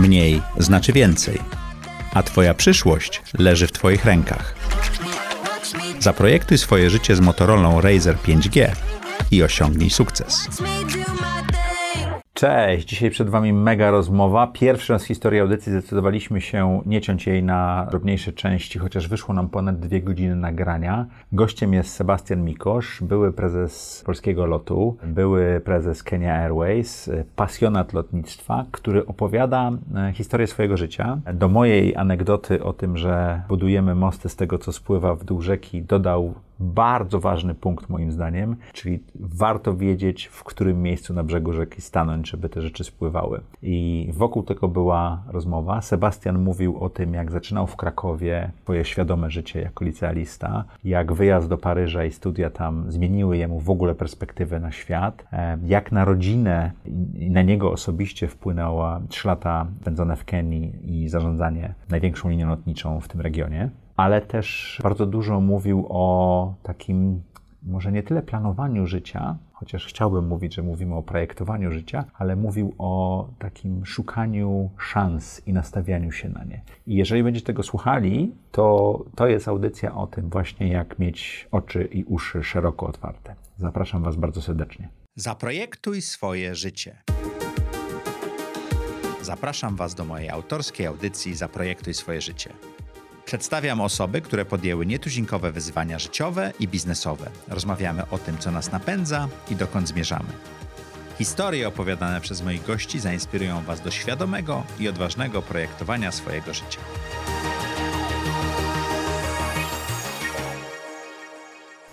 Mniej znaczy więcej, a Twoja przyszłość leży w Twoich rękach. Zaprojektuj swoje życie z Motorola Razer 5G i osiągnij sukces. Cześć, dzisiaj przed Wami mega rozmowa. Pierwszy raz w historii audycji zdecydowaliśmy się nie ciąć jej na drobniejsze części, chociaż wyszło nam ponad dwie godziny nagrania. Gościem jest Sebastian Mikosz, były prezes Polskiego Lotu, były prezes Kenya Airways, pasjonat lotnictwa, który opowiada e, historię swojego życia. Do mojej anegdoty o tym, że budujemy mosty z tego, co spływa w dół rzeki, dodał bardzo ważny punkt moim zdaniem, czyli warto wiedzieć, w którym miejscu na brzegu rzeki stanąć, żeby te rzeczy spływały. I wokół tego była rozmowa. Sebastian mówił o tym, jak zaczynał w Krakowie swoje świadome życie jako licealista, jak wyjazd do Paryża i studia tam zmieniły jemu w ogóle perspektywę na świat, e, jak na rodzinę i na niego osobiście wpłynęła trzy lata spędzone w Kenii i zarządzanie największą linią lotniczą w tym regionie ale też bardzo dużo mówił o takim, może nie tyle planowaniu życia, chociaż chciałbym mówić, że mówimy o projektowaniu życia, ale mówił o takim szukaniu szans i nastawianiu się na nie. I jeżeli będziecie tego słuchali, to to jest audycja o tym właśnie, jak mieć oczy i uszy szeroko otwarte. Zapraszam Was bardzo serdecznie. Zaprojektuj swoje życie. Zapraszam Was do mojej autorskiej audycji Zaprojektuj swoje życie. Przedstawiam osoby, które podjęły nietuzinkowe wyzwania życiowe i biznesowe. Rozmawiamy o tym, co nas napędza i dokąd zmierzamy. Historie opowiadane przez moich gości zainspirują Was do świadomego i odważnego projektowania swojego życia.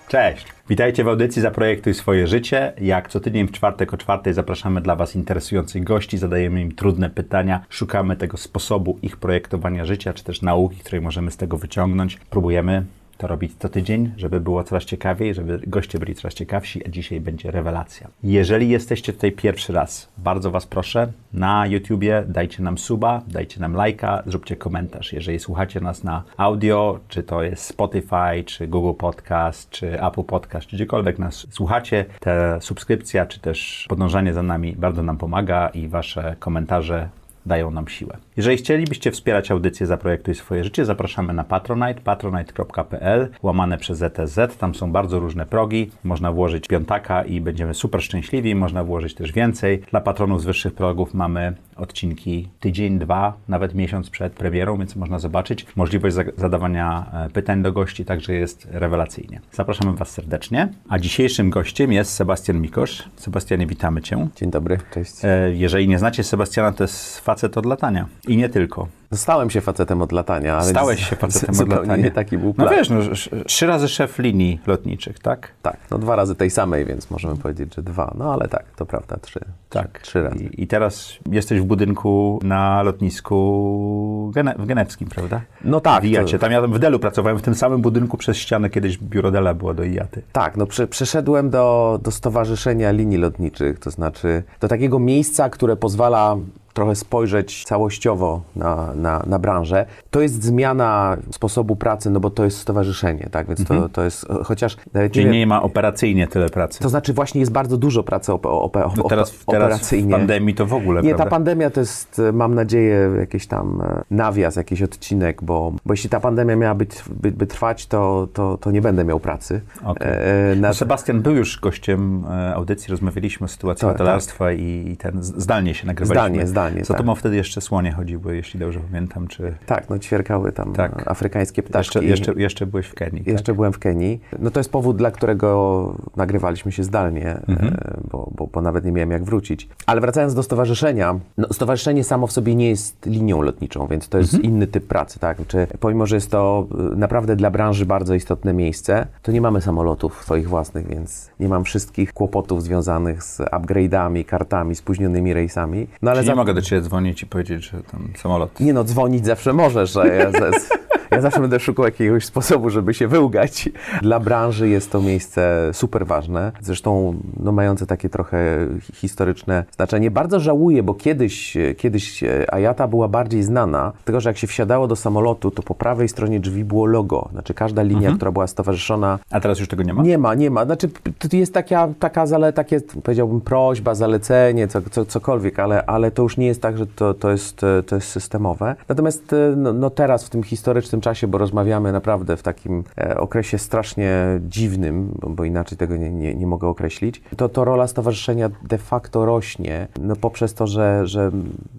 Cześć! Witajcie w audycji Zaprojektuj swoje życie. Jak co tydzień w czwartek o czwartej zapraszamy dla Was interesujących gości, zadajemy im trudne pytania, szukamy tego sposobu ich projektowania życia, czy też nauki, której możemy z tego wyciągnąć. Próbujemy to robić co tydzień, żeby było coraz ciekawiej, żeby goście byli coraz ciekawsi, a dzisiaj będzie rewelacja. Jeżeli jesteście tutaj pierwszy raz, bardzo Was proszę, na YouTubie dajcie nam suba, dajcie nam lajka, zróbcie komentarz. Jeżeli słuchacie nas na audio, czy to jest Spotify, czy Google Podcast, czy Apple Podcast, czy gdziekolwiek nas słuchacie, ta subskrypcja, czy też podążanie za nami bardzo nam pomaga i Wasze komentarze dają nam siłę. Jeżeli chcielibyście wspierać audycję Zaprojektuj swoje życie, zapraszamy na Patronite, patronite.pl, łamane przez ZTZ. Tam są bardzo różne progi. Można włożyć piątaka i będziemy super szczęśliwi. Można włożyć też więcej. Dla patronów z wyższych progów mamy odcinki tydzień, dwa, nawet miesiąc przed premierą, więc można zobaczyć. Możliwość zadawania e, pytań do gości także jest rewelacyjnie. Zapraszamy Was serdecznie. A dzisiejszym gościem jest Sebastian Mikosz. Sebastianie, witamy Cię. Dzień dobry, cześć. E, jeżeli nie znacie Sebastiana, to jest facet od latania. I nie tylko. Stałem się facetem od latania, ale Stałeś się facetem od latania. nie taki był no plan. No wiesz, no, trzy razy szef linii lotniczych, tak? Tak, no dwa razy tej samej, więc możemy powiedzieć, że dwa. No ale tak, to prawda, trzy. Tak. Trzy razy. I, I, teraz jesteś w budynku na lotnisku Gene w Genewskim, prawda? No tak. W IAcie. Tam ja w Delu pracowałem, w tym samym budynku przez ścianę kiedyś biuro Dela było do IATY. Tak, no prze, przeszedłem do, do Stowarzyszenia Linii Lotniczych, to znaczy do takiego miejsca, które pozwala trochę spojrzeć całościowo na, na, na branżę. To jest zmiana sposobu pracy, no bo to jest stowarzyszenie, tak? Więc mhm. to, to jest, chociaż... Nawet Czyli nie, nie, ma operacyjnie tyle pracy. To znaczy właśnie jest bardzo dużo pracy op, op, op, no teraz, operacyjnie. Teraz w pandemii to w ogóle, Nie, prawda? ta pandemia to jest, mam nadzieję, jakiś tam e, nawias, jakiś odcinek, bo, bo jeśli ta pandemia miała być, by, by trwać, to, to, to nie będę miał pracy. Okay. E, na... no Sebastian był już gościem e, audycji, rozmawialiśmy o sytuacji tak, hotelarstwa tak. i, i ten zdalnie się nagrywaliśmy. Zdalnie, zdalnie Co tak. to ma wtedy jeszcze słonie chodziły, jeśli dobrze pamiętam, czy... Tak, no ćwierkały tam tak. afrykańskie ptaszki. Jeszcze, jeszcze, jeszcze byłeś w Kenii. Jeszcze tak? byłem w Kenii. No to jest powód, dla którego nagrywaliśmy się zdalnie, mhm. E, bo, bo, bo, nawet nie miałem jak wrócić. Ale wracając do stowarzyszenia, no stowarzyszenie samo w sobie nie jest linią lotniczą, więc to jest mhm. inny typ pracy, tak? Czy, pomimo, że jest to e, naprawdę dla branży bardzo istotne miejsce, to nie mamy samolotów swoich własnych, więc nie mam wszystkich kłopotów związanych z upgrade'ami, kartami, spóźnionymi rejsami. No ale Czyli za... nie mogę do Ciebie dzwonić i powiedzieć, że tam samolot. Nie no, dzwonić zawsze możesz, że z, Ja zawsze będę szukał jakiegoś sposobu, żeby się wyłgać. Dla branży jest to miejsce super ważne, zresztą no, mające takie trochę historyczne znaczenie. Bardzo żałuję, bo kiedyś, kiedyś Ayata była bardziej znana, tylko że jak się wsiadało do samolotu, to po prawej stronie drzwi było logo. Znaczy każda linia, Mhm. która była stowarzyszona A teraz już tego nie ma? nie ma, nie ma. Znaczy, to jest taka, taka zale, takie, powiedziałbym, prośba, zalecenie, co, co, cokolwiek, ale, ale to już nie jest tak, że to, to, jest, e, to jest systemowe. Natomiast e, no, no teraz, w tym historycznym czasie, bo rozmawiamy naprawdę w takim e, okresie strasznie dziwnym, bo, bo inaczej tego nie, nie, nie mogę określić, to, to rola stowarzyszenia de facto rośnie, no poprzez to, że, że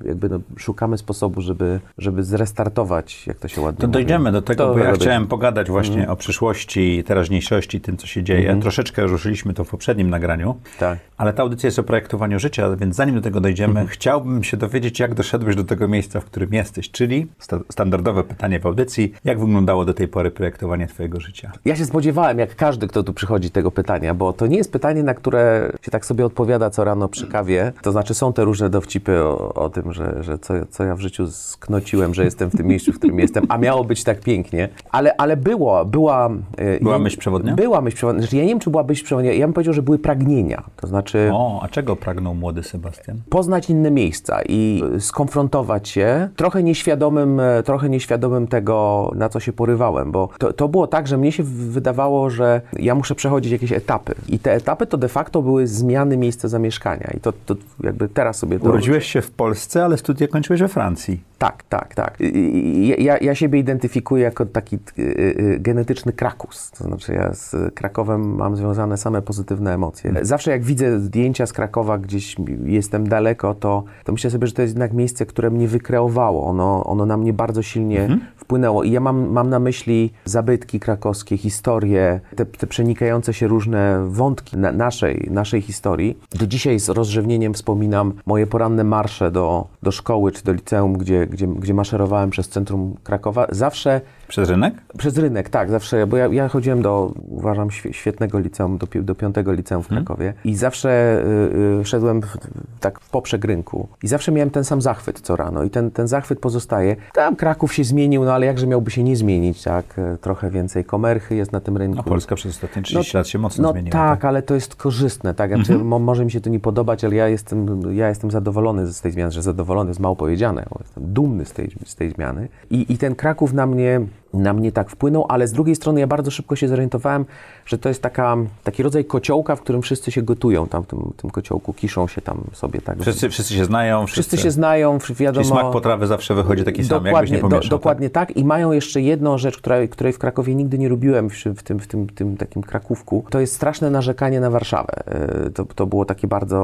jakby no, szukamy sposobu, żeby, żeby zrestartować, jak to się ładnie To mówi. dojdziemy do tego, To bo ja robię. chciałem pogadać właśnie o przyszłości, teraźniejszości, tym, co się dzieje. Troszeczkę ruszyliśmy to w poprzednim nagraniu, Tak. ale ta audycja jest o projektowaniu życia, więc zanim do tego dojdziemy, chciałbym się dowiedzieć, jak doszedłeś do tego miejsca, w którym jesteś, czyli sta- standardowe pytanie w audycji, jak wyglądało do tej pory projektowanie twojego życia? Ja się spodziewałem, jak każdy, kto tu przychodzi, tego pytania, bo to nie jest pytanie, na które się tak sobie odpowiada co rano przy kawie. To znaczy, są te różne dowcipy o, o tym, że, że co, co ja w życiu sknociłem, że jestem w tym miejscu, w którym jestem, a miało być tak pięknie. Ale, ale było, była... e, Była nie- myśl przewodnia? Była myśl przewodnia. Znaczy, ja nie wiem, czy była myśl przewodnia. Ja bym powiedział, że były pragnienia. To znaczy O, a czego pragnął młody Sebastian? poznać inne miejsca i skonfrontować się trochę nieświadomym, e, trochę nieświadomym tego, na co się porywałem, bo to, to było tak, że mnie się wydawało, że ja muszę przechodzić jakieś etapy i te etapy to de facto były zmiany miejsca zamieszkania i to, to jakby teraz sobie to... Urodziłeś się w Polsce, ale studia kończyłeś we Francji. Tak, tak, tak. Ja, ja siebie identyfikuję jako taki y, y, genetyczny krakus. To znaczy ja z Krakowem mam związane same pozytywne emocje. Zawsze jak widzę zdjęcia z Krakowa, gdzieś jestem daleko, to, to myślę sobie, że to jest jednak miejsce, które mnie wykreowało. Ono, ono na mnie bardzo silnie wpłynęło. I ja mam, mam na myśli zabytki krakowskie, historie, te, te przenikające się różne wątki na, naszej, naszej historii. Do dzisiaj z rozrzewnieniem wspominam moje poranne marsze do, do szkoły czy do liceum, gdzie, gdzie, gdzie maszerowałem przez centrum Krakowa. Zawsze Przez rynek? przez rynek, tak, zawsze, bo ja, ja chodziłem do, uważam, świe- świetnego liceum, do, pi- do piątego liceum w Krakowie i zawsze y, y, szedłem w, tak w poprzek rynku i zawsze miałem ten sam zachwyt co rano i ten, ten zachwyt pozostaje. Tam Kraków się zmienił, no ale jakże miałby się nie zmienić, tak, Y, trochę więcej komerchy jest na tym rynku. No, Polska przez ostatnie 30 lat się mocno No zmieniła. tak, ale to jest korzystne, tak? Znaczy, mo, może mi się to nie podobać, ale ja jestem, ja jestem zadowolony z tej zmiany, że zadowolony jest mało powiedziane, jestem dumny z tej, z tej zmiany. I, I ten Kraków na mnie, na mnie tak wpłynął, ale z drugiej strony ja bardzo szybko się zorientowałem, że to jest taka, taki rodzaj kociołka, w którym wszyscy się gotują tam w tym, tym kociołku, kiszą się tam sobie tak. Wszyscy, wszyscy się znają, wszyscy, Wszyscy się znają, wiadomo. Czyli smak potrawy zawsze wychodzi taki sam, jakbyś nie do, pomieszał. tak? dokładnie tak. I mają jeszcze jedną rzecz, której, której w Krakowie nigdy nie lubiłem w, w, tym, w tym, tym takim Krakówku. To jest straszne narzekanie na Warszawę. E, To, to było takie bardzo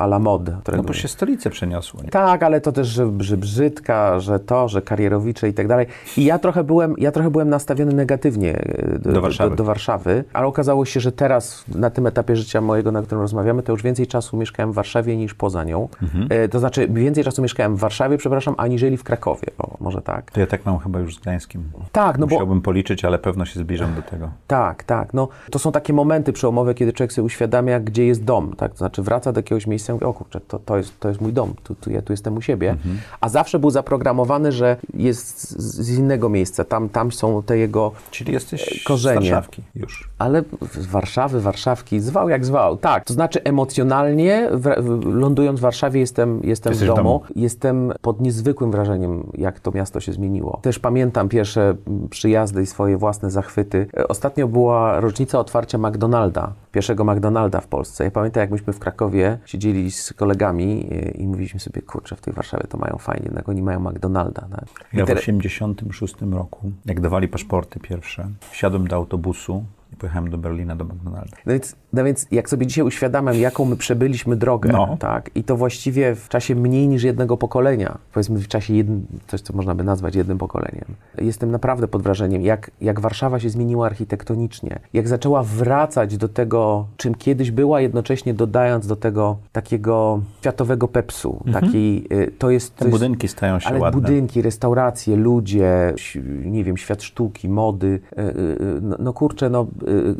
a la mode. No którego- bo się stolice przeniosły. tak, ale to też, że, że brzydka, że to, że karierowicze i tak dalej. I ja trochę byłem, ja trochę byłem nastawiony negatywnie e, do, Do Warszawy. Do, do Warszawy, ale okazało się, że teraz, na tym etapie życia mojego, na którym rozmawiamy, to już więcej czasu mieszkałem w Warszawie niż poza nią. Mhm. E, To znaczy, więcej czasu mieszkałem w Warszawie, przepraszam, aniżeli w Krakowie. O, może tak. To ja tak mam chyba już z Gdańskim. Tak, no bo Musiałbym policzyć, ale pewno się zbliżam do tego. Tak, tak. No, to są takie momenty przełomowe, kiedy człowiek sobie uświadamia, gdzie jest dom. Tak? To znaczy wraca do jakiegoś miejsca i mówi, o kurczę, to, to, jest, to jest mój dom, tu, tu, ja tu jestem u siebie. A zawsze był zaprogramowany, że jest z, z innego miejsca, tam, tam są te jego... Czyli jesteś Korzenie. z Warszawki już. Ale z Warszawy, Warszawki, zwał jak zwał. Tak, to znaczy emocjonalnie, w, lądując w Warszawie, jestem, jestem w Jesteś w domu. domu. Jestem pod niezwykłym wrażeniem, jak to miasto się zmieniło. Też pamiętam pierwsze przyjazdy i swoje własne zachwyty. E, Ostatnio była rocznica otwarcia McDonalda, pierwszego McDonalda w Polsce. Ja pamiętam, jak myśmy w Krakowie siedzieli z kolegami e, i mówiliśmy sobie, kurczę, w tej Warszawie to mają fajnie, jednak oni mają McDonalda. Tak? Ja w teraz- 86 roku, jak dawali paszporty pierwsze, wsiadłem do autobusu pojechałem do Berlina, do McDonalda. No więc, no więc jak sobie dzisiaj uświadamiam, jaką my przebyliśmy drogę, No. tak, i to właściwie w czasie mniej niż jednego pokolenia, powiedzmy w czasie jednym, coś, co można by nazwać jednym pokoleniem, jestem naprawdę pod wrażeniem, jak, jak Warszawa się zmieniła architektonicznie, jak zaczęła wracać do tego, czym kiedyś była, jednocześnie dodając do tego takiego światowego pepsu, taki, y, to jest... To jest budynki stają się ale ładne. budynki, restauracje, ludzie, nie wiem, świat sztuki, mody, y, y, no, no kurczę, no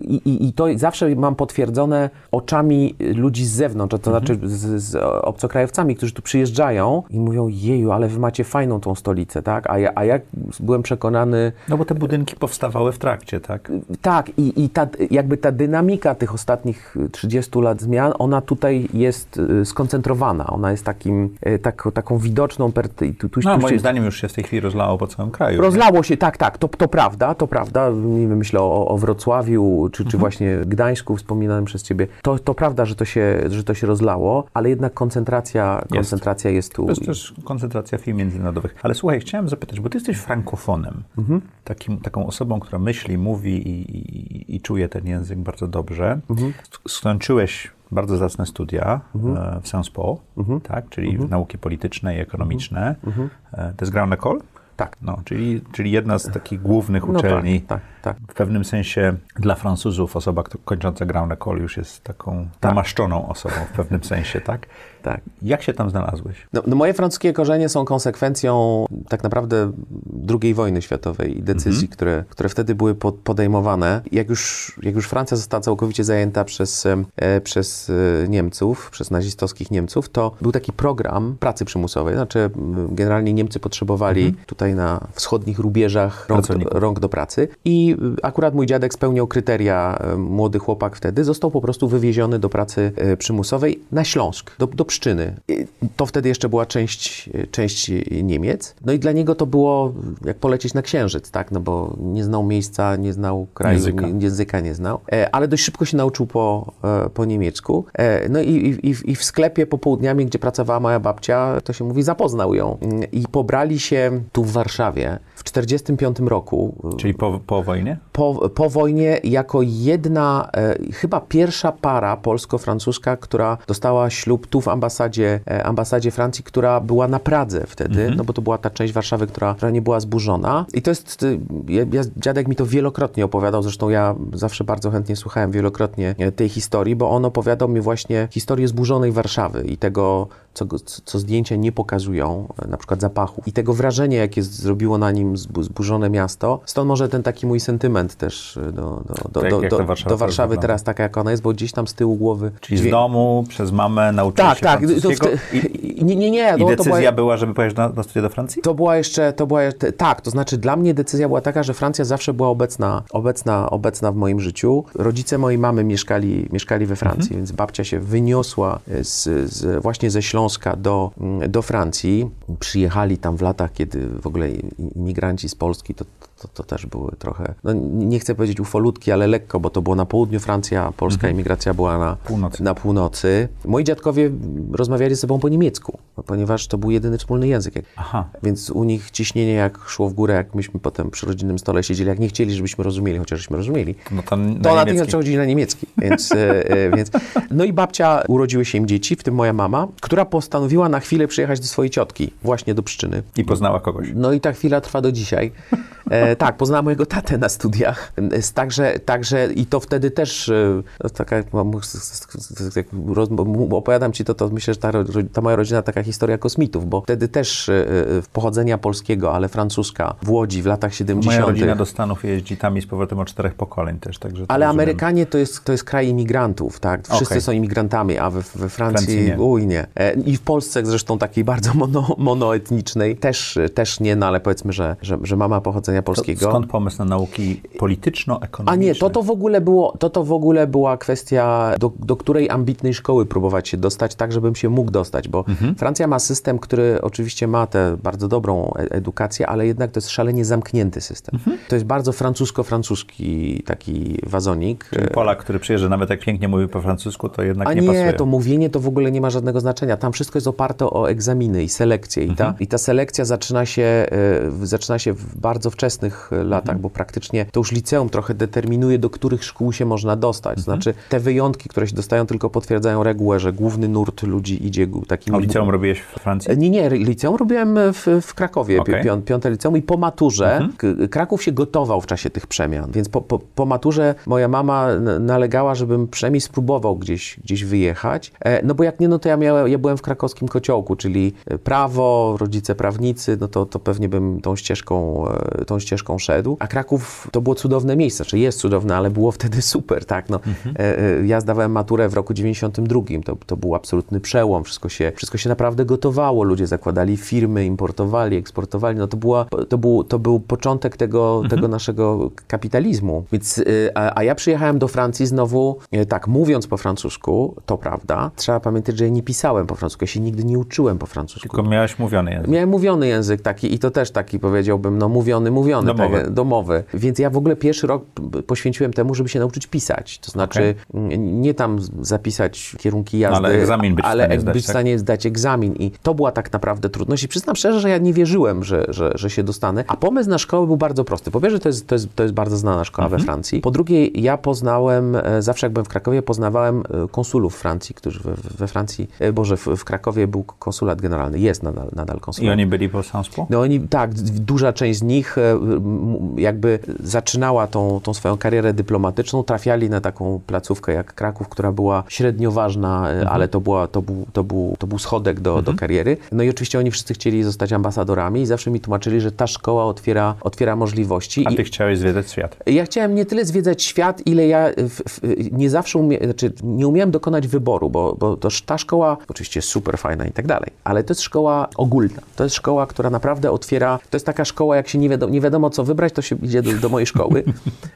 i, i to zawsze mam potwierdzone oczami ludzi z zewnątrz, to Mhm. znaczy z, z obcokrajowcami, którzy tu przyjeżdżają i mówią, jeju, ale wy macie fajną tą stolicę, tak? A ja, a ja byłem przekonany, No bo te budynki powstawały w trakcie, tak? tak, i, i ta, jakby ta dynamika tych ostatnich 30 lat zmian, ona tutaj jest y, skoncentrowana. Ona jest takim, y, tak, taką widoczną. Per, tu, tu, No, tu moim się- zdaniem już się w tej chwili rozlało po całym kraju. nie? Rozlało się, tak, tak, to, to prawda, to prawda. Nie wiem, myślę o, o Wrocławiu, czy, Mhm. czy właśnie Gdańsku wspominanym przez ciebie. To, to prawda, że to, się, że to się rozlało, ale jednak koncentracja, koncentracja jest tu. To jest też koncentracja firm międzynarodowych. Ale słuchaj, chciałem zapytać, bo ty jesteś frankofonem, Mhm. takim, taką osobą, która myśli, mówi i, i, i czuje ten język bardzo dobrze. Mhm. Skończyłeś bardzo zacne studia Mhm. e, w Sciences Po, tak? czyli nauki polityczne i ekonomiczne. E, To jest Graume École? Tak. No, czyli, czyli jedna z takich głównych No uczelni. tak, tak, tak. W pewnym sensie dla Francuzów osoba kto- kończąca Graume École już jest taką namaszczoną osobą w pewnym sensie, tak? Tak. Jak się tam znalazłeś? No, no moje francuskie korzenie są konsekwencją tak naprawdę II wojny światowej i decyzji, które, które wtedy były po, podejmowane. Jak już, jak już Francja została całkowicie zajęta przez, e, przez e, Niemców, przez nazistowskich Niemców, to był taki program pracy przymusowej. Znaczy generalnie Niemcy potrzebowali tutaj na wschodnich rubieżach rąk do, rąk do pracy i y, akurat mój dziadek spełniał kryteria, młody chłopak wtedy, został po prostu wywieziony do pracy przymusowej na Śląsk, do, do To wtedy jeszcze była część, część Niemiec. No i dla niego to było jak polecieć na Księżyc, tak, no bo nie znał miejsca, nie znał kraju, Języka. nie, języka nie znał, e, ale dość szybko się nauczył po, e, po niemiecku. E, No i, i, i, w- sklepie popołudniami, gdzie pracowała moja babcia, to się mówi, zapoznał ją. I pobrali się tu w Warszawie w 1945 roku. Czyli po, po wojnie? Po, po wojnie jako jedna, chyba pierwsza para polsko-francuska, która dostała ślub tu w ambasadzie, e, ambasadzie Francji, która była na Pradze wtedy, no bo to była ta część Warszawy, która, która nie była zburzona. I to jest, y, ja, ja, dziadek mi to wielokrotnie opowiadał, zresztą ja zawsze bardzo chętnie słuchałem wielokrotnie e, tej historii, bo on opowiadał mi właśnie historię zburzonej Warszawy i tego, co, go- co zdjęcia nie pokazują, e, na przykład zapachu. I tego wrażenia, jakie z- zrobiło na nim zbu- zburzone miasto. Stąd może ten taki mój sentyment też e, do, do, do, Tak, do, do, Warszawy wygląda. teraz taka, jak ona jest, bo gdzieś tam z tyłu głowy... Czyli z dźwię- domu, przez mamę nauczyłeś Tak, się tak. Francuskiego te, i, nie, nie, nie. i to decyzja była, była, żeby pojechać na, na studia do Francji? to była jeszcze, to była, tak, to znaczy dla mnie decyzja była taka, że Francja zawsze była obecna, obecna, obecna w moim życiu. Rodzice mojej mamy mieszkali, mieszkali we Francji, więc babcia się wyniosła z, z, właśnie ze Śląska do, mm, do Francji. Przyjechali tam w latach, kiedy w ogóle imigranci z Polski to, to, to też były trochę, no nie chcę powiedzieć ufolutki, ale lekko, bo to było na południu Francji, a polska imigracja była na Północy. na północy. Moi dziadkowie rozmawiali ze sobą po niemiecku, ponieważ to był jedyny wspólny język. Aha. Więc u nich ciśnienie jak szło w górę, jak myśmy potem przy rodzinnym stole siedzieli, jak nie chcieli, żebyśmy rozumieli, chociaż żeśmy rozumieli, No to, na natychmiast przechodzili na niemiecki. Więc, e, e, więc, no i babcia, urodziły się im dzieci, w tym moja mama, która postanowiła na chwilę przyjechać do swojej ciotki, właśnie do Pszczyny. I poznała kogoś. No i ta chwila trwa do dzisiaj. Tak, poznałem mojego tatę na studiach. Także, także i to wtedy też, e, no, taka, jak opowiadam ci to, to myślę, że ta, ta moja rodzina taka historia kosmitów, bo wtedy też e, e, pochodzenia polskiego, ale francuska w Łodzi w latach 70. Moja rodzina do Stanów jeździ tam i z powrotem od czterech pokoleń też, także Ale rozumiem. Amerykanie to jest, to jest kraj imigrantów, tak? Wszyscy Okej. są imigrantami, a we, we Francji, Francji nie. uj nie. I w Polsce zresztą takiej bardzo mono, monoetnicznej też, też nie, no ale powiedzmy, że, że, że mama pochodzenia To polskiego. skąd pomysł na nauki polityczno-ekonomiczne? A nie, to to w ogóle było, to to w ogóle była kwestia, do, do której ambitnej szkoły próbować się dostać, tak żebym się mógł dostać, bo Mhm. Francja ma system, który oczywiście ma tę bardzo dobrą e- edukację, ale jednak to jest szalenie zamknięty system. Mhm. To jest bardzo francusko-francuski taki wazonik. Czyli Polak, który przyjeżdża, nawet jak pięknie mówi po francusku, to jednak A nie, nie, pasuje. to mówienie to w ogóle nie ma żadnego znaczenia. Tam wszystko jest oparte o egzaminy i selekcje. I Mhm. ta, i ta selekcja zaczyna się, e, zaczyna się bardzo wczesnych e, latach, Mhm. bo praktycznie to już liceum trochę determinuje, do których szkół się można dostać. Mhm. Znaczy, te wyjątki, które się dostają, tylko potwierdzają regułę, że główny nurt ludzi idzie takim... A liceum robiłeś w Francji? E, Nie, nie, liceum robiłem w, w Krakowie. Mhm. pią, piąte liceum i po maturze, K- Kraków się gotował w czasie tych przemian, więc po, po, po maturze moja mama nalegała, żebym przynajmniej spróbował gdzieś, gdzieś wyjechać, e, no bo jak nie, no to ja, miałem, ja byłem w krakowskim kociołku, czyli e, prawo, rodzice prawnicy, no to, to pewnie bym tą ścieżką, tą tą ścieżką szedł. A Kraków to było cudowne miejsce, czy jest cudowne, ale było wtedy super, tak. No, e, e, ja zdawałem maturę w roku 92, to, to był absolutny przełom, wszystko się, wszystko się naprawdę gotowało, ludzie zakładali firmy, importowali, eksportowali, no to, była, to, był, to był początek tego, tego naszego kapitalizmu. Więc, e, a, a ja przyjechałem do Francji znowu, e, tak, mówiąc po francusku, to prawda, trzeba pamiętać, że ja nie pisałem po francusku, ja się nigdy nie uczyłem po francusku. Tylko miałeś mówiony język. Miałem mówiony język taki i to też taki powiedziałbym, no mówiony, mówiony, Domowy. Tak, domowy. Więc ja w ogóle pierwszy rok poświęciłem temu, żeby się nauczyć pisać. To znaczy m, nie tam zapisać kierunki jazdy, ale egzamin być w ale stanie zdać, być w tak? stanie zdać egzamin. I to była tak naprawdę trudność. I przyznam szczerze, że ja nie wierzyłem, że, że, że się dostanę. A pomysł na szkołę był bardzo prosty. Po pierwsze, to jest, to jest, to jest bardzo znana szkoła Mhm. we Francji. Po drugie, ja poznałem, e, zawsze jak byłem w Krakowie, poznawałem e, konsulów Francji, którzy we, we Francji, e, Boże, w, w Krakowie był konsulat generalny, jest nadal, nadal konsulat. I oni byli po Sanspo? No oni, tak, duża część z nich jakby zaczynała tą, tą swoją karierę dyplomatyczną, trafiali na taką placówkę jak Kraków, która była średnio ważna, e, ale to, była, to, był, to, był, to był schodek do, do kariery. No i oczywiście oni wszyscy chcieli zostać ambasadorami i zawsze mi tłumaczyli, że ta szkoła otwiera, otwiera możliwości. A I- ty chciałeś zwiedzać świat. ja chciałem nie tyle zwiedzać świat, ile ja w, w, nie zawsze umie, znaczy nie umiałem dokonać wyboru, bo, bo to, ta szkoła oczywiście jest super fajna i tak dalej, ale to jest szkoła ogólna. To jest szkoła, która naprawdę otwiera, to jest taka szkoła, jak się nie wiadomo, nie wiadomo co wybrać, to się idzie do, do mojej szkoły,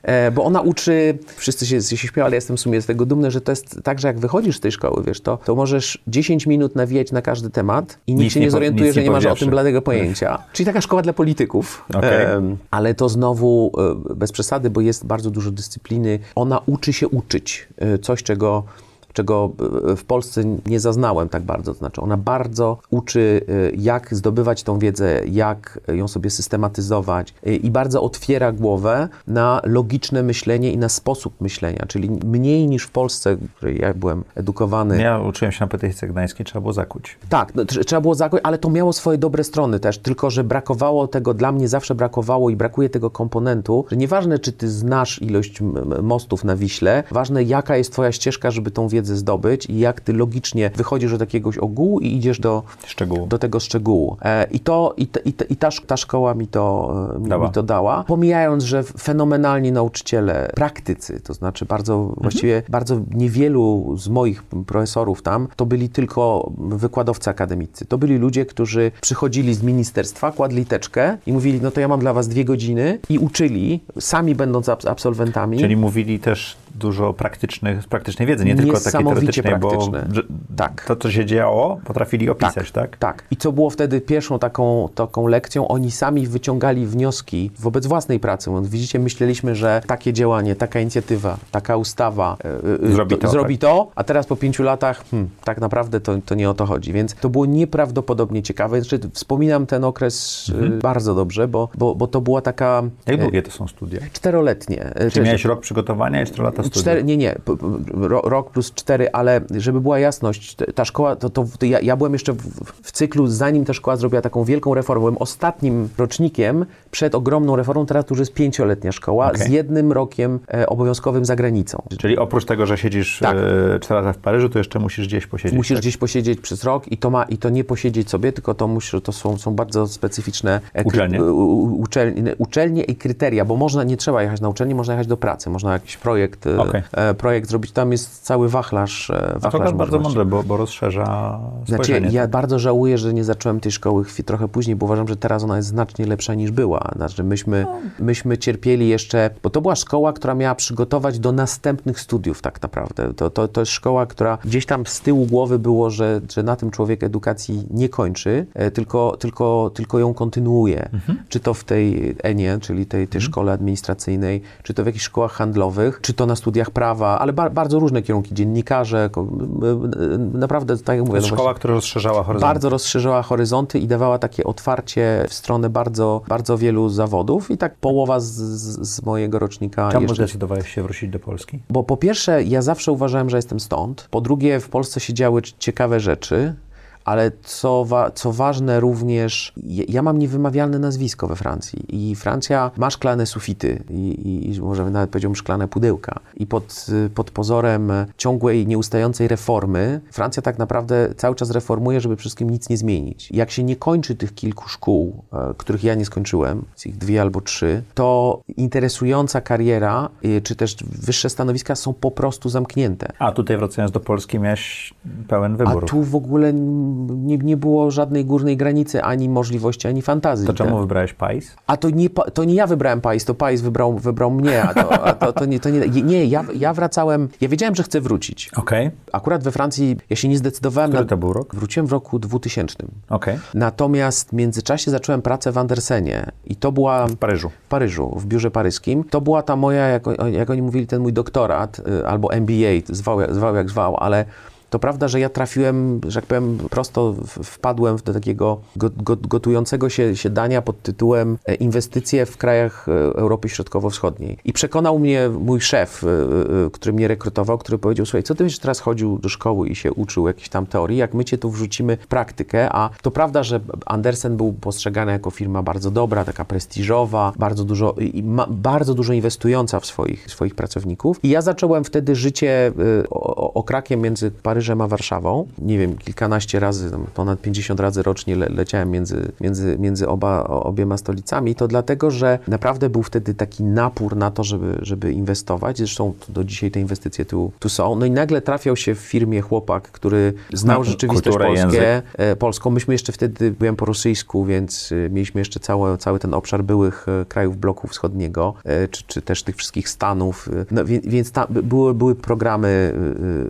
e, bo ona uczy, wszyscy się, się śmieją, ale jestem w sumie z tego dumny, że to jest tak, że jak wychodzisz z tej szkoły, wiesz, to, to możesz 10 minut nawijać na każdy temat i nikt Nic się nie nie zorientuje, że nie nie masz o tym bladego pojęcia. Czyli taka szkoła dla polityków. Em, ale to znowu e, bez przesady, bo jest bardzo dużo dyscypliny. Ona uczy się uczyć. E, Coś, czego czego e, w Polsce nie zaznałem tak bardzo. To znaczy, ona bardzo uczy, e, jak zdobywać tą wiedzę, jak ją sobie systematyzować e, i bardzo otwiera głowę na logiczne myślenie i na sposób myślenia, czyli mniej niż w Polsce, w której ja byłem edukowany. Ja uczyłem się na Petyjce Gdańskiej, trzeba było zakuć. Tak, no, tr- trzeba było zakończyć, ale to miało swoje dobre strony też, tylko że brakowało tego, dla mnie zawsze brakowało i brakuje tego komponentu, że nieważne, czy ty znasz ilość mostów na Wiśle, ważne, jaka jest twoja ścieżka, żeby tą wiedzę zdobyć i jak ty logicznie wychodzisz od jakiegoś ogółu i idziesz do, Szczegółu. do tego szczegółu. E, I, to, i, te- i, te- i ta, ta szkoła mi to, e, mi, Dała. mi to dała. Pomijając, że fenomenalni nauczyciele, praktycy, to znaczy bardzo, właściwie bardzo niewielu z moich profesorów tam, to byli tylko wykładowcy akademicy. To byli ludzie, którzy przychodzili z ministerstwa, kładli teczkę i mówili, no to ja mam dla was dwie godziny i uczyli, sami będąc abs- absolwentami. Czyli mówili też dużo praktycznych, praktycznej wiedzy, nie tylko takiej teoretycznej, bo Tak. to, co się działo, potrafili opisać, tak? Tak. I co było wtedy pierwszą taką, taką lekcją, oni sami wyciągali wnioski wobec własnej pracy. Widzicie, myśleliśmy, że takie działanie, taka inicjatywa, taka ustawa e, Zrobi to, zrobi to, a teraz po pięciu latach hmm, tak naprawdę to, to nie o to chodzi. Więc to było nieprawdopodobnie ciekawe. Znaczy, wspominam ten okres e, bardzo dobrze, bo, bo, bo to była taka Jak długie to są studia? czteroletnie. Czy miałeś rok przygotowania i 4 lata studiów? Cztery, nie, nie, rok plus cztery, ale żeby była jasność, ta szkoła, to, to, to ja, ja byłem jeszcze w, w cyklu, zanim ta szkoła zrobiła taką wielką reformę, byłem ostatnim rocznikiem przed ogromną reformą, teraz to już jest pięcioletnia szkoła Okej. z jednym rokiem e, obowiązkowym za granicą. Czyli oprócz tego, że siedzisz Tak. e, 4 lata w Paryżu, to jeszcze musisz gdzieś posiedzieć. Musisz tak? gdzieś posiedzieć przez rok i to ma i to nie posiedzieć sobie, tylko to musi, to są, są bardzo specyficzne e, Uczelnie? u- u- uczelnie, uczelnie i kryteria, bo można, nie trzeba jechać na uczelnię, można jechać do pracy, można jakiś projekt, e, Okej. e, projekt zrobić, tam jest cały wachlarz, e, A to wachlarz bardzo mądre, bo, bo rozszerza Znaczy, spojrzenie. ja bardzo żałuję, że nie zacząłem tej szkoły trochę później, bo uważam, że teraz ona jest znacznie lepsza niż była. Znaczy, myśmy, myśmy cierpieli jeszcze, bo to była szkoła, która miała przygotować do następnych studiów tak naprawdę. To, to, to jest szkoła, która gdzieś tam z tyłu głowy było, że, że na tym człowiek edukacji nie kończy, e, tylko, tylko, tylko ją kontynuuje. Czy to w tej ENIE, czyli tej, tej szkole administracyjnej, czy to w jakichś szkołach handlowych, czy to na studiach prawa, ale ba- bardzo różne kierunki, dziennikarze, naprawdę, tak jak mówię, no szkoła, która rozszerzała horyzonty. bardzo rozszerzyła horyzonty i dawała takie otwarcie w stronę bardzo, bardzo wielu zawodów i tak połowa z, z, mojego rocznika Czemu jeszcze... zdecydowałeś się wrócić do Polski? Bo po pierwsze, ja zawsze uważałem, że jestem stąd. Po drugie, w Polsce się działy ciekawe rzeczy. Ale co, wa- co ważne również, ja, mam niewymawialne nazwisko we Francji i Francja ma szklane sufity i, i, i może nawet powiedziałbym szklane pudełka i pod, pod pozorem ciągłej, nieustającej reformy Francja tak naprawdę cały czas reformuje, żeby wszystkim nic nie zmienić. Jak się nie kończy tych kilku szkół, e, których ja nie skończyłem, z ich dwie albo trzy, to interesująca kariera, y, czy też wyższe stanowiska są po prostu zamknięte. A tutaj wracając do Polski miałeś pełen A wybór. tu w ogóle nie, nie było żadnej górnej granicy, ani możliwości, ani fantazji. To czemu Tak. wybrałeś Pais? A to nie, to nie ja wybrałem Pais, to Pais wybrał, wybrał mnie, a to, a to, to nie, to nie, nie ja, ja wracałem, ja wiedziałem, że chcę wrócić. Okej. Akurat we Francji ja się nie zdecydowałem Który na... to był rok? Wróciłem w roku 2000. Okej. Natomiast w międzyczasie zacząłem pracę w Andersenie i to była W Paryżu. w Paryżu, w biurze paryskim. To była ta moja, jak, jak oni mówili, ten mój doktorat y, albo MBA, zwał, zwał jak zwał, ale to prawda, że ja trafiłem, że jak powiem, prosto wpadłem do takiego go, go, gotującego się, się dania pod tytułem e, Inwestycje w krajach e, Europy Środkowo-Wschodniej. I przekonał mnie mój szef, e, który mnie rekrutował, który powiedział, słuchaj, co ty będziesz teraz chodził do szkoły i się uczył jakiejś tam teorii, jak my cię tu wrzucimy w praktykę, a to prawda, że Andersen był postrzegany jako firma bardzo dobra, taka prestiżowa, bardzo dużo, ma, bardzo dużo inwestująca w swoich, swoich pracowników. I ja zacząłem wtedy życie okrakiem między Paryżem a Warszawą. Nie wiem, kilkanaście razy, ponad 50 razy rocznie le, leciałem między, między, między oba, obiema stolicami. To dlatego, że naprawdę był wtedy taki napór na to, żeby, żeby inwestować. Zresztą do dzisiaj te inwestycje tu, tu są. No i nagle trafiał się w firmie chłopak, który znał Zna rzeczywistość kulturę, polskie, język. polską. Myśmy jeszcze wtedy, byłem po rosyjsku, więc e, mieliśmy jeszcze cały, cały ten obszar byłych e, krajów bloku wschodniego, e, czy, czy też tych wszystkich Stanów. No, więc tam były, były programy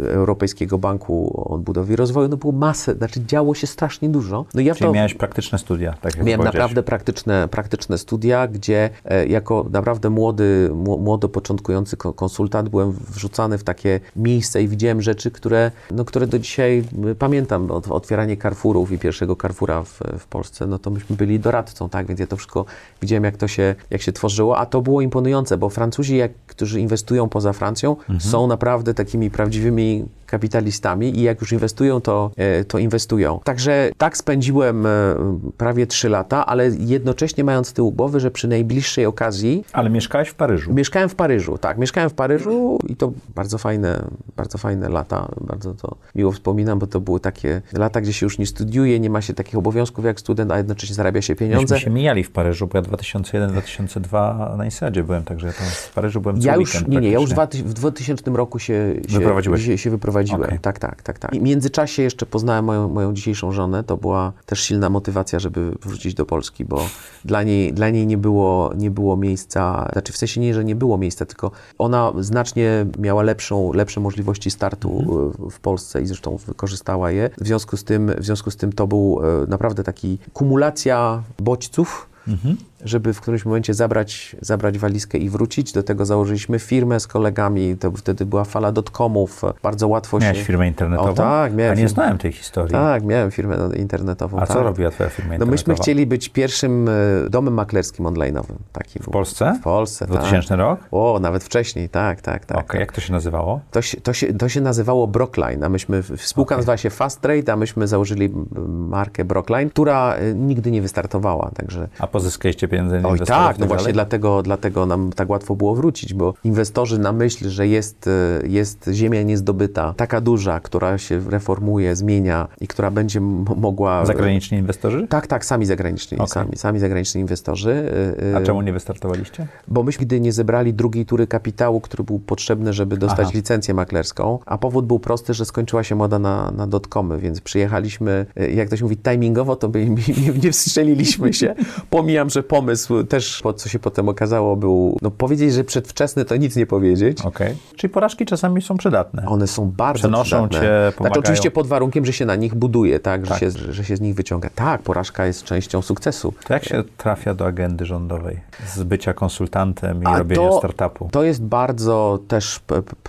Europejskiego Banku Odbudowy i Rozwoju, no było masę, znaczy działo się strasznie dużo. No ja Czyli to... miałeś praktyczne studia, tak jak Miałem naprawdę praktyczne, praktyczne studia, gdzie e, jako naprawdę młody, mło- młodo początkujący ko- konsultant byłem wrzucany w takie miejsca i widziałem rzeczy, które, no, które do dzisiaj y, pamiętam. Od, otwieranie Carrefourów i pierwszego Carrefoura w, w Polsce, no to myśmy byli doradcą, tak, więc ja to wszystko widziałem, jak to się, jak się tworzyło, a to było imponujące, bo Francuzi, jak, którzy inwestują poza Francją, są naprawdę takimi prawdziwymi kapitalistami i jak już inwestują, to, e, to inwestują. Także tak spędziłem e, prawie trzy lata, ale jednocześnie mając z tyłu głowy, że przy najbliższej okazji Ale mieszkałeś w Paryżu. Mieszkałem w Paryżu, tak, mieszkałem w Paryżu i to bardzo fajne, bardzo fajne lata, bardzo to miło wspominam, bo to były takie lata, gdzie się już nie studiuje, nie ma się takich obowiązków jak student, a jednocześnie zarabia się pieniądze. Myśmy się mijali w Paryżu, bo ja 2001-2002 na Insadzie byłem, także ja tam w Paryżu byłem co Ja już, nie, nie, ja już w praktycznie. 2000 w 2000 roku się, się, się, się wyprowadziłem. Okej. Tak, tak, tak, tak. I w międzyczasie jeszcze poznałem moją, moją dzisiejszą żonę. To była też silna motywacja, żeby wrócić do Polski, bo dla niej, dla niej nie, było, nie było miejsca, znaczy w sensie nie, że nie było miejsca, tylko ona znacznie miała lepszą, lepsze możliwości startu Mhm. e, w Polsce i zresztą wykorzystała je. W związku z tym, w związku z tym to był e, naprawdę taki kumulacja bodźców, Mhm. Żeby w którymś momencie zabrać, zabrać walizkę i wrócić. Do tego założyliśmy firmę z kolegami, to wtedy była fala dotcomów, bardzo łatwo Miałeś się... firmę internetową? O, tak, miałem A nie firmę. znałem tej historii. Tak, miałem firmę no, internetową. A tak. co robiła twoja firma No internetowa? myśmy chcieli być pierwszym e, domem maklerskim online'owym. Taki W Polsce? W Polsce, 2000 tak. rok? O, nawet wcześniej, tak, tak, tak. Okej, tak. jak to się nazywało? To się, to, się, to się nazywało Brockline, a myśmy, spółka nazywała się Fast Trade, a myśmy założyli markę Brockline, która e, nigdy nie wystartowała, także... A pozyskaliście pieniądze Oj tak, no właśnie dlatego, dlatego nam tak łatwo było wrócić, bo inwestorzy na myśl, że jest, e, jest ziemia niezdobyta, taka duża, która się reformuje, zmienia i która będzie mogła... Zagraniczni inwestorzy? Tak, tak, sami zagraniczni, Okej. sami, sami zagraniczni inwestorzy. e, e, A czemu nie wystartowaliście? Bo myśmy nigdy nie zebrali drugiej tury kapitału, który był potrzebny, żeby dostać Aha. licencję maklerską, a powód był prosty, że skończyła się moda na, na dotcomy, więc przyjechaliśmy, e, jak to się mówi, timingowo, to by, nie, nie wstrzeliliśmy się. Pomijam, że pomysł też, po co się potem okazało, był, no powiedzieć, że przedwczesny, to nic nie powiedzieć. Okej. Czyli porażki czasami są przydatne. One są bardzo Przenoszą przydatne. cię, Znaczy pomagają. oczywiście pod warunkiem, że się na nich buduje, tak, że, Tak. Się, że się z nich wyciąga. Tak, porażka jest częścią sukcesu. To jak się trafia do agendy rządowej? Z bycia konsultantem i A robienia to- startupu? To jest bardzo też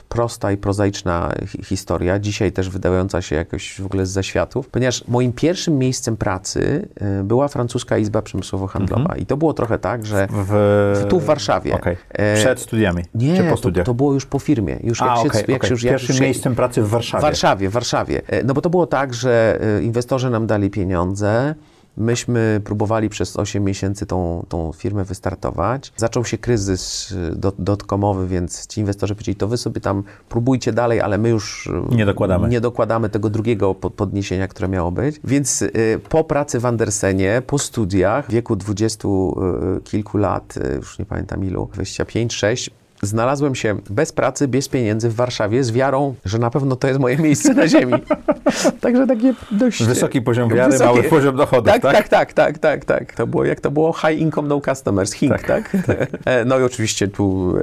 prosta i prozaiczna hi- historia, dzisiaj też wydająca się jakoś w ogóle z zaświatów, ponieważ moim pierwszym miejscem pracy y, była francuska izba przemysłowo-handlowa i to było trochę tak, że W... tu w Warszawie. Okej. E, Przed studiami? nie, po to, studiach? to było już po firmie. Już jak się, okej, jak się już Pierwszym miejscem pracy w Warszawie. w Warszawie, w Warszawie. E, No bo to było tak, że e, inwestorzy nam dali pieniądze. Myśmy próbowali przez 8 miesięcy tą, tą firmę wystartować. Zaczął się kryzys e, dot- dotcomowy, więc ci inwestorzy powiedzieli, to wy sobie tam próbujcie dalej, ale my już e, Nie dokładamy. nie dokładamy tego drugiego po- podniesienia, które miało być. Więc e, po pracy w Andersenie, po studiach, w wieku dwudziestu kilku lat, już nie pamiętam ilu, 25, 6, Znalazłem się bez pracy, bez pieniędzy w Warszawie z wiarą, że na pewno to jest moje miejsce na ziemi. Także takie dość... Wysoki poziom wiary, Wysokie- mały poziom dochodów, tak, tak? tak, tak, tak, tak, tak. To było, jak to było? High income, no customers, HINK, tak? E, No i oczywiście tu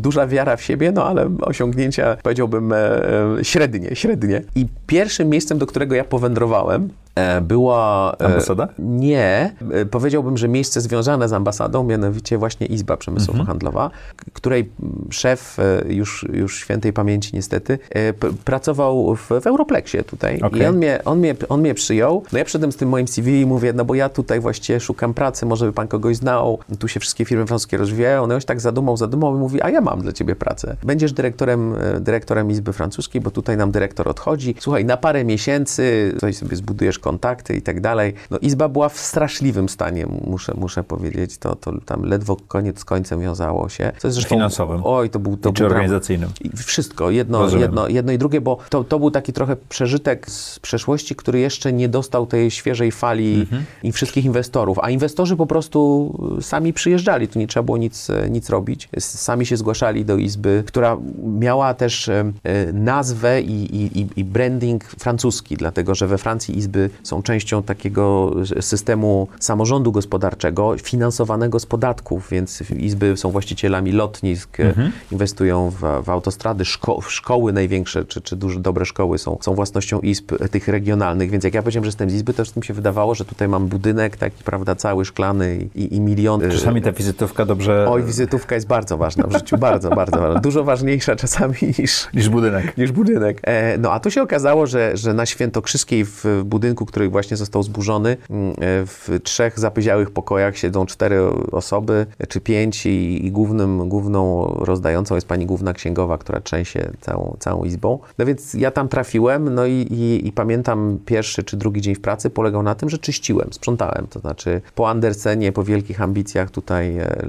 duża wiara w siebie, no ale osiągnięcia powiedziałbym e, e, średnie, średnie. I pierwszym miejscem, do którego ja powędrowałem, e, była... e, Ambasada? Nie. E, Powiedziałbym, że miejsce związane z ambasadą, mianowicie właśnie Izba Przemysłowo-Handlowa, k- której szef e, już, już świętej pamięci niestety e, pracował w, w Europlexie tutaj Okej. i on mnie, on, mnie, on mnie przyjął. No ja przyszedłem z tym moim CV i mówię, no bo ja tutaj właściwie szukam pracy, może by pan kogoś znał, tu się wszystkie firmy francuskie rozwijają. On już tak zadumał, zadumał i mówi, a ja mam dla ciebie pracę. Będziesz dyrektorem, e, dyrektorem Izby Francuskiej, bo tutaj nam dyrektor odchodzi. Słuchaj, na parę miesięcy tutaj sobie zbudujesz kontakty i tak dalej. No Izba była w straszliwym stanie, muszę, muszę powiedzieć. To, to tam ledwo koniec z końcem wiązało się. Co jest zresztą, Finansowym. Oj, to był to czy był organizacyjnym? I Wszystko, jedno, Rozumiem. jedno, jedno i drugie, bo to, to był taki trochę przeżytek z przeszłości, który jeszcze nie dostał tej świeżej fali Mhm. i wszystkich inwestorów. A inwestorzy po prostu y, sami przyjeżdżali, tu nie trzeba było nic, e, nic robić. Sami się zgłaszali do izby, która miała też e, nazwę i, i- i branding francuski, dlatego że we Francji izby są częścią takiego systemu samorządu gospodarczego finansowanego z podatków, więc izby są właścicielami lotnisk, e, inwestują w, w autostrady, szko szkoły największe, czy, czy duże, dobre szkoły są, są własnością izb e, tych regionalnych, więc jak ja powiedziałem, że jestem z izby, to już mi się wydawało, że tutaj mam budynek taki, prawda, cały szklany i, i, miliony. Czasami ta wizytówka dobrze Oj, wizytówka jest bardzo ważna w życiu, bardzo, bardzo ważna. Dużo ważniejsza czasami niż, niż budynek. niż budynek. E, no a tu się okazało, że, że na Świętokrzyskiej w w budynku, który właśnie został zburzony, mm, e, w trzech zapyziałych pokojach siedzą cztery osoby, czy pięć i, i głównym, główną rozdającą jest pani główna księgowa, która trzęsie całą, całą izbą. No więc ja tam trafiłem, no i, i, i pamiętam pierwszy czy drugi dzień w pracy polegał na tym, że czyściłem, sprzątałem, to znaczy po Andersenie, po wielkich ambicjach tutaj e,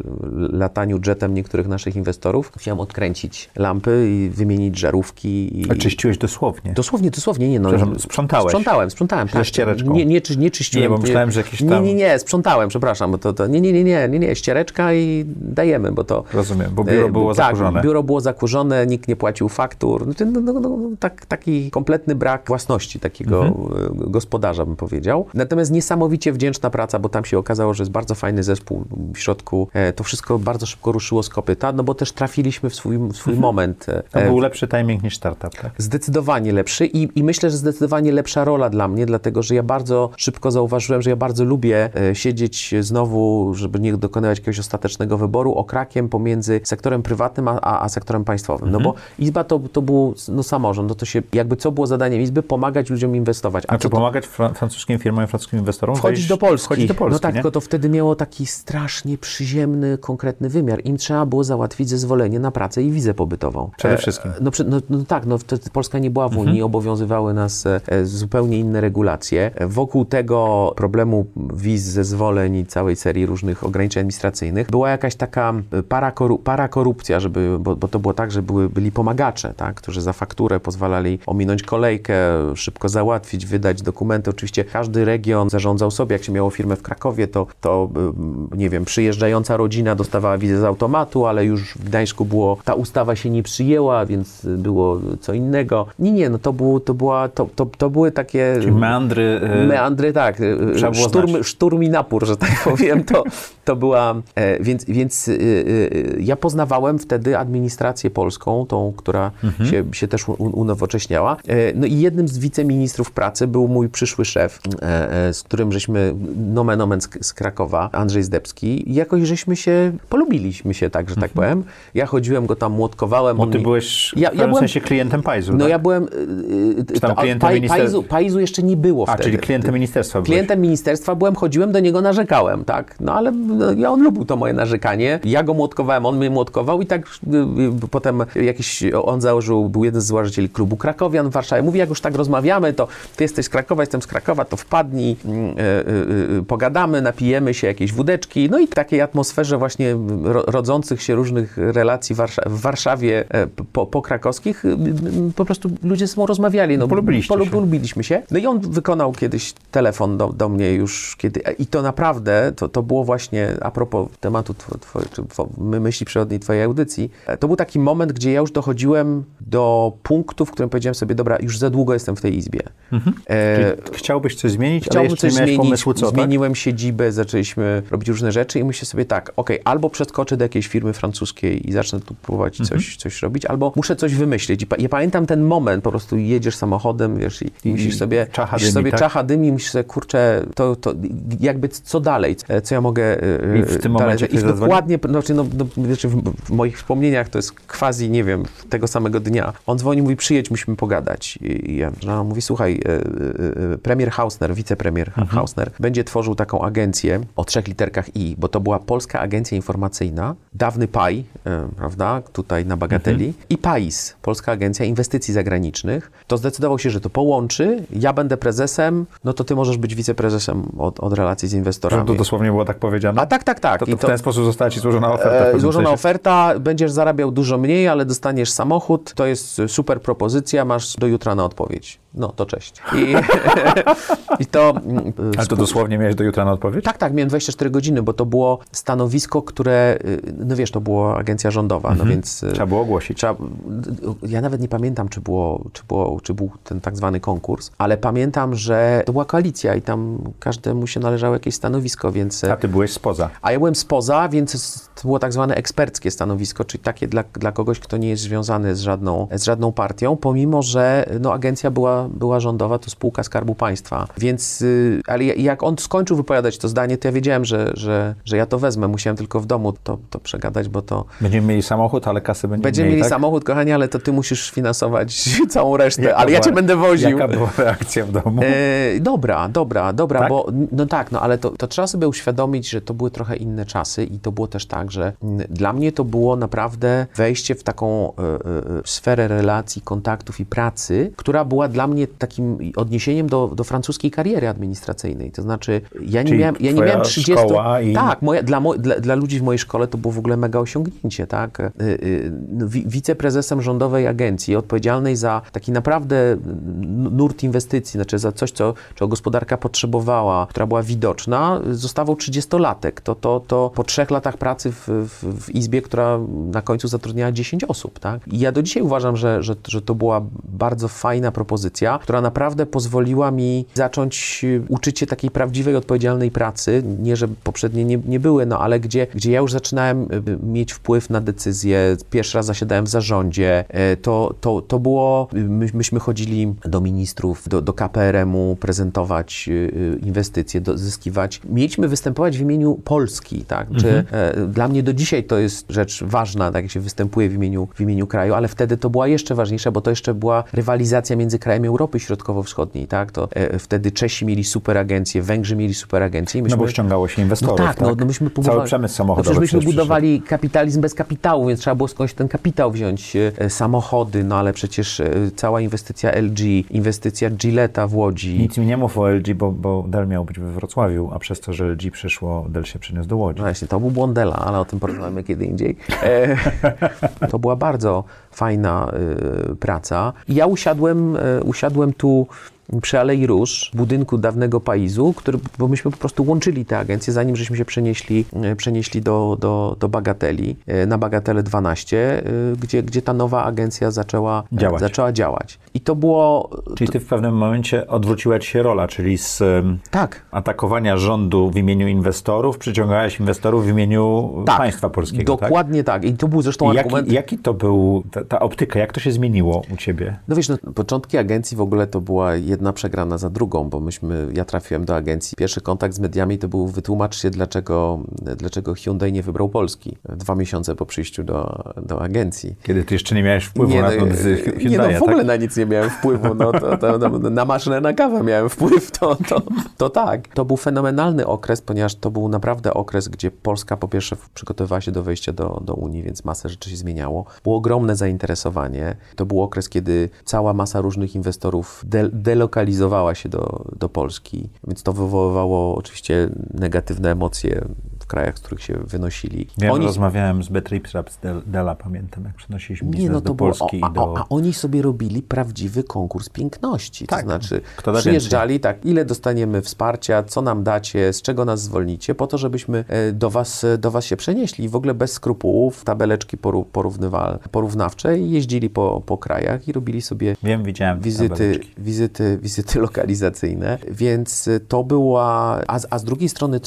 lataniu jetem niektórych naszych inwestorów, chciałem odkręcić lampy i wymienić żarówki. I, Oczyściłeś dosłownie. Dosłownie, dosłownie, nie no. Sprzątałeś? Sprzątałem, sprzątałem. Ze ściereczką? Nie, nie, nie czyściłem. Nie, bo myślałem, że jakieś Nie, tam- nie, nie, sprzątałem, przepraszam, bo to, to nie, nie, nie, nie, nie, nie, ściereczka i dajemy, bo to... Rozumiem, bo biuro E, było tak, zakurzone. biuro było zakurzone, nikt nie płacił faktur. Znaczy, No, no, no, no, tak, taki kompletny brak własności takiego Mhm. e, gospodarza, bym powiedział. Natomiast niesamowicie wdzięczna praca, bo tam się okazało, że jest bardzo fajny zespół w środku. E, To wszystko bardzo szybko ruszyło z kopyta, no bo też trafiliśmy w swój, w swój moment. e, To był lepszy timing niż startup, tak? Zdecydowanie lepszy i, i myślę, że zdecydowanie lepsza rola dla mnie, dlatego że ja bardzo szybko zauważyłem, że ja bardzo lubię e, siedzieć znowu, żeby nie dokonywać jakiegoś ostatecznego wyboru, okrakiem pomiędzy sektorem prywatnym a, a, a sektorem państwowym. No bo Izba to, to był no, samorząd, no to się jakby co było zadaniem Izby? Pomagać ludziom inwestować. A czy to pomagać fran- francuskim firmom i francuskim inwestorom? Wchodzić wejść- do Polski. Wchodzić do Polski, no tak, nie? tylko to wtedy miało taki strasznie przyziemny, konkretny wymiar. Im trzeba było załatwić zezwolenie na pracę i wizę pobytową. Przede E, wszystkim. No, no, no tak, no wtedy Polska nie była w Unii, obowiązywały nas e, zupełnie inne regulacje. E, Wokół tego problemu wiz, zezwoleń i całej serii różnych ograniczeń administracyjnych była jakaś taka e, parakoru, parakorupcja, żeby, bo, bo to było tak, że były, byli pomagacze, tak, którzy za fakturę pozwalali ominąć kolejkę, szybko załatwić, wydać dokumenty. Oczywiście każdy region zarządzał sobie. Jak się miało firmę w Krakowie, to, to ym, nie wiem, przyjeżdżająca rodzina dostawała wizę z automatu, ale już w Gdańsku było, ta ustawa się nie przyjęła, więc było co innego. Nie, nie, no to, było, to, była, to, to, to były takie... Czyli meandry. y, Meandry, tak. było Szturm, szturm i napór, że tak powiem. To, to była. E, więc więc ja poznawałem wtedy administrację polską, tą, która Mhm. się, się też unowocześniała. E, no i jednym z wiceministrów pracy był mój przyszły szef, e, e, z którym żeśmy, nomen omen z, Krakowa, Andrzej Zdebski. I jakoś żeśmy się, polubiliśmy się, tak, że tak powiem. Ja chodziłem go tam, młotkowałem. Mhm. Bo ty mi- byłeś w Ja- byłem- sensie klientem Pajzu, No tak? ja byłem... y, y, tam klientem minister- Pajzu, Pajzu jeszcze nie było A, wtedy. czyli klientem ministerstwa byłeś. Klientem ministerstwa byłem, chodziłem do niego, narzekałem, tak? No ale no, ja on lubił to moje narzekanie. Ja go młotkowałem, on mnie młotkował i tak y, y, potem jakiś, on założył, był jeden z założycieli klubu Krakowian w Warszawie. Mówi, jak już tak rozmawiamy, to ty jesteś z Krakowa, jestem z Krakowa, to wpadnij, y, pogadamy, napijemy się jakieś wódeczki. No i w takiej atmosferze właśnie ro, rodzących się różnych relacji w Warszawie e, po, po krakowskich po prostu ludzie ze sobą rozmawiali. No, Polubiliście się. polubiliśmy się. No i on wykonał kiedyś telefon do, do mnie już kiedy. I to naprawdę, to, to było właśnie a propos tematu czy my myśli przewodniej twojej audycji. e, To był taki moment, gdzie ja już dochodziłem do punktu, w którym powiedziałem sobie, dobra, już za długo jestem w tej izbie. E, Czyli Chciałbyś coś zmienić, Chciałbym coś zmienić. pomysłu, co, tak? Zmieniłem siedzibę, zaczęliśmy robić różne rzeczy i myślę sobie tak, okej, albo przeskoczę do jakiejś firmy francuskiej i zacznę tu próbować Mhm. coś, coś robić, albo muszę coś wymyślić. I pa, ja pamiętam ten moment, po prostu jedziesz samochodem, wiesz, i, i musisz sobie, czacha sobie tak? czacha dymi, sobie, kurczę, to, to jakby co dalej, co- ja mogę e, I w tym dalej momencie zrobić? I dokładnie, znaczy, no, no, znaczy w, w moich wspomnieniach to jest quasi, nie wiem, tego samego dnia. On dzwoni, mówi, przyjedź, musimy pogadać. I, ja, no, mówi, słuchaj, e, e, premier Hausner, wicepremier Mhm. Hausner, będzie tworzył taką agencję o trzech literkach I, bo to była Polska Agencja Informacyjna, dawny PAI, prawda, tutaj na Bagateli, Mhm. i PAIS, Polska Agencja Inwestycji Zagranicznych. To zdecydował się, że to połączy, ja będę prezesem, no to ty możesz być wiceprezesem od, od relacji z inwestorami. to dosłownie było tak powiedziane? A tak, tak, tak. To, to w ten sposób została ci złożona oferta. E, złożona oferta, będziesz zarabiał dużo mniej, ale dostaniesz samochód, to jest super propozycja, masz do jutra na odpowiedź. No, to cześć. I, i to... mm, Ale to dosłownie miałeś do jutra na odpowiedź? tak, tak, miałem 24 godziny, bo to było stanowisko, które, y, no wiesz, to była agencja rządowa, no więc... y, Trzeba było ogłosić. Trzeba, ja nawet nie pamiętam, czy, było, czy, było, czy był ten tak zwany konkurs, ale pamiętam, że to była koalicja i tam każdemu się należało jakieś stanowisko, więc... A ty byłeś spoza. A ja byłem spoza, więc to było tak zwane eksperckie stanowisko, czyli takie dla, dla kogoś, kto nie jest związany z żadną, z żadną partią, pomimo, że no, agencja była, była rządowa, to spółka Skarbu Państwa. Więc, y, ale ja- jak on skończył wypowiadać to zdanie, to ja wiedziałem, że, że, że ja to wezmę. Musiałem tylko w domu to, to przegadać, bo to Będziemy mieli samochód, ale kasy będziemy będziemy mieli, mieli tak? samochód, kochanie, ale to ty musisz finansować całą resztę, Jaka ale ja cię będę woził. Jaka była reakcja w domu? E, dobra, dobra, dobra, Tak? bo no tak, no ale to, to trzeba sobie uświadomić, że to były trochę inne czasy i to było też tak, że mm, dla mnie to było naprawdę wejście w taką e, e, sferę relacji, kontaktów i pracy, która była dla mnie takim odniesieniem do, do francuskiej kariery administracyjnej. To znaczy, ja nie Czyli miałem, ja nie miałem 30... szkoła i- Tak, moja, dla, dla, dla ludzi w mojej szkole to było w ogóle mega osiągnięcie, tak? Y, y, no, wi, wiceprezesem rządowej agencji odpowiedzialnej za taki naprawdę nurt inwestycji, znaczy za coś, co, czego gospodarka potrzebowała, która była widoczna, zostawał 30-latek. To, to, to po trzech latach pracy w, w, w izbie, która na końcu zatrudniała 10 osób, tak? I ja do dzisiaj uważam, że, że, że to była bardzo fajna propozycja, która naprawdę pozwoliła mi zacząć y, uczyć się takiej prawdziwej, odpowiedzialnej pracy. Nie, że poprzednie nie, nie były, no ale gdzie, gdzie ja już zaczynałem y, mieć wpływ na decyzje. Pierwszy raz zasiadałem w zarządzie. E, To, to, to było, my, myśmy chodzili do ministrów, do, do KPRM-u, prezentować y, y, inwestycje, zyskiwać. Mieliśmy występować w imieniu Polski, tak? Czy, e, dla mnie do dzisiaj to jest rzecz ważna, tak jak się występuje w imieniu, w imieniu kraju, ale wtedy to była jeszcze ważniejsza, bo to jeszcze była rywalizacja między krajami Europy Środkowo-Wschodniej, tak? To e, wtedy Czesi mieli super agencję, Węgrzy mieli super agencję i No myśmy... bo ściągało się No inwestorów, tak, no, no myśmy Cały przemysł no samochodowy przecież myśmy budowali kapitalizm bez kapitału, więc trzeba było skądś ten kapitał wziąć. E, Samochody, no ale przecież e, cała inwestycja LG, inwestycja Gilletta w Łodzi. Nic mi nie mów o LG, bo, bo Dell miał być we Wrocławiu, a przez to, że LG przyszło, Dell się przeniósł do Łodzi. No właśnie, to był błąd Della, ale o tym porozmawiamy kiedy indziej. E, to była bardzo fajna e, praca. I ja usiadłem, e, usiadłem tu przy Alei Róż, budynku dawnego Paizu, który, bo myśmy po prostu łączyli te agencje, zanim żeśmy się przenieśli, e, przenieśli do, do, do Bagateli, e, na Bagatele 12, e, gdzie, gdzie ta nowa agencja zaczęła Działać. Zaczęła działać. I to było... Czyli ty w pewnym momencie odwróciła ci się rola, czyli z Tak, atakowania rządu w imieniu inwestorów przyciągałeś inwestorów w imieniu tak. państwa polskiego, tak? Dokładnie tak. I to był zresztą I argument... jaki, jaki to był, ta, ta optyka, jak to się zmieniło u ciebie? No wiesz, no, początki agencji w ogóle to była jedna przegrana za drugą, bo myśmy, ja trafiłem do agencji. Pierwszy kontakt z mediami to był wytłumacz się, dlaczego, dlaczego Hyundai nie wybrał Polski. Dwa miesiące po przyjściu do, do agencji. Kiedy ty jeszcze nie miałeś wpływu Nie, na no, to decyzję nie, no w ogóle tak? na nic nie miałem wpływu. No, to, to, to, na maszynę na kawę miałem wpływ, to, to, to tak. To był fenomenalny okres, ponieważ to był naprawdę okres, gdzie Polska po pierwsze przygotowywała się do wejścia do, do Unii, więc masę rzeczy się zmieniało. Było ogromne zainteresowanie. To był okres, kiedy cała masa różnych inwestorów de, delokalizowała się do, do Polski, więc to wywoływało oczywiście negatywne emocje krajach, z których się wynosili. Wiem, Oni- rozmawiałem z Del- Dela, pamiętam, jak przenosiliśmy biznes nie, no to do było, Polski a, i do... a, a oni sobie robili prawdziwy konkurs piękności. Tak. To znaczy, Kto da przyjeżdżali, tak, ile dostaniemy wsparcia, co nam dacie, z czego nas zwolnicie, po to, żebyśmy e, do was, e, do was się przenieśli. I w ogóle bez skrupułów, tabeleczki porównawcze i jeździli po, po krajach i robili sobie Wiem, widziałem wizyty, tabeleczki. wizyty, wizyty lokalizacyjne, więc y, to była, a z, a z drugiej strony,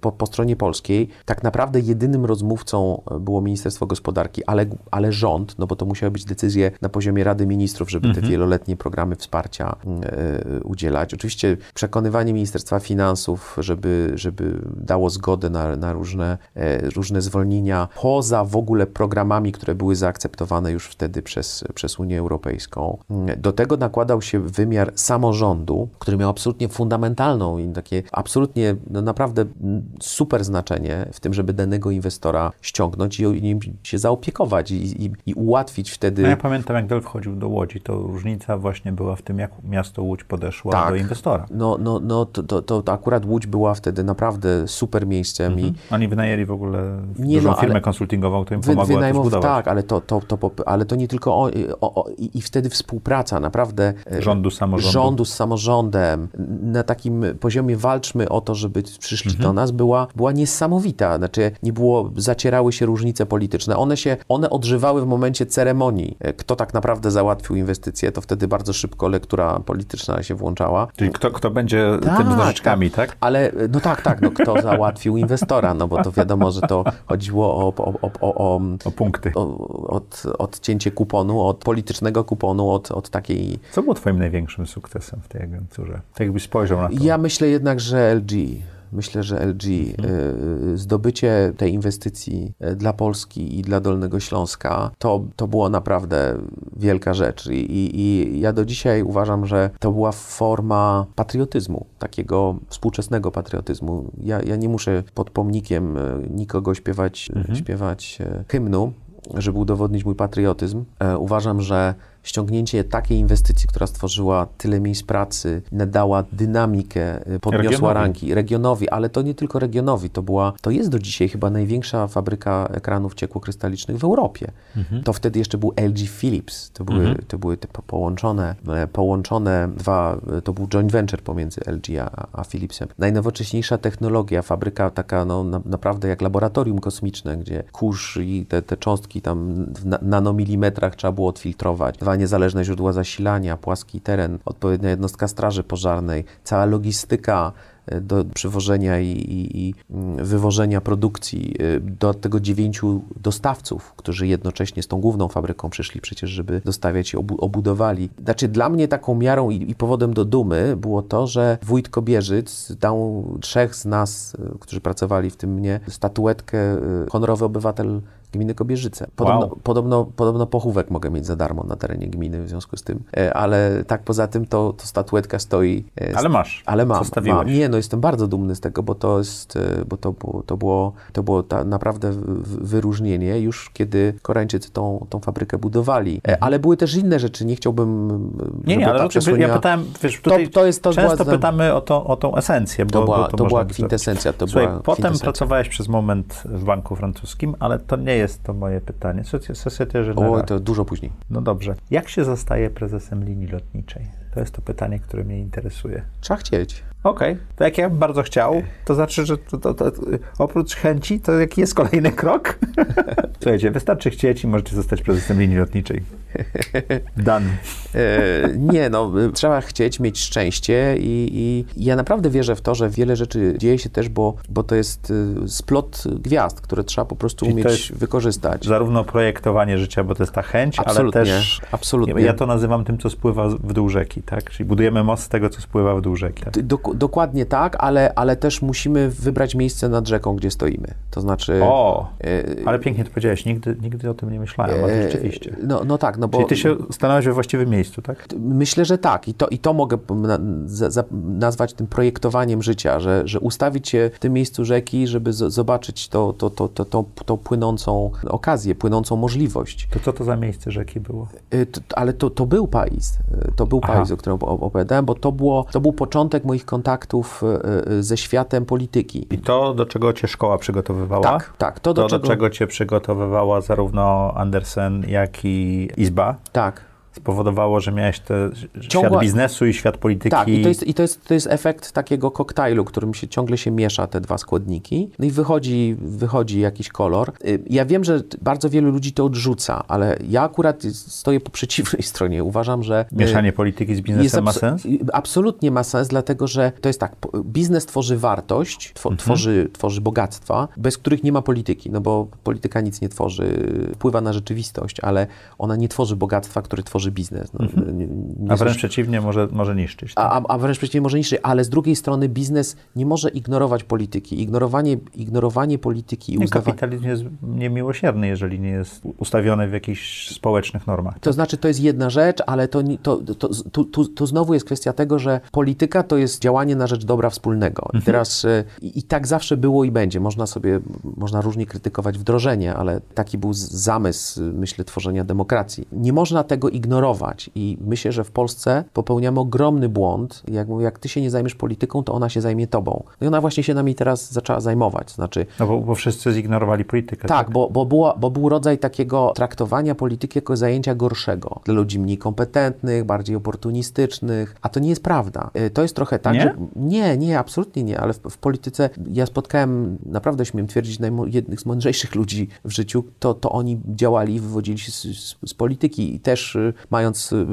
po, po stronie polskiej, tak naprawdę jedynym rozmówcą y, było Ministerstwo Gospodarki, ale, ale rząd, no bo to musiały być decyzje na poziomie Rady Ministrów, żeby te wieloletnie programy wsparcia y, y, udzielać. Oczywiście przekonywanie Ministerstwa Finansów, żeby, żeby dało zgodę na, na różne, e, różne zwolnienia, poza w ogóle programami, które były zaakceptowane już wtedy przez, przez Unię Europejską. Do tego nakładał się wymiar samorządu, który miał absolutnie fundamentalną i takie absolutnie no naprawdę mm, super znaczenie w tym, żeby danego inwestora ściągnąć i nim się zaopiekować i, i, i ułatwić wtedy. No ja pamiętam, jak Del wchodził do Łodzi, to różnica właśnie była w tym, jak miasto Łódź podeszło Tak. do inwestora. No, no, no to, to, to, to akurat Łódź była wtedy naprawdę super miejscem i Oni wynajęli w ogóle Nie, dużą no, firmę konsultingową, która im Wy, pomogła to wynajmow- zbudować. tak, ale to, to, to, ale to nie tylko o, o, o, i, wtedy współpraca naprawdę e, Rządu, samorządu. rządu z samorządem na takim poziomie walczmy o to, żeby przyszli do nas była, była niesamowita. Znaczy nie było, zacierały się różnice polityczne. One się, one odżywały w momencie ceremonii. E, Kto tak naprawdę załatwił inwestycje, to wtedy bardzo szybko lektura polityczna się włączała. Czyli kto, kto będzie Tak, tym z nożyczkami, tak? Ale no tak, tak, no kto załatwił inwestora, no bo to wiadomo, że to chodziło o, o, o, o, o punkty. od, odcięcie kuponu, od politycznego kuponu, od, od takiej... Co było twoim największym sukcesem w tej agenturze? Tak jakbyś spojrzał na to. Ja myślę jednak, że LG. Myślę, że LG, y, zdobycie tej inwestycji y, dla Polski i dla Dolnego Śląska, to, to było naprawdę wielka rzecz. I, i, I ja do dzisiaj uważam, że to była forma patriotyzmu, takiego współczesnego patriotyzmu. Ja, ja nie muszę pod pomnikiem y, nikogo śpiewać, y, śpiewać y, hymnu, żeby udowodnić mój patriotyzm. E, uważam, że ściągnięcie takiej inwestycji, która stworzyła tyle miejsc pracy, nadała dynamikę, y, podniosła Regionowi. ranki regionowi, ale to nie tylko regionowi, to była, to jest do dzisiaj chyba największa fabryka ekranów ciekłokrystalicznych w Europie. To wtedy jeszcze był LG Philips, to były, to były te po- połączone, e, połączone dwa, e, to był joint venture pomiędzy LG a, a Philipsem. Najnowocześniejsza technologia, fabryka taka no, na, naprawdę jak laboratorium kosmiczne, gdzie kurz i te, te cząstki tam w na, nanomilimetrach trzeba było odfiltrować. Dwa niezależne źródła zasilania, płaski teren, odpowiednia jednostka straży pożarnej, cała logistyka e, do przywożenia i, i, i mm, wywożenia produkcji, y, do tego dziewięciu dostawców, którzy jednocześnie z tą główną fabryką przyszli przecież, żeby dostawiać i obu, obudowali. Znaczy dla mnie taką miarą i, i powodem do dumy było to, że wójt Kobierzyc dał trzech z nas, y, którzy pracowali w tym mnie, statuetkę honorowy obywatel gminy Kobierzyce. Podobno, Wow. podobno, podobno pochówek mogę mieć za darmo na terenie gminy w związku z tym, E, ale tak poza tym to, to statuetka stoi. e, Ale masz. ale mam, mam. Nie, no jestem bardzo dumny z tego, bo to jest, e, bo to było, to było, to było ta, naprawdę wyróżnienie już kiedy Koreańczycy tą, tą fabrykę budowali. E, Ale były też inne rzeczy, nie chciałbym... Mhm. Nie, nie, ale to, ja pytałem, wiesz, tutaj to jest- to często była- pytamy o, to, o tą esencję, bo To była, bo to można była by kwintesencja, to Słuchaj, była potem kwintesencja. pracowałeś przez moment w banku francuskim, ale to nie jest to moje pytanie. Socie- Societe O, Generale. to dużo później. No dobrze. Jak się zostaje prezesem linii lotniczej? To jest to pytanie, które mnie interesuje. Trzeba chcieć. Okej, to jak ja bym bardzo chciał, to znaczy, że to, to, to, oprócz chęci, to jaki jest kolejny krok? Słuchajcie, wystarczy chcieć i możecie zostać prezesem linii lotniczej. Done. E, nie, no, trzeba chcieć, mieć szczęście i, i ja naprawdę wierzę w to, że wiele rzeczy dzieje się też, bo, bo to jest y, splot gwiazd, które trzeba po prostu Czyli umieć wykorzystać. Zarówno projektowanie życia, bo to jest ta chęć, Absolutnie, ale też... absolutnie. Ja to nazywam tym, co spływa w dół rzeki, tak? Czyli budujemy most z tego, co spływa w dół rzeki. Tak? Dok- dokładnie tak, ale, ale też musimy wybrać miejsce nad rzeką, gdzie stoimy. To znaczy... O, e, ale pięknie to powiedziałeś, nigdy, nigdy o tym nie myślałem, ale e, rzeczywiście. No, no tak, no bo... Czyli ty się stanąłeś we właściwym miejscu, tak? Myślę, że tak. I to, i to mogę nazwać tym projektowaniem życia, że, że ustawić się w tym miejscu rzeki, żeby zobaczyć to, to, to, to, to, to płynącą okazję, płynącą możliwość. To co to za miejsce rzeki było? Y, ale to, to był Pais. Y, To był Aha. Pais, o którym op- opowiadałem, bo to, było, to był początek moich kontaktów y, ze światem polityki. I to, do czego cię szkoła przygotowywała? Tak, tak. To, do To, czego... do czego cię przygotowywała zarówno Andersen, jak i Izba, Tak. Spowodowało, że miałeś te Ciągła- świat biznesu i świat polityki. Tak, i to jest, i to jest, to jest efekt takiego koktajlu, którym się ciągle się miesza te dwa składniki. No i wychodzi, wychodzi jakiś kolor. Y, Ja wiem, że bardzo wielu ludzi to odrzuca, ale ja akurat stoję po przeciwnej stronie. Uważam, że. y, Mieszanie polityki z biznesem ma sens? y, Absolutnie ma sens, dlatego że to jest tak, biznes tworzy wartość, two, Mhm. tworzy, tworzy bogactwa, bez których nie ma polityki, no bo polityka nic nie tworzy, wpływa na rzeczywistość, ale ona nie tworzy bogactwa, które tworzy biznes. No, nie, nie Mhm. A wręcz słysz- przeciwnie, może, może niszczyć. tak? a, a, wręcz przeciwnie, może niższy, ale z drugiej strony biznes nie może ignorować polityki. Ignorowanie, ignorowanie polityki i Nie, uznawanie. kapitalizm jest niemiłosierny, jeżeli nie jest ustawiony w jakichś społecznych normach. To znaczy, to jest jedna rzecz, ale to, to, to, tu, tu, tu znowu jest kwestia tego, że polityka to jest działanie na rzecz dobra wspólnego. Mhm. I teraz e, i, i tak zawsze było i będzie. Można sobie, można różnie krytykować wdrożenie, ale taki był zamysł, myślę, tworzenia demokracji. Nie można tego ignorować i myślę, że w Polsce popełniamy ogromny błąd. Jak mówię, jak ty się nie zajmiesz polityką, to ona się zajmie tobą. No i ona właśnie się nami teraz zaczęła zajmować. Znaczy, No bo, bo wszyscy zignorowali politykę. tak, bo, bo, była, bo był rodzaj takiego traktowania polityki jako zajęcia gorszego. Dla ludzi mniej kompetentnych, bardziej oportunistycznych, a to nie jest prawda. Y, To jest trochę tak, Nie? że... Nie, nie, absolutnie nie, ale w, w polityce ja spotkałem, naprawdę śmiem twierdzić, jednych z mądrzejszych ludzi w życiu, to, to oni działali i wywodzili się z, z, z polityki i też y, mając y, y,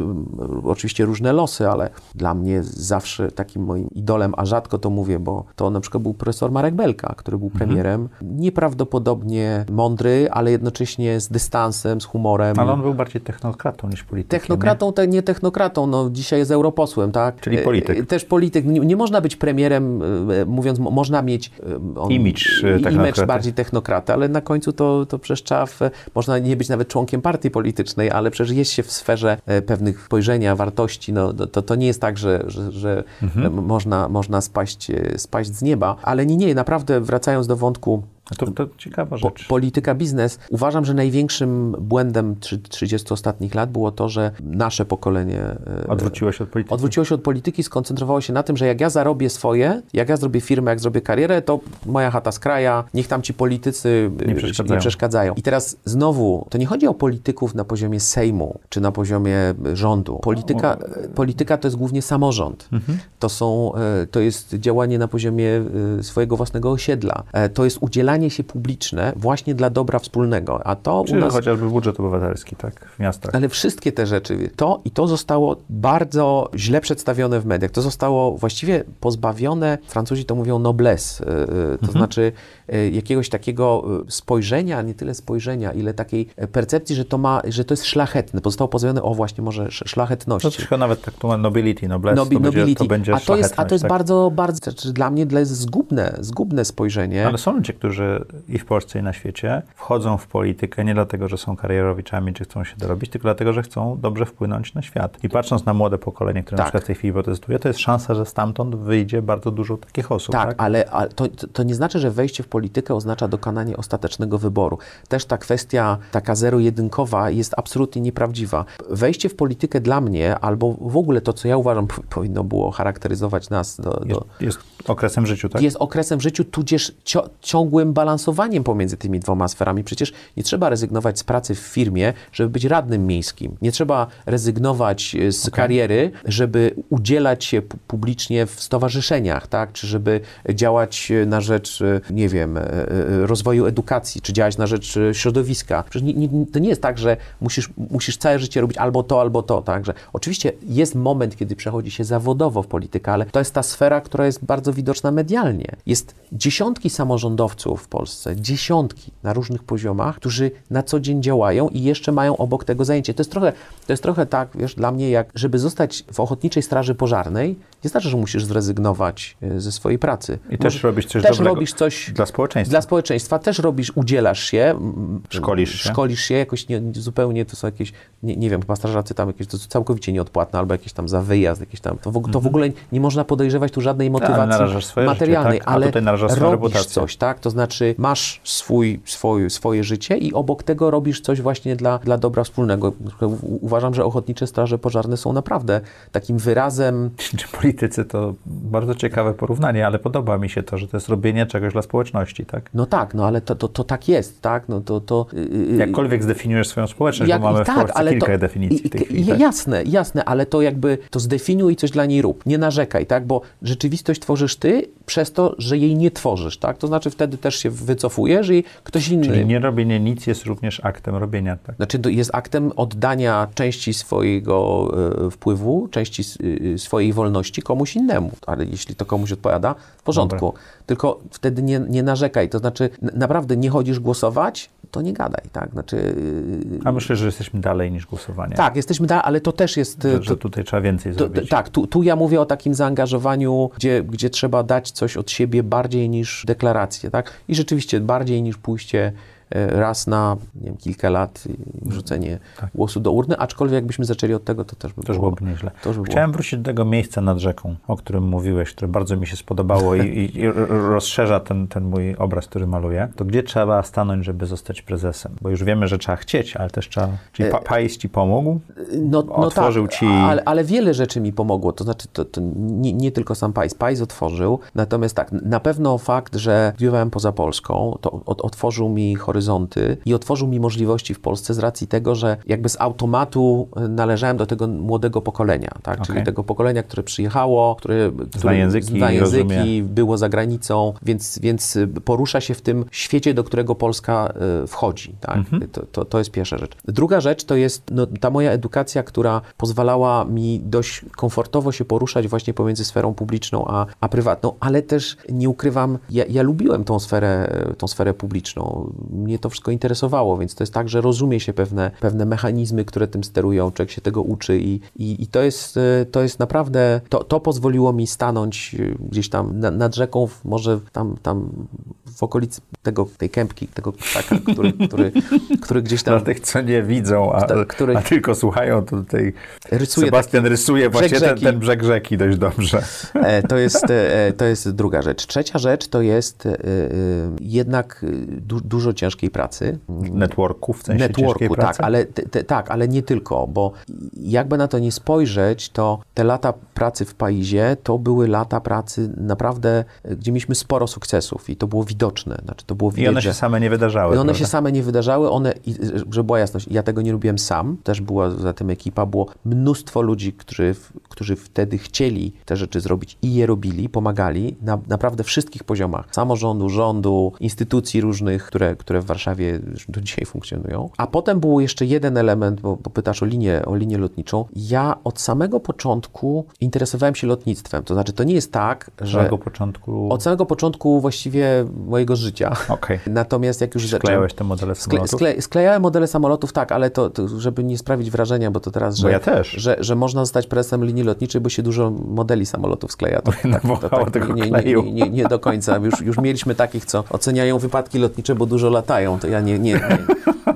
oczywiście różne losy, ale dla mnie zawsze takim moim idolem, a rzadko to mówię, bo to na przykład był profesor Marek Belka, który był premierem, nieprawdopodobnie mądry, ale jednocześnie z dystansem, z humorem. Ale on był bardziej technokratą niż politykiem. Technokratą, te, nie technokratą, no dzisiaj jest europosłem, tak? Czyli polityk. E, Też polityk. Nie, nie można być premierem, e, mówiąc, mo- można mieć e, on, Imidż, e, imidż bardziej technokraty, ale na końcu to, to przecież trzeba, w, można nie być nawet członkiem partii politycznej, ale przecież jest się w sferze e, pewnych spojrzenia, wartości, no to, to nie jest tak, że, że, że Mhm. można, można spaść, e, spaść z nieba, ale nie, nie, naprawdę wracając do wątku to, to ciekawa po, rzecz. polityka, biznes. Uważam, że największym błędem trzy- 30 ostatnich lat było to, że nasze pokolenie e, Odwróciło się od polityki. odwróciło się od polityki, skoncentrowało się na tym, że jak ja zarobię swoje, jak ja zrobię firmę, jak zrobię karierę, to moja chata z kraja, niech tam ci politycy e, Nie przeszkadzają. nie przeszkadzają. I teraz znowu, to nie chodzi o polityków na poziomie Sejmu, czy na poziomie e, rządu. Polityka, e, polityka to jest głównie samorząd. Mhm. To, są, to jest działanie na poziomie swojego własnego osiedla. To jest udzielanie się publiczne właśnie dla dobra wspólnego. A to u Czy nas... chociażby budżet obywatelski, tak, w miastach. Ale wszystkie te rzeczy, to i to zostało bardzo źle przedstawione w mediach. To zostało właściwie pozbawione, Francuzi to mówią noblesse, y, y, to znaczy y, jakiegoś takiego spojrzenia, nie tyle spojrzenia, ile takiej percepcji, że to ma, że to jest szlachetne. Zostało pozbawione, o właśnie, może sz- To szlachetności. trochę nawet tak tu ma nobility, noblesse, Nobi- to, będzie, nobility. to będzie a to jest, a to jest tak? bardzo, bardzo, znaczy dla mnie dla jest zgubne, zgubne spojrzenie. Ale są ludzie, którzy i w Polsce, i na świecie wchodzą w politykę nie dlatego, że są karierowiczami, czy chcą się dorobić, tylko dlatego, że chcą dobrze wpłynąć na świat. I patrząc na młode pokolenie, które Tak. na przykład w tej chwili protestuje, to jest szansa, że stamtąd wyjdzie bardzo dużo takich osób. Tak, Tak, ale, ale to, to nie znaczy, że wejście w politykę oznacza dokonanie ostatecznego wyboru. Też ta kwestia taka zero-jedynkowa jest absolutnie nieprawdziwa. Wejście w politykę dla mnie, albo w ogóle to, co ja uważam, powinno było charakteryzować nas do, Jest, do, jest okresem w życiu, tak? jest okresem życiu, tudzież ciągłym pewnym balansowaniem pomiędzy tymi dwoma sferami. Przecież nie trzeba rezygnować z pracy w firmie, żeby być radnym miejskim. Nie trzeba rezygnować e, z kariery, żeby udzielać się pu- publicznie w stowarzyszeniach, tak? Czy żeby działać e, na rzecz, e, nie wiem, rozwoju edukacji, czy działać na rzecz środowiska. Przecież nie, nie, to nie jest tak, że musisz, musisz całe życie robić albo to, albo to, tak? Że oczywiście jest moment, kiedy przechodzi się zawodowo w politykę, ale to jest ta sfera, która jest bardzo widoczna medialnie. Jest dziesiątki samorządowców w Polsce, dziesiątki na różnych poziomach, którzy na co dzień działają i jeszcze mają obok tego zajęcie. To jest trochę, to jest trochę tak, wiesz, dla mnie, jak żeby zostać w Ochotniczej Straży Pożarnej, nie znaczy, że musisz zrezygnować e, ze swojej pracy. I też robisz coś też robisz coś dla społeczeństwa. Dla społeczeństwa też robisz, udzielasz się. Szkolisz się. Szkolisz się, jakoś nie, zupełnie to są jakieś, nie, nie wiem, chyba strażacy tam jakieś, to są całkowicie nieodpłatne, albo jakieś tam za wyjazd, jakieś tam. To w, to w ogóle nie można podejrzewać tu żadnej motywacji Mhm. narażasz swoje życie, materialnej, tak? A ale robisz reputację. coś, tak? To znaczy masz swój, swój, swoje życie i obok tego robisz coś właśnie dla, dla dobra wspólnego. Uważam, że ochotnicze straże pożarne są naprawdę takim wyrazem Czy politycy to bardzo ciekawe porównanie, ale podoba mi się to, że to jest robienie czegoś dla społeczności, tak? no tak, no ale to, to, to tak jest, tak? No to, to, yy, Jakkolwiek zdefiniujesz swoją społeczność, Jak- bo mamy i w Polsce kilka to, definicji i- w tej chwili. tak? Jasne, jasne, ale to jakby to zdefiniuj i coś dla niej rób. Nie narzekaj, tak? Bo rzeczywistość tworzysz ty przez to, że jej nie tworzysz, tak? To znaczy wtedy też się wycofujesz i ktoś inny. Czyli nie robienie nic jest również aktem robienia, tak? Znaczy jest aktem oddania części swojego e, wpływu, części y, swojej wolności komuś innemu. Ale jeśli to komuś odpowiada, w porządku. Tylko wtedy nie, nie narzekaj. To znaczy naprawdę nie chodzisz głosować, to nie gadaj, tak? Znaczy y, A myślę, że jesteśmy dalej niż głosowanie. tak, jesteśmy dalej, ale to też jest... Że, to, że tutaj trzeba więcej To, zrobić. tak, tu, tu ja mówię o takim zaangażowaniu, gdzie, gdzie trzeba dać coś od siebie bardziej niż deklarację, tak? I rzeczywiście bardziej niż pójście raz na nie wiem, kilka lat wrzucenie głosu do urny, aczkolwiek jakbyśmy zaczęli od tego, to też by było. byłoby nieźle. To by było. Chciałem wrócić do tego miejsca nad rzeką, o którym mówiłeś, które bardzo mi się spodobało i, i, i rozszerza ten, ten mój obraz, który maluję. To gdzie trzeba stanąć, żeby zostać prezesem? Bo już wiemy, że trzeba chcieć, ale też trzeba... Czyli pa, Pajs ci pomógł? No, no Otworzył tak, ci- ale, ale wiele rzeczy mi pomogło. To znaczy, to, to nie, nie tylko sam Pajs. Pajs otworzył, natomiast tak, na pewno fakt, że studiowałem poza Polską, to otworzył mi horyzonty i otworzył mi możliwości w Polsce z racji tego, że jakby z automatu e, należałem do tego młodego pokolenia, tak? Czyli Okej. tego pokolenia, które przyjechało, które, które języki, zna języki rozumie. było za granicą, więc, więc y, porusza się w tym świecie, do którego Polska y, wchodzi. Tak? Mhm. To, to, to jest pierwsza rzecz. Druga rzecz to jest no, ta moja edukacja, która pozwalała mi dość komfortowo się poruszać właśnie pomiędzy sferą publiczną a, a prywatną, ale też nie ukrywam, ja, ja lubiłem tą sferę, tą sferę publiczną. Mnie to wszystko interesowało, więc to jest tak, że rozumie się pewne, pewne mechanizmy, które tym sterują, człowiek się tego uczy i, i, i to, jest, y, to jest naprawdę, to, to pozwoliło mi stanąć y, gdzieś tam na, nad rzeką, może tam, tam w okolicy tego, tej kępki, tego ptaka, który, który, który gdzieś tam Dla tych, co nie widzą, a, Tak, który- a tylko słuchają, to tutaj rysuje Sebastian rysuje właśnie ten, ten brzeg rzeki dość dobrze. E, To jest, e, to jest druga rzecz. Trzecia rzecz to jest e, e, jednak e, du, dużo ciężkiej pracy. Networku, w sensie Networku, tak, pracy. ale, te, tak, ale nie tylko, bo jakby na to nie spojrzeć, to te lata pracy w Paizie to były lata pracy naprawdę, gdzie mieliśmy sporo sukcesów i to było widoczne. Znaczy, to było I widać, one się same nie wydarzały. I one prawda? się same nie wydarzały, one, i, żeby była jasność, ja tego nie robiłem sam, też była za tym ekipa, było mnóstwo ludzi, którzy, którzy wtedy chcieli te rzeczy zrobić i je robili, pomagali na naprawdę wszystkich poziomach, samorządu, rządu, instytucji różnych, które, które w Warszawie do dzisiaj funkcjonują. A potem był jeszcze jeden element, bo, bo pytasz o linię, o linię lotniczą. Ja od samego początku interesowałem się lotnictwem, to znaczy to nie jest tak, Od że... samego początku... Od samego początku właściwie mojego życia. Okej. Natomiast jak już zacząłem... Sklejałeś te modele samolotów? skle, sklejałem modele samolotów, tak, ale to, to, żeby nie sprawić wrażenia, bo to teraz, że, ja też. Że, że można zostać prezesem linii lotniczej, bo się dużo modeli samolotów skleja. To, Nawołało tego nie, kleju. nie, nie, nie do końca. Już, już mieliśmy takich, co oceniają wypadki lotnicze, bo dużo latają. To ja nie, nie, nie,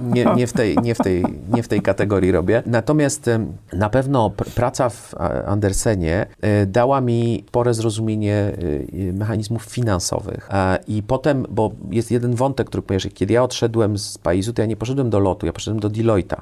nie, nie, w tej, nie, w tej, nie w tej kategorii robię. Natomiast na pewno pr- praca w Andersenie e, dała mi spore zrozumienie e, mechanizmów finansowych. E, I potem, bo jest jeden wątek, który ponieważ kiedy ja odszedłem z Paizu, to ja nie poszedłem do lotu, ja poszedłem do Deloitte'a.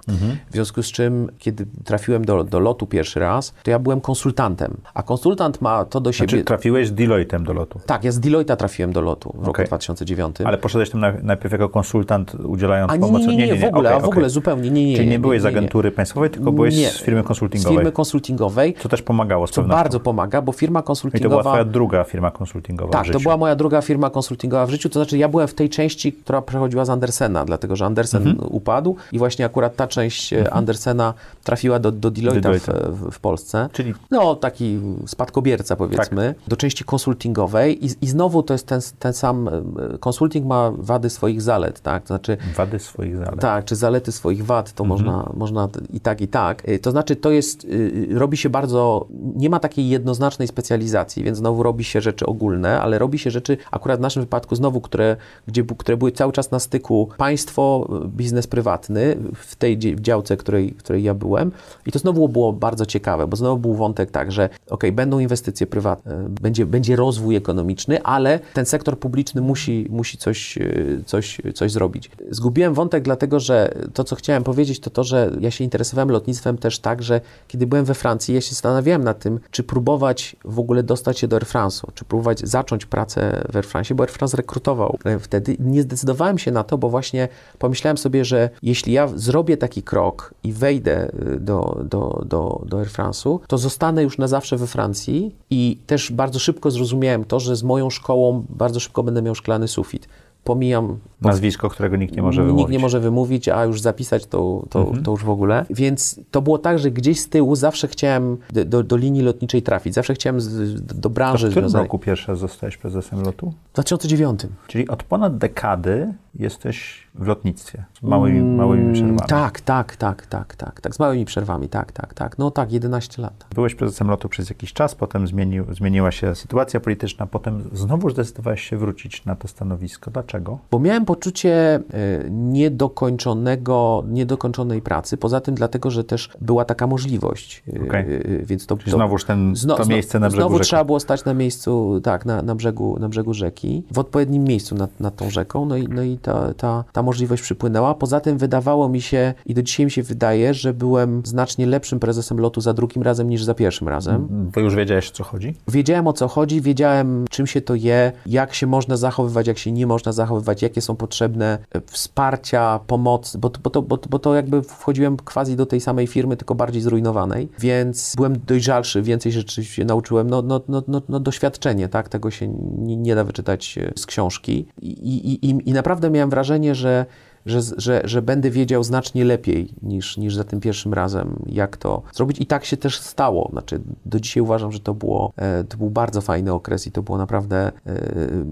W związku z czym, kiedy trafiłem do, do lotu pierwszy raz, to ja byłem konsultantem. A konsultant ma to do siebie... Czy trafiłeś z Deloitte'em do lotu? Tak, ja z Deloitte'a trafiłem do lotu w roku Okej. 2009. Ale poszedłeś tam na, najpierw jako konsultant udzielając A nie, pomoc? nie, nie, nie, w ogóle, okej, a w ogóle okej. zupełnie, nie, nie. Czyli nie nie, byłeś z nie, nie. agentury państwowej, tylko byłeś Nie. z firmy Z konsultingowej. firmy konsultingowej, Co też pomagało z co pewnością. bardzo pomaga, bo firma I to konsultingowa... była twoja druga firma konsultingowa Tak, to była moja druga firma konsultingowa w życiu, to znaczy ja byłem w tej części, która przechodziła z Andersena, dlatego że Andersen Mhm. upadł i właśnie akurat ta część e, Andersena trafiła do, do w, Deloitte'a. w, w Polsce. Czyli No, taki spadkobierca powiedzmy, Tak. do części konsultingowej i, i znowu to jest ten, ten sam, e, konsulting ma wady swoich zalet, tak, to znaczy wady swoich zalet. Tak, czy zalety swoich wad, to Mhm. można, można i tak, i tak. Y, To znaczy, to jest, y, robi się bardzo, nie ma takiej jednoznacznej specjalizacji, więc znowu robi się rzeczy ogólne, ale robi się rzeczy, akurat w naszym wypadku znowu, które, gdzie, które były cały czas na styku państwo, y, biznes prywatny, w tej działce, której, której ja byłem. I to znowu było bardzo ciekawe, bo znowu był wątek tak, że ok, będą inwestycje prywatne, będzie, będzie rozwój ekonomiczny, ale ten sektor publiczny musi, musi coś, y, coś, coś zrobić. Zgubiłem wątek, dlatego że to, co chciałem powiedzieć, to to, że ja się interesowałem lotnictwem też tak, że kiedy byłem we Francji, ja się zastanawiałem nad tym, czy próbować w ogóle dostać się do Air France'u, czy próbować zacząć pracę w Air France, bo Air France rekrutował e, wtedy. Nie zdecydowałem się na to, bo właśnie pomyślałem sobie, że jeśli ja zrobię taki krok i wejdę y, do, do, do, do Air France'u, to zostanę już na zawsze we Francji i też bardzo szybko zrozumiałem to, że z moją szkołą bardzo szybko będę miał szklany sufit. Pomijam Nazwisko, którego nikt nie może Nikt wymówić. nie może wymówić, a już zapisać to, to, to już w ogóle. Więc to było tak, że gdzieś z tyłu zawsze chciałem do, do, do linii lotniczej trafić. Zawsze chciałem z, do, do To branży w którym związanej. roku pierwszy raz zostałeś prezesem lotu? W 2009. Czyli od ponad dekady jesteś w lotnictwie. Z małymi, małymi przerwami. Tak, tak, tak, tak, tak, tak. Z małymi przerwami, tak, tak, tak. No tak, 11 lat. Byłeś prezesem lotu przez jakiś czas, potem zmienił, zmieniła się sytuacja polityczna, potem znowu zdecydowałeś się wrócić na to stanowisko. Dlaczego? Bo miałem poczucie e, niedokończonego, niedokończonej pracy. Poza tym dlatego, że też była taka możliwość. E, Okej. e, Więc to, Czyli to, znowuż ten, Zno- to miejsce na brzegu Znowu rzeki. trzeba było stać na miejscu, tak, na, na, brzegu, na brzegu rzeki, w odpowiednim miejscu nad, nad tą rzeką, no i, no i ta, ta, ta możliwość przypłynęła. Poza tym wydawało mi się, i do dzisiaj mi się wydaje, że byłem znacznie lepszym prezesem lotu za drugim razem niż za pierwszym razem. Bo już wiedziałeś, o co chodzi? Wiedziałem o co chodzi, wiedziałem czym się to je, jak się można zachowywać, jak się nie można zachowywać, jakie są potrzebne e, wsparcia, pomoc, bo, bo, to, bo, bo to jakby wchodziłem quasi do tej samej firmy, tylko bardziej zrujnowanej, więc byłem dojrzalszy, więcej rzeczy się nauczyłem, no, no, no, no, no doświadczenie, tak, tego się nie, nie da wyczytać e, z książki i, i, i, i naprawdę miałem wrażenie, że że, że, że będę wiedział znacznie lepiej niż, niż za tym pierwszym razem, jak to zrobić. I tak się też stało. Znaczy, do dzisiaj uważam, że to, było, e, to był bardzo fajny okres i to było naprawdę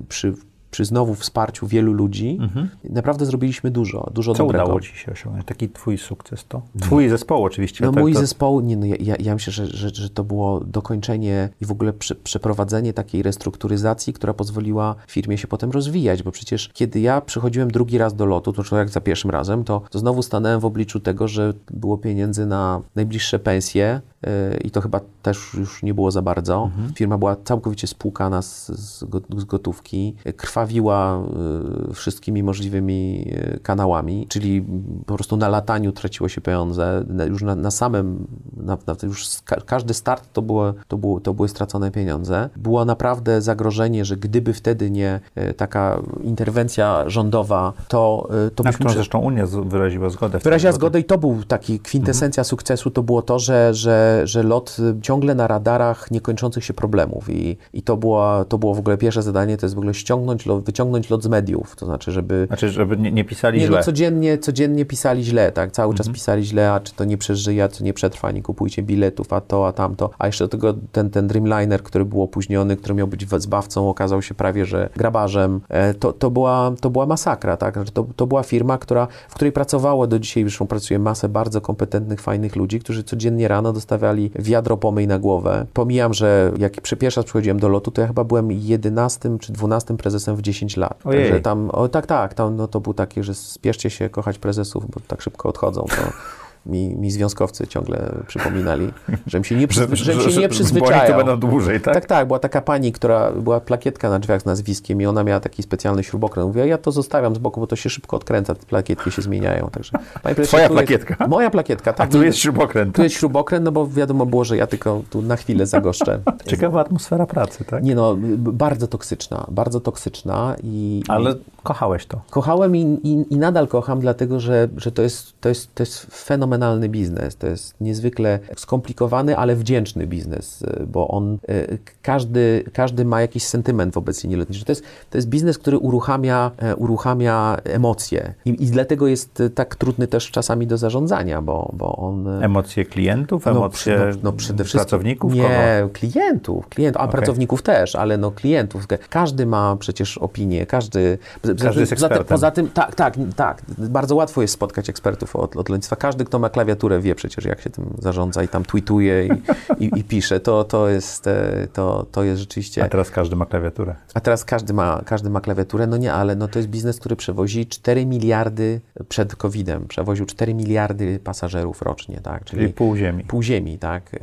przy, przy znowu wsparciu wielu ludzi. Naprawdę zrobiliśmy dużo, dużo Mhm. Co dobrego. udało ci się osiągnąć? Taki twój sukces to? Twój zespołu oczywiście. No tak, mój to, zespoł, nie, no ja, ja, myślę, że, że, że to było dokończenie i w ogóle prze, przeprowadzenie takiej restrukturyzacji, która pozwoliła firmie się potem rozwijać, bo przecież kiedy ja przychodziłem drugi raz do lotu, to jak za pierwszym razem, to, to znowu stanąłem w obliczu tego, że było pieniędzy na najbliższe pensje yy, i to chyba też już nie było za bardzo. Firma była całkowicie spłukana z, z, go- z gotówki, krwawiła yy, wszystkimi możliwymi yy, kanałami, czyli po prostu na lataniu traciło się pieniądze, już na, na samym, na, na, już każdy start to, było, to, było, to były stracone pieniądze. Było naprawdę zagrożenie, że gdyby wtedy nie e, taka interwencja rządowa, to, e, to na byśmy... którą zresztą Unia wyraziła zgodę. Wyraziła zgodę i to był taki kwintesencja sukcesu, to było to, że, że, że lot ciągle na radarach niekończących się problemów i, i to, była, to było w ogóle pierwsze zadanie, to jest w ogóle ściągnąć lot, wyciągnąć lot z mediów, to znaczy, żeby Znaczy, żeby nie, nie pisali nie, źle. no codziennie, codziennie pisali źle, tak? Cały czas pisali źle, a czy to nie przeżyje, a czy nie przetrwa, nie kupujcie biletów, a to, a tamto. A jeszcze do tego ten, ten Dreamliner, który był opóźniony, który miał być zbawcą, okazał się prawie, że grabarzem. E, To, to, była, to była masakra, tak? Znaczy, To, to była firma, która, w której pracowało do dzisiaj, zresztą pracuje masę bardzo kompetentnych, fajnych ludzi, którzy codziennie rano dostawiali wiadro pomyj na głowę. Pomijam, że jak przy- pierwszy raz przychodziłem do lotu, to ja chyba byłem 11 czy 12 prezesem w 10 lat. Ojej. Także tam, o, tak, tak, tam, no, to był taki, że spieszcie się kochać prezesów, bo tak szybko odchodzą. To mi, mi związkowcy ciągle przypominali, żebym się nie, przy, żebym się nie Bo przyzwyczajał. to będą dłużej, tak? Tak, tak, była taka pani, która była plakietka na drzwiach z nazwiskiem i ona miała taki specjalny śrubokręt. Mówiła, ja to zostawiam z boku, bo to się szybko odkręca, te plakietki się zmieniają. Także, panie Twoja tu jest- plakietka? Moja plakietka, A tak. tu nie- jest śrubokręt. tu jest śrubokręt, no bo wiadomo było, że ja tylko tu na chwilę zagoszczę. Ciekawa atmosfera pracy, tak? Nie no, bardzo toksyczna, bardzo toksyczna i... Ale kochałeś to. Kochałem i, i, i nadal kocham, dlatego że, że to, jest, to, jest, to jest fenomenalny biznes. To jest niezwykle skomplikowany, ale wdzięczny biznes, y, bo on, y, każdy, każdy ma jakiś sentyment wobec linii lotniczej. To jest, to jest biznes, który uruchamia, e, uruchamia emocje I, i dlatego jest tak trudny też czasami do zarządzania, bo, bo on... Emocje klientów, no, emocje no, no przede wszystkim pracowników? Nie, Kogo? klientów, klientów, a Okej. pracowników też, ale no klientów. Każdy ma przecież opinię, każdy. Każdy jest poza, tym, ekspertem. poza tym, tak, tak, tak. Bardzo łatwo jest spotkać ekspertów od lotnictwa. Każdy, kto ma klawiaturę, wie przecież, jak się tym zarządza i tam tweetuje i, i, i pisze. To, to, jest, e, to, to jest rzeczywiście. A teraz każdy ma klawiaturę. A teraz każdy ma, każdy ma klawiaturę. No nie, ale no to jest biznes, który przewozi 4 miliardy przed COVID-em. Przewoził 4 miliardy pasażerów rocznie, tak? Czyli pół ziemi. pół ziemi, tak? Y, y,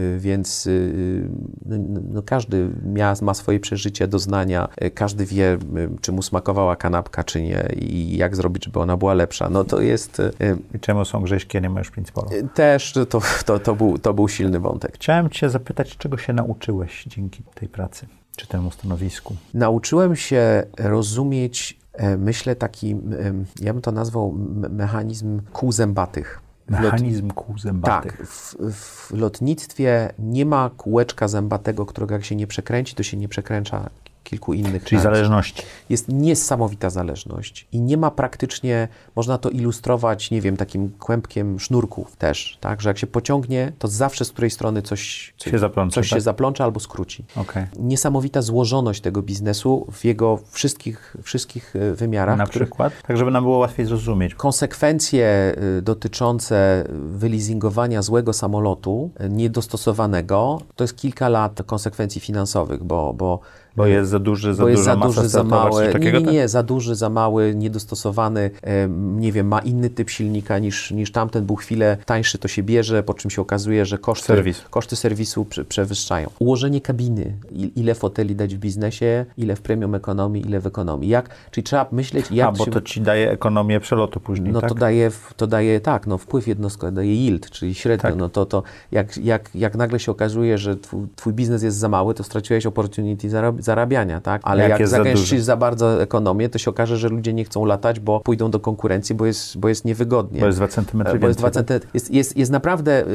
y, więc y, no, no, każdy mia, ma swoje przeżycie, doznania, y, każdy wie, y, czy mu smakowała kanapka, czy nie i jak zrobić, żeby ona była lepsza. No to jest y, I czemu są grześki, nie masz principolu? y, też, to, to, to, był, to był silny wątek. Chciałem cię zapytać, czego się nauczyłeś dzięki tej pracy, czy temu stanowisku? Nauczyłem się rozumieć, e, myślę, taki, ja bym to nazwał mechanizm kół zębatych. Mechanizm kół zębatych. Tak, w, w lotnictwie nie ma kółeczka zębatego, którego jak się nie przekręci, to się nie przekręcza kilku innych. Czyli zależności. Jest niesamowita zależność i nie ma praktycznie, można to ilustrować, nie wiem, takim kłębkiem sznurków też, tak, że jak się pociągnie, to zawsze z której strony coś, Się zaplącze, coś tak? się zaplącze albo skróci. Okej. Niesamowita złożoność tego biznesu w jego wszystkich, wszystkich e, wymiarach, Na których przykład? Tak, żeby nam było łatwiej zrozumieć. konsekwencje y, dotyczące wyleasingowania złego samolotu, y, niedostosowanego, to jest kilka lat konsekwencji finansowych, bo, bo Bo jest za duży, za bo jest za duży, za mały. coś Nie, takiego? nie, nie, za duży, za mały, niedostosowany, nie wiem, ma inny typ silnika niż, niż tamten, był chwilę tańszy, to się bierze, po czym się okazuje, że koszty, Serwis. koszty serwisu prze, przewyższają. Ułożenie kabiny, ile foteli dać w biznesie, ile w premium ekonomii, ile w ekonomii. Jak, czyli trzeba myśleć, jak A, bo się... to ci daje ekonomię przelotu później, No tak? to daje, to daje tak, no wpływ jednostkowy, daje yield, czyli średnio. Tak. No to, to jak, jak, jak nagle się okazuje, że twój, twój biznes jest za mały, to straciłeś opportunity zarab- zarabiania, tak? Ale Jak jak, za zagęścisz duży? za, bardzo ekonomię, to się okaże, że ludzie nie chcą latać, bo pójdą do konkurencji, bo jest, bo jest niewygodnie. Bo jest 2 centymetry Bo jest, więcej, dwa centy- jest, jest, jest naprawdę, y,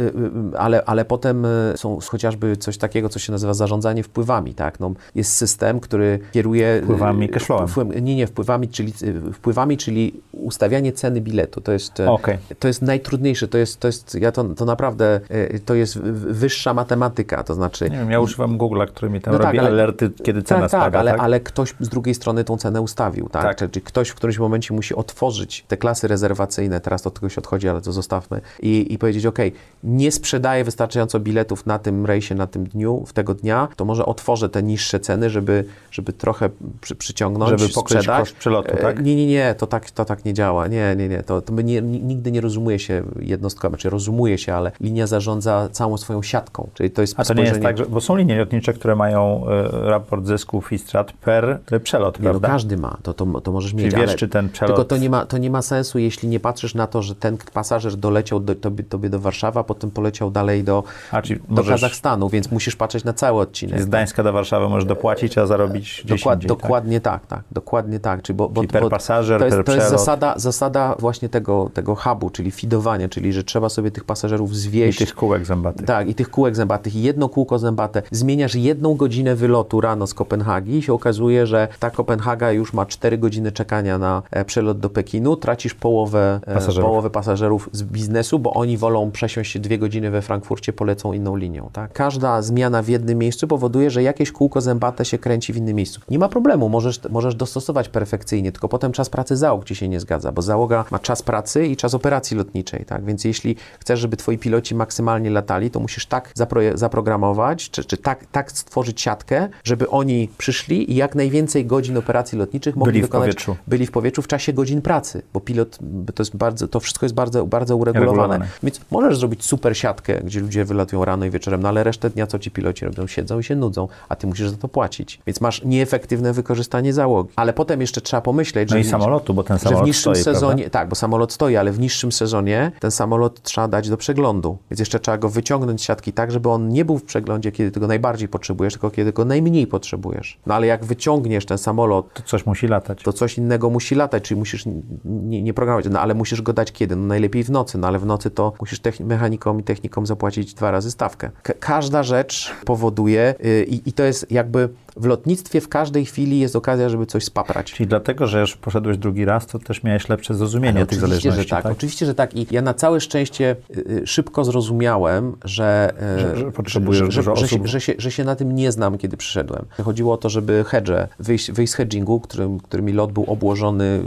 y, ale, ale potem y, są chociażby coś takiego, co się nazywa zarządzanie wpływami, tak? No, jest system, który kieruje... y, Wpływami, cashflowem. wpływ- Nie, nie, wpływami, czyli, y, wpływami, czyli ustawianie ceny biletu. To jest, y, Okej. to jest najtrudniejsze, to jest, to jest ja to, to naprawdę, y, to jest wyższa matematyka, to znaczy... Nie wiem, ja używam Google'a, który mi tam No tak, robi ale- alerty, kiedy cena tak, spada, tak, ale, tak? ale ktoś z drugiej strony tą cenę ustawił, tak? Tak. Czyli, czyli ktoś w którymś momencie musi otworzyć te klasy rezerwacyjne, teraz od tego się odchodzi, ale to zostawmy, i, i powiedzieć, ok, nie sprzedaję wystarczająco biletów na tym rejsie, na tym dniu, w tego dnia, to może otworzę te niższe ceny, żeby, żeby trochę przy, przyciągnąć, Żeby pokryć sprzedać. koszt przelotu, E, tak? Nie, nie, nie, to tak, to tak nie działa. Nie, nie, nie. To, to my nie, ni- nigdy nie rozumuje się jednostkowo, znaczy rozumuje się, ale linia zarządza całą swoją siatką. Czyli to jest A to nie jest tak, że, bo są linie lotnicze, które mają e, raport zysków i strat per e, przelot, Nie, no prawda? każdy ma, to, to, to możesz mieć, wiesz, ale czy ten przelot- tylko to nie, ma, to nie ma sensu, jeśli nie patrzysz na to, że ten pasażer doleciał do, tobie, tobie do Warszawy, a potem poleciał dalej do, A, do Kazachstanu, więc musisz patrzeć na cały odcinek. Z Gdańska do Warszawy możesz dopłacić, a zarobić gdzieś Dokład, indziej, tak? dokładnie tak? tak, dokładnie tak. Czyli, bo, bo, Czyli per bo pasażer, to jest, per to jest przelot. zasada, zasada właśnie tego, tego hubu, czyli feedowania, czyli że trzeba sobie tych pasażerów I zwieść. tych kółek zębatych. Tak, i tych kółek zębatych. I jedno kółko zębate. Zmieniasz jedną godzinę wylotu rano z Kopenhagi i się okazuje, że ta Kopenhaga już ma 4 godziny czekania na e, przelot do Pekinu. Tracisz połowę e, Pasażerów. połowę pasażerów z biznesu, bo oni wolą przesiąść się dwie godziny we Frankfurcie, polecą inną linią. Tak? Każda zmiana w jednym miejscu powoduje, że jakieś kółko zębate się kręci w innym miejscu. Nie ma problemu, możesz, możesz dostosować perfekcyjnie, tylko potem czas pracy załóg ci się nie zgadza, bo załoga ma czas pracy i czas operacji lotniczej. Tak? Więc jeśli chcesz, żeby twoi piloci maksymalnie latali, to musisz tak zapro- zaprogramować, czy, czy tak, tak stworzyć siatkę, żeby oni oni przyszli i jak najwięcej godzin operacji lotniczych mogli Byli w wykonać. powietrzu. Byli w powietrzu w czasie godzin pracy, bo pilot, to jest bardzo, to wszystko jest bardzo, bardzo uregulowane. Regulowane. Więc możesz zrobić super siatkę, gdzie ludzie wylatują rano i wieczorem, no ale resztę dnia co ci piloci robią? Siedzą i się nudzą, a ty musisz za to płacić. Więc masz nieefektywne wykorzystanie załogi. Ale potem jeszcze trzeba pomyśleć, No że i w- samolotu, bo ten że w samolot niższym stoi, sezonie, prawda? tak, bo samolot stoi, ale w niższym sezonie ten samolot trzeba dać do przeglądu. Więc jeszcze trzeba go wyciągnąć z siatki tak, żeby on nie był w przeglądzie, kiedy ty go najbardziej potrzebujesz, tylko kiedy go najmniej potrzebujesz. No ale jak wyciągniesz ten samolot, To coś musi latać. to coś innego musi latać, czyli musisz nie, nie programować, no ale musisz go dać kiedy? No najlepiej w nocy, no ale w nocy to musisz mechanikom i technikom zapłacić dwa razy stawkę. Ka- każda rzecz powoduje yy, i, i to jest jakby w lotnictwie w każdej chwili jest okazja, żeby coś spaprać. Czyli dlatego, że już poszedłeś drugi raz, to też miałeś lepsze zrozumienie Ale tych oczywiście, zależności, że tak, Oczywiście, że tak. I ja na całe szczęście y, y, szybko zrozumiałem, że, y, Że- że potrzebujesz że, dużo że, się, osób. że, się, że się na tym nie znam, kiedy przyszedłem. Chodziło o to, żeby hedge, wyjść, wyjść z hedgingu, którym, którymi lot był obłożony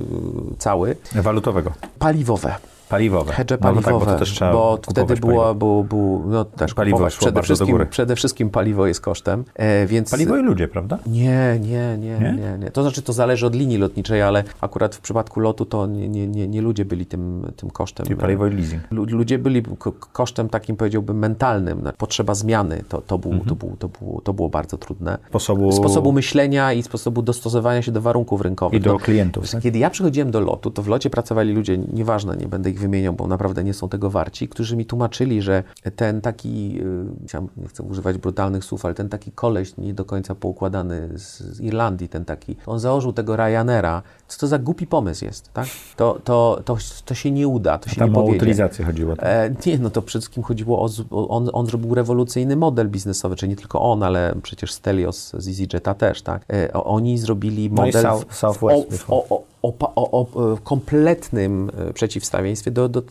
cały, Walutowego. paliwowe. Paliwowe. Hedże No bo paliwowe, tak, bo to też trzeba bo wtedy paliwo. było, było, było no też Paliwo kupować. szło Przede wszystkim, przede wszystkim paliwo jest kosztem, e, więc... Paliwo i ludzie, prawda? Nie, nie, nie, Nie? nie, nie, To znaczy, to zależy od linii lotniczej, ale akurat w przypadku lotu to nie, nie, nie, nie ludzie byli tym, tym kosztem. Czyli paliwo i leasing. Lu- Ludzie byli ko- kosztem takim, powiedziałbym, mentalnym. No, Potrzeba zmiany, to, to, był, Mhm. to, był, to, było, to było bardzo trudne. Sposobu... Sposobu myślenia i sposobu dostosowania się do warunków rynkowych. I do No, klientów. Tak? kiedy ja przychodziłem do lotu, to w locie pracowali ludzie, nieważne, nie będę ich wymieniał, bo naprawdę nie są tego warci, którzy mi tłumaczyli, że ten taki, y, chciałem- nie chcę używać brutalnych słów, ale ten taki koleś nie do końca poukładany z, Irlandii, ten taki, on założył tego Ryanaira, co to za głupi pomysł jest, tak? To, to, to, to się nie uda, to się Tam nie o powiedzie. utylizację chodziło. Tak? E, nie, no to przede wszystkim chodziło o, o on, on zrobił rewolucyjny model biznesowy, czyli nie tylko on, ale przecież Stelios z EasyJeta też, tak? E, o, oni zrobili No i model South- w, Southwest w, o, o, o, o, o, e, kompletnym e, przeciwstawieństwie, do, do, e,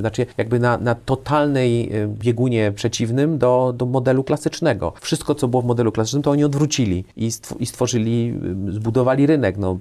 znaczy jakby na, na totalnej biegunie przeciwnym do, do modelu klasycznego. Wszystko, co było w modelu klasycznym, to oni odwrócili i, stw- i stworzyli, zbudowali rynek, no,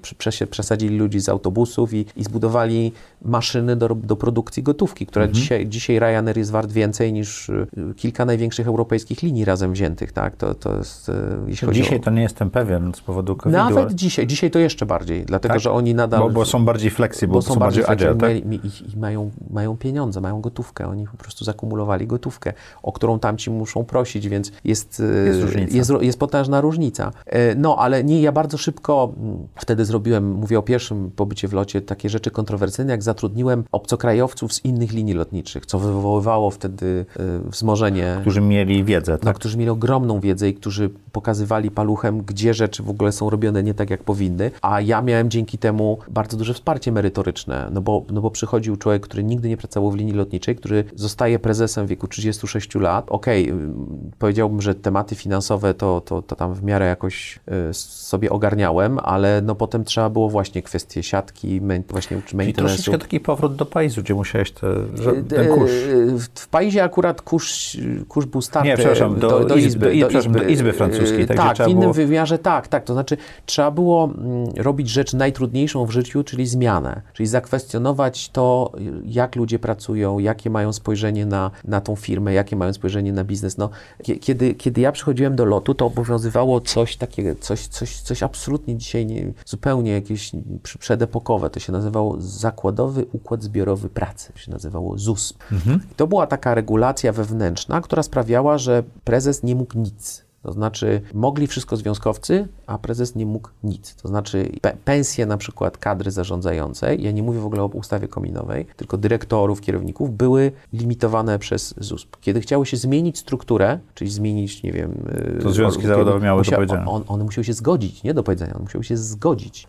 przesadzili ludzi z autobusów i, i zbudowali maszyny do, do produkcji gotówki, która Mhm. dzisiaj, dzisiaj Ryanair jest wart więcej niż kilka największych europejskich linii razem wziętych, tak? To, to jest, jeśli Dzisiaj o... to nie jestem pewien z powodu covid Nawet dzisiaj, dzisiaj to jeszcze bardziej, dlatego Tak? że oni nadal... Bo, bo są bardziej flexible, bo są bardziej agile, tak? i, i mają, mają pieniądze, mają gotówkę. Oni po prostu zakumulowali gotówkę, o którą tamci muszą prosić, więc jest, e, Jest różnica. jest, jest potężna różnica. E, No, ale nie, ja bardzo szybko mm, wtedy zrobiłem, mówię o pierwszym pobycie w locie, takie rzeczy kontrowersyjne, jak zatrudniłem obcokrajowców z innych linii lotniczych, co wywoływało wtedy e, wzmożenie Którzy mieli wiedzę, no, tak? którzy mieli ogromną wiedzę i którzy pokazywali paluchem, gdzie rzeczy w ogóle są robione nie tak, jak powinny, a ja miałem dzięki temu bardzo duże wsparcie merytoryczne, no bo, no bo przychodził człowiek, który nigdy nie pracował w linii lotniczej, który zostaje prezesem w wieku 36 lat. Okej, ym, powiedziałbym, że tematy finansowe to, to, to tam w miarę jakoś y, sobie ogarniałem, ale no potem trzeba było właśnie kwestie siatki, main, właśnie czy I maintenance'u. troszeczkę taki powrót do Paizu, gdzie musiałeś te, że, ten kurz. E, W- Paizie akurat kurz, kurz był starty. Nie, przepraszam, do izby, i- przepraszam, do izby francuskiej, Tak, gdzie Tak, trzeba w innym było- wymiarze tak, tak. To znaczy trzeba było mm, robić rzecz najtrudniejszą w życiu, czyli zmianę. Czyli zakwestionować to, jak ludzie pracują, jakie mają spojrzenie na, na tą firmę, jakie mają spojrzenie na biznes. No, kie- kiedy, kiedy ja przychodziłem do lotu, to obowiązywało coś takiego, coś, coś, coś absolutnie dzisiaj nie, zupełnie jakieś przedepokowe. To się nazywało Zakładowy Układ Zbiorowy Pracy. To się nazywało ZUSP. I to była taka regulacja wewnętrzna, która sprawiała, że prezes nie mógł nic. To znaczy, mogli wszystko związkowcy, a prezes nie mógł nic. To znaczy, pe- pensje na przykład kadry zarządzającej, ja nie mówię w ogóle o ustawie kominowej, tylko dyrektorów, kierowników, były limitowane przez ZUSP. Kiedy chciało się zmienić strukturę, czyli zmienić, nie wiem... y, To związki zawodowe miały do musia- powiedzenia. On, one musiały się zgodzić, nie do powiedzenia, one musiały się zgodzić.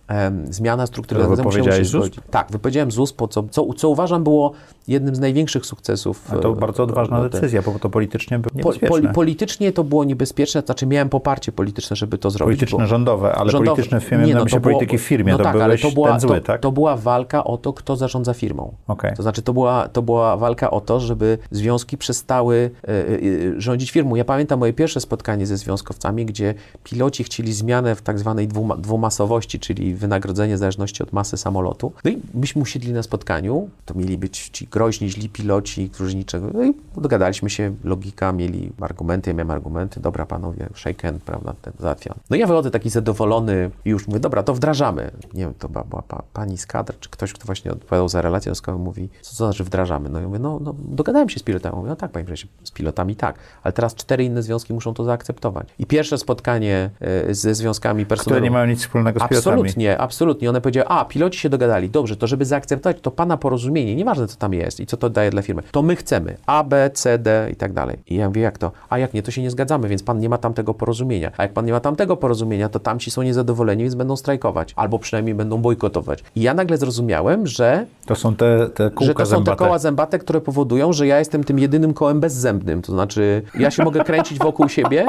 Zmiana struktury To musiała się wypowiedziałeś zgodzić. Tak, wypowiedziałem ZUS, po co, co, co uważam było jednym z największych sukcesów. A to e, bardzo odważna decyzja, bo to politycznie było Po, niebezpieczne. poli, politycznie to było niebezpieczne, to znaczy miałem poparcie polityczne, żeby to zrobić. Polityczne, rządowe, ale rządowe- polityczne w firmie, nie, no, no, się to było- polityki w firmie, no to tak, ale to była, zły, to, tak? to była walka o to, kto zarządza firmą. Okej. To znaczy, to była, to była walka o to, żeby związki przestały e, e, rządzić firmą. Ja pamiętam moje pierwsze spotkanie ze związkowcami, gdzie piloci chcieli zmianę w tak zwanej dwuma, dwumasowości, czyli wynagrodzenie w zależności od masy samolotu. No i myśmy usiedli na spotkaniu, to mieli być ci groźni, źli piloci, którzy niczego... No i dogadaliśmy się, logika, mieli argumenty, ja miałem argumenty, dobra panowie, shake hand, prawda, ten załatwiam. No ja wychodzę taki zadowolony i już mówię, dobra, to wdrażamy. Nie wiem, to była, była pa, pani z kadr, czy ktoś, kto właśnie odpowiadał za relację wojskową, mówi, co to znaczy wdrażamy? No i ja mówię, no, no dogadałem się z pilotami. Mówię, no tak, panie prezesie, z pilotami tak, ale teraz cztery inne związki muszą to zaakceptować. I pierwsze spotkanie e, ze związkami personelu... Które nie mają nic wspólnego z pilotami. Absolutnie, absolutnie. One powiedziały, a, piloci się dogadali, dobrze, to żeby zaakceptować to pana porozumienie, nieważne co tam jest i co to daje dla firmy, to my chcemy A, B, C, D i tak dalej. I ja mówię, jak to? A jak nie, to się nie zgadzamy, więc pan nie ma tamtego porozumienia. A jak pan nie ma tamtego porozumienia, to tamci są niezadowoleni, więc będą strajkować, albo przynajmniej będą bojkotować. I ja nagle zrozumiałem, że To są te, te kółka że to są zębate. te koła zębate, które powodują, że ja jestem tym jedynym kołem bezzębnym. To znaczy, ja się mogę kręcić wokół siebie,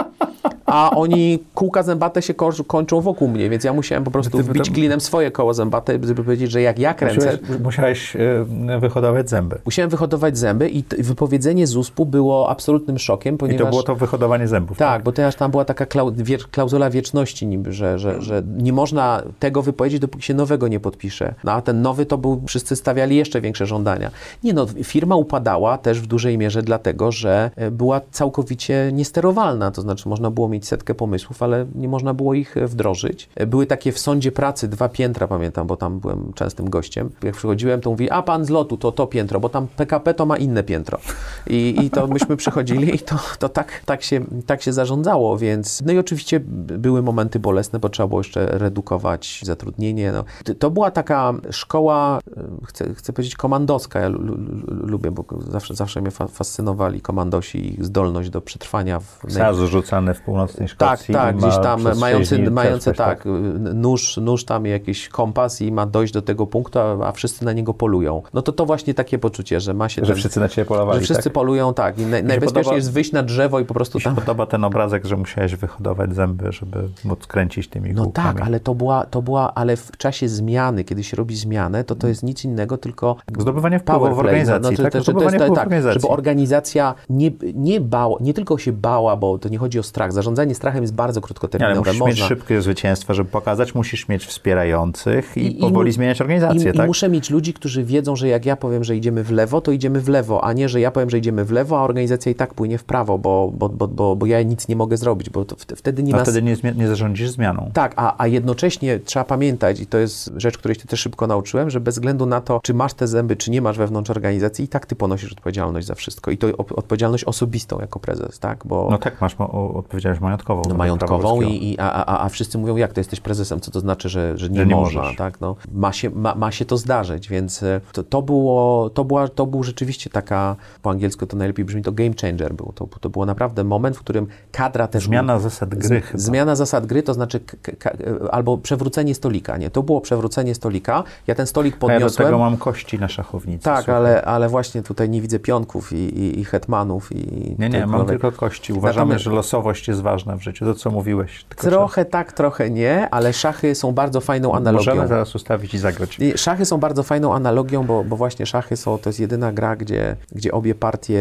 a oni kółka zębate się ko- kończą wokół mnie, więc ja musiałem po prostu wbić klinem swoje koło zębate, żeby powiedzieć, że jak ja kręcę, Musiałeś, musiałeś e, wyhodować zęby. musiałem wyhodować zęby i wypowiedzenie z USP-u było absolutnym szokiem, I ponieważ... to było to wyhodowanie zębów. Tak, bo też tam była taka klauzula wieczności niby, że, że, że nie można tego wypowiedzieć, dopóki się nowego nie podpisze. No a ten nowy to był, wszyscy stawiali jeszcze większe żądania. Nie no, firma upadała też w dużej mierze dlatego, że e, była całkowicie niesterowalna, to znaczy można było mieć setkę pomysłów, ale nie można było ich e, wdrożyć. E, Były takie w sądzie pracy dwa piętra, pamiętam, bo tam byłem częstym gościem. Jak przychodziłem, to mówi, a pan z lotu, to to piętro, bo tam PKP to ma inne piętro. I, i to myśmy przychodzili i to, to tak, tak, się, tak się zarządzało, więc no i oczywiście były momenty bolesne, bo trzeba było jeszcze redukować zatrudnienie. No. To- była taka szkoła, e, chcę, chcę powiedzieć komandowska, ja lu- lu- lu- lubię, bo zawsze, zawsze mnie fa- fascynowali komandosi i ich zdolność do przetrwania w Psa w północnej tak, Szkocji. tak, i gdzieś tam mający, mający przetrwać, tak, nóż, nóż tam jakiś kompas i ma dojść do tego punktu, a, a wszyscy na niego polują. No to to właśnie takie poczucie, że ma się Że ten, wszyscy na ciebie polowali, że wszyscy tak? polują, tak. I naj, najbezpieczniej podoba- jest wyjść na drzewo i po prostu Mi się tam... podoba ten obrazek, że musiałeś wyhodować zęby, żeby móc kręcić tymi No kółkami. tak, ale to była, to była, ale w czasie zmiany, kiedy się robi zmianę, to to jest nic innego, tylko Zdobywanie wpływu w play. organizacji, Znaczy, tak? to, to Zdobywanie jest tak, organizacji. żeby organizacja nie, nie bała, nie tylko się bała, bo to nie chodzi o strach. Zarządzanie strachem jest bardzo Nie, ale krótkoterminowe. musisz mieć Można. szybkie zwycięstwa, żeby pokazać, musisz mieć wspierających i, I- i powoli mu- zmieniać organizację, I, I tak? muszę mieć ludzi, którzy wiedzą, że jak ja powiem, że idziemy w lewo, to idziemy w lewo, a nie, że ja powiem, że idziemy w lewo, a organizacja i tak płynie w prawo, bo, bo, bo, bo, bo ja nic nie mogę zrobić, bo wtedy nie A ma... wtedy nie, nie zarządzisz zmianą. Tak, a, a jednocześnie trzeba pamiętać, i to jest rzecz, której się też szybko nauczyłem, że bez względu na to, czy masz te zęby, czy nie masz wewnątrz organizacji, i tak ty ponosisz odpowiedzialność za wszystko. I to odpowiedzialność osobistą jako prezes, tak? Bo No tak, masz odpowiedzialność majątkową. no, wobec majątkową i, i a, a, a wszyscy mówią, jak to jesteś prezesem, co to znaczy, że, że nie, Że nie można, możesz. tak? No, ma, się, ma, ma się to zdarzyć, więc e, to, to było, to była, to był rzeczywiście taka, po angielsku to najlepiej brzmi, to game changer był. To, to było naprawdę moment, w którym kadra też... Zmiana zasad gry Z-. Zmiana zasad gry, to znaczy albo przewrócenie stolika, nie? To było przewrócenie stolika, ja ten stolik A ja do podniosłem. tego mam kości na szachownicy. tak, ale, ale właśnie tutaj nie widzę pionków i, i, i hetmanów i... Nie, nie, mam tylko kości. Uważamy, Natomiast- że losowość jest ważna w życiu. To, co mówiłeś. Trochę tak, trochę nie, ale szachy są bardzo fajną analogią. Możemy zaraz ustawić i zagrać. I Szachy są bardzo fajną analogią, bo, bo właśnie szachy są, to jest jedyna gra, gdzie, gdzie obie partie,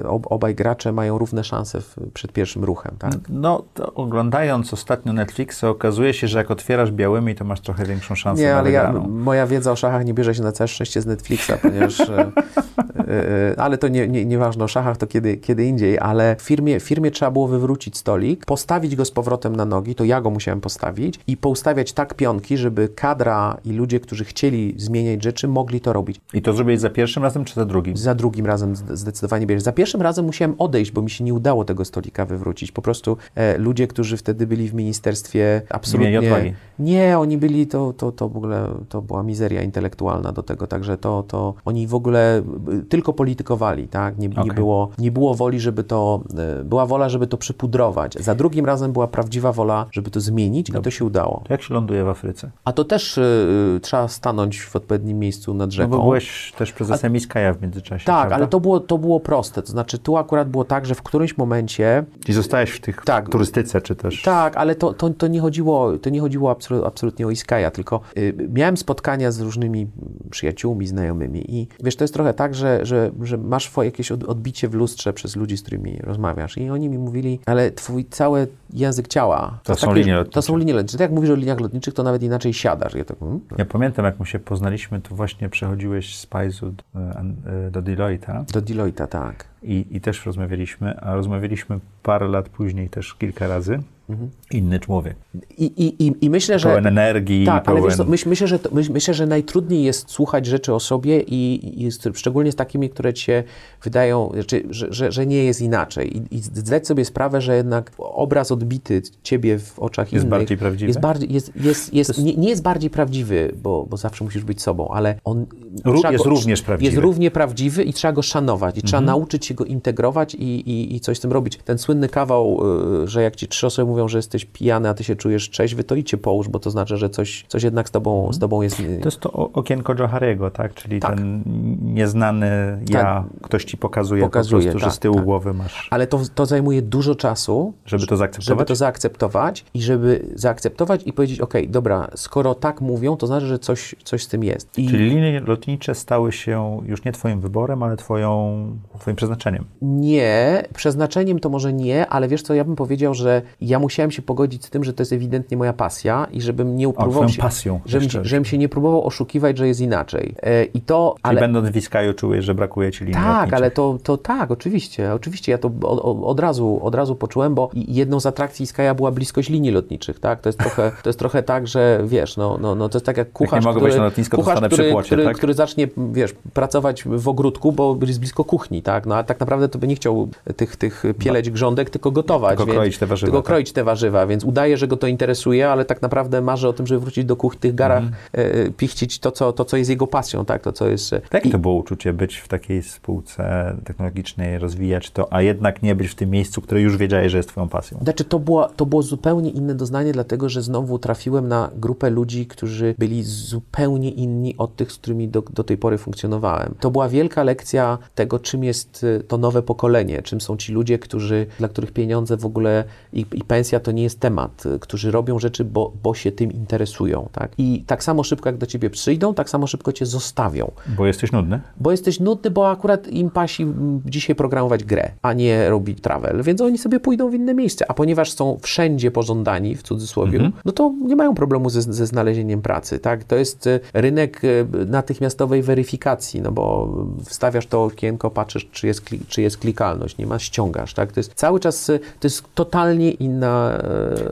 y, ob, obaj gracze mają równe szanse w, przed pierwszym ruchem, tak? No, to oglądając ostatnio Netflixa, okazuje się, że jak otwierasz białymi, to masz trochę większą szansę Nie, na ale ja, moja wiedza o szachach nie bierze się na całe szczęście z Netflixa, ponieważ, e, e, ale to nie, nie, nieważne, o szachach to kiedy, kiedy indziej, ale w firmie, firmie trzeba było wywrócić stolik, postawić go z powrotem na nogi, to ja go musiałem postawić i poustawiać tak pionki, żeby kadra i ludzie, którzy chcieli zmieniać rzeczy, mogli to robić. I to zrobiłeś za pierwszym razem, czy za drugim? Za drugim razem zde- zdecydowanie bierze. Za pierwszym razem musiałem odejść, bo mi się nie udało tego stolika wywrócić. Po prostu e, ludzie, którzy wtedy byli w ministerstwie, absolutnie... odwagi. Nie, oni byli, to, to, to w ogóle, to była mizeria intelektualna do tego, także to, to oni w ogóle y, tylko politykowali, tak? Nie, nie, Okej. było, nie było woli, żeby to, y, była wola, żeby to przypudrować. Za drugim razem była prawdziwa wola, żeby to zmienić i to się udało. To jak się ląduje w Afryce? A to też y, y, trzeba stanąć w odpowiednim miejscu nad No rzeką. bo byłeś też prezesem Iskaja w międzyczasie, Tak, prawda? ale to było, to było proste. To znaczy, tu akurat było tak, że w którymś momencie. I zostałeś w tych Tak. turystyce, czy też... Tak, ale to, to, to nie chodziło, to nie chodziło absolu, absolutnie o Iskaja, tylko y, miałem spotkania z różnymi przyjaciółmi, znajomymi i wiesz, to jest trochę tak, że że, że masz jakieś od- odbicie w lustrze przez ludzi, z którymi rozmawiasz. I oni mi mówili, ale twój cały język ciała... To są takie- linie To lotnicze. są linie lotnicze. Tak jak mówisz o liniach lotniczych, to nawet inaczej siadasz. Ja tak, hmm? Ja pamiętam, jak my się poznaliśmy, to właśnie przechodziłeś z Pajzu do, e, do Deloitte'a Do Deloitte'a, tak. I, i też rozmawialiśmy, a rozmawialiśmy parę lat później też kilka razy. Inny człowiek. I, i, i, myślę, że... Pełen energii, Tak, ale pełen... wiesz co, myśl, myślę, że to, myśl, myślę, że najtrudniej jest słuchać rzeczy o sobie i, i jest, szczególnie z takimi, które ci się wydają, znaczy, że, że, że nie jest inaczej. I, I zdać sobie sprawę, że jednak obraz odbity ciebie w oczach Jest innych bardziej prawdziwy? Jest bardziej, jest, jest, jest, nie, nie jest bardziej prawdziwy, bo, bo zawsze musisz być sobą, ale on Ró- trzeba jest również prawdziwy. Jest równie prawdziwy i trzeba go szanować. I trzeba Mhm. nauczyć się go integrować i, i, i coś z tym robić. Ten słynny kawał, y, że jak ci trzy osoby mówią, że jesteś pijany, a ty się czujesz trzeźwy, to idź cię połóż, bo to znaczy, że coś, coś jednak z tobą, z tobą jest... To jest to okienko Johariego, tak? Czyli Tak. ten nieznany ja, ktoś ci pokazuje, Pokazuje, po prostu, że tak, z tyłu tak. głowy masz, Ale to, to zajmuje dużo czasu, żeby to zaakceptować. żeby to zaakceptować i żeby zaakceptować i powiedzieć, ok, dobra, skoro tak mówią, to znaczy, że coś, coś z tym jest. I Czyli linie lotnicze stały się już nie twoim wyborem, ale twoją, twoim przeznaczeniem. nie, przeznaczeniem to może nie, ale wiesz co, ja bym powiedział, że ja musiałem się pogodzić z tym, że to jest ewidentnie moja pasja i żebym nie próbował się, pasją żebym, żebym się nie próbował oszukiwać, że jest inaczej. E, I to, Czyli ale... będąc w Wiskaju czułeś, że brakuje ci linii Tak, lotniczych. ale to, to tak, oczywiście, oczywiście, ja to od, od- razu, od razu poczułem, bo jedną z atrakcji Skaja była bliskość linii lotniczych, tak, to jest trochę, to jest trochę tak, że wiesz, no, no, no to jest tak jak kucharz, mogę który, lotnisko, kucharz, który, płocie, który, tak? który zacznie, wiesz, pracować w ogródku, bo jest blisko kuchni, tak, no a tak naprawdę to by nie chciał tych, tych pieleć grządek, tylko gotować. Tylko więc, kroić te warzywa, Tylko tak. kroić te warzywa, więc udaje, że go to interesuje, ale tak naprawdę marzy o tym, żeby wrócić do kuchni, tych garach, Mhm. e, pichcić to co, to, co jest jego pasją, tak, to, co jest... e, Jak i- to było uczucie być w takiej spółce technologicznej, rozwijać to, a jednak nie być w tym miejscu, które już wiedziałeś, że jest twoją pasją? Znaczy, to było, to było zupełnie inne doznanie, dlatego że znowu trafiłem na grupę ludzi, którzy byli zupełnie inni od tych, z którymi do, do tej pory funkcjonowałem. To była wielka lekcja tego, czym jest to nowe pokolenie, czym są ci ludzie, którzy, dla których pieniądze w ogóle i, i pensja to nie jest temat, y, którzy robią rzeczy, bo, bo się tym interesują. Tak? I tak samo szybko, jak do ciebie przyjdą, tak samo szybko cię zostawią. Bo jesteś nudny? Bo jesteś nudny, bo akurat im pasi dzisiaj programować grę, a nie robić travel, więc oni sobie pójdą w inne miejsce. A ponieważ są wszędzie pożądani, w cudzysłowie, no to nie mają problemu ze, ze znalezieniem pracy, tak? To jest e, rynek e, natychmiastowej weryfikacji, no bo wstawiasz to okienko, patrzysz, czy jest, czy jest klikalność, nie ma, ściągasz, tak? To jest cały czas, to jest totalnie inna...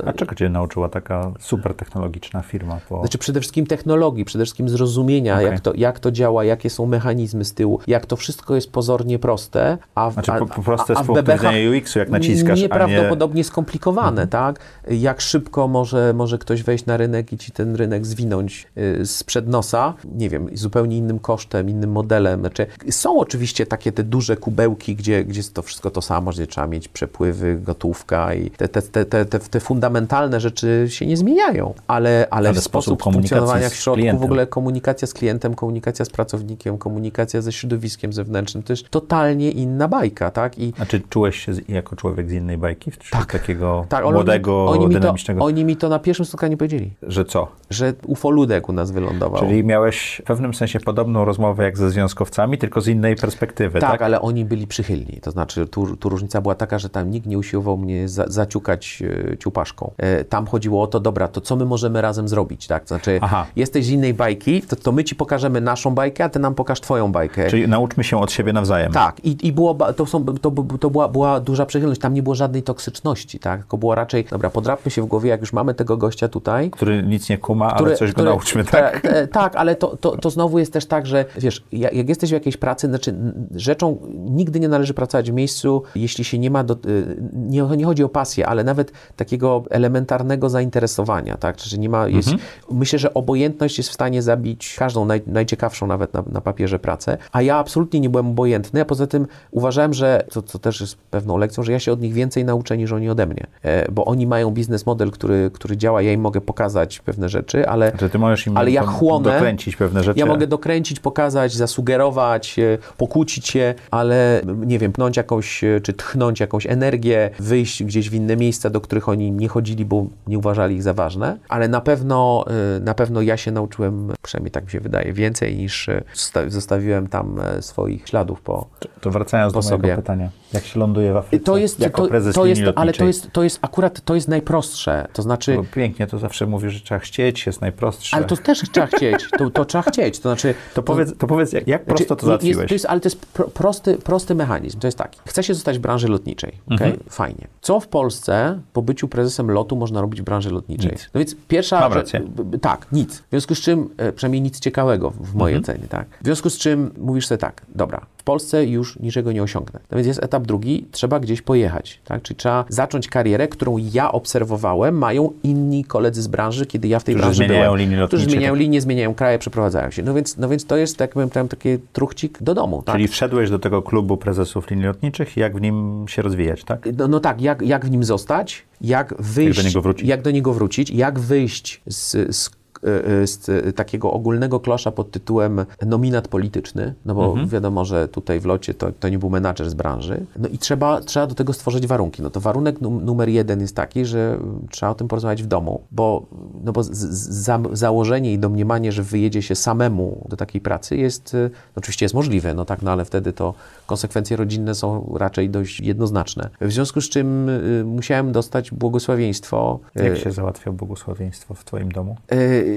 e, A czego cię nauczyła taka super technologiczna firma? Po... znaczy przede wszystkim technologii, przede wszystkim zrozumienia, Okej. jak, to, jak to działa, jakie są mechanizmy z tyłu, jak to wszystko jest pozornie proste, a w, Znaczy po, po proste a, a w widzenia UX-u, jak naciskasz, a nie... nieprawdopodobnie skomplikowane, tak? Jak szybko może, może ktoś wejść na rynek i ci ten rynek zwinąć y, sprzed nosa, nie wiem, zupełnie innym kosztem, innym modelem. Znaczy, są oczywiście takie te duże kubełki, gdzie, gdzie jest to wszystko to samo, gdzie trzeba mieć przepływy, gotówka i te, te, te, te, te, te fundamentalne rzeczy się nie zmieniają, ale, ale, Ale w sposób sposób funkcjonowania w środku, w ogóle komunikacja z klientem, komunikacja z pracownikiem, komunikacja ze środowiskiem zewnętrznym, to jest totalnie inna bajka, tak? I A czy czułeś się z, jako człowiek z innej bajki? Wśród Tak. takiego tak, oni- młodego, oni mi, to, dynamicznego... oni mi to na pierwszym spotkaniu powiedzieli, Że co? że ufoludek u nas wylądował. Czyli miałeś w pewnym sensie podobną rozmowę jak ze związkowcami, tylko z innej perspektywy, tak? tak, ale oni byli przychylni. To znaczy, tu, tu różnica była taka, że tam nikt nie usiłował mnie za, zaciukać e, ciupaszką. E, tam chodziło o to, dobra, to co my możemy razem zrobić, tak? Znaczy, Aha. jesteś z innej bajki, to, to my ci pokażemy naszą bajkę, a ty nam pokaż twoją bajkę. Czyli nauczmy się od siebie nawzajem. Tak, i, i było, to, są, to, to była, była duża przychylność, tam nie było żadnej toksyczności, tak? Tylko było raczej, dobra, podrapmy się w głowie, jak już mamy tego gościa tutaj, Który nic nie kuma, ale które- coś go które- nauczmy, tak? Tak, ale to, to, to znowu jest też tak, że wiesz, jak, jak jesteś w jakiejś pracy, znaczy rzeczą nigdy nie należy pracować w miejscu, jeśli się nie ma, do, y, nie, nie chodzi o pasję, ale nawet takiego elementarnego zainteresowania, tak? Czyli nie ma, jest, myślę, że obojętność jest w stanie zabić każdą naj, najciekawszą nawet na, na papierze pracę, a ja absolutnie nie byłem obojętny, a poza tym uważałem, że, to, to też jest pewną lekcją, że ja się od nich więcej nauczę niż oni ode mnie, e, bo oni mają biznes model, który, który działa, ja im mogę pokazać pewne rzeczy, ale ty możesz im Ale ja chłonę, dokręcić pewne rzeczy. ja mogę dokręcić, pokazać, zasugerować, e, pokłócić się, ale nie wiem, pchnąć jakąś, e, czy tchnąć jakąś energię, wyjść gdzieś w inne miejsca, do do których oni nie chodzili, bo nie uważali ich za ważne, ale na pewno, y, na pewno ja się nauczyłem, przynajmniej tak mi się wydaje, więcej niż y, zosta- zostawiłem tam e, swoich śladów po, To wracając Po do mojego sobie. pytania. Jak się ląduje w Afryce to jest, jako to, prezes to jest, ale to jest, to jest akurat, to jest najprostsze, to znaczy, Bo pięknie, to zawsze mówisz, że trzeba chcieć, jest najprostsze. ale to też trzeba chcieć, to, to trzeba chcieć, to znaczy... To powiedz, to powiedz jak, jak prosto to Znaczy, załatwiłeś? Jest, to jest, ale to jest pro, prosty, prosty mechanizm. To jest taki. Chce się zostać w branży lotniczej. Mhm. Okay? Fajnie. Co w Polsce po byciu prezesem lotu można robić w branży lotniczej? Nic. No więc pierwsza Mam rację. Tak, nic. W związku z czym, e, przynajmniej nic ciekawego w mojej Mhm. ocenie, tak? W związku z czym mówisz sobie tak, dobra, Polsce już niczego nie osiągnę. No więc jest etap drugi, trzeba gdzieś pojechać, tak? Czyli trzeba zacząć karierę, którą ja obserwowałem, mają inni koledzy z branży, kiedy ja w tej Którzy branży zmieniają byłem. linie Którzy lotnicze, zmieniają tak. linie, zmieniają kraje, przeprowadzają się. No więc, no więc to jest, tak powiem, tam taki truchcik do domu, tak? Czyli wszedłeś do tego klubu prezesów linii lotniczych i jak w nim się rozwijać, tak? No, no tak, jak, jak w nim zostać, jak wyjść, do niego wrócić. jak do niego wrócić, jak wyjść z, z, z e, takiego ogólnego klosza pod tytułem nominat polityczny, no bo Mhm. wiadomo, że tutaj w locie to, to nie był menadżer z branży, no i trzeba, trzeba do tego stworzyć warunki. No to warunek num, numer jeden jest taki, że trzeba o tym porozmawiać w domu, bo, no bo za, założenie i domniemanie, że wyjedzie się samemu do takiej pracy jest, e, oczywiście jest możliwe, no tak, no ale wtedy to konsekwencje rodzinne są raczej dość jednoznaczne. W związku z czym y, musiałem dostać błogosławieństwo. y, Jak się załatwia błogosławieństwo w twoim domu? y, y,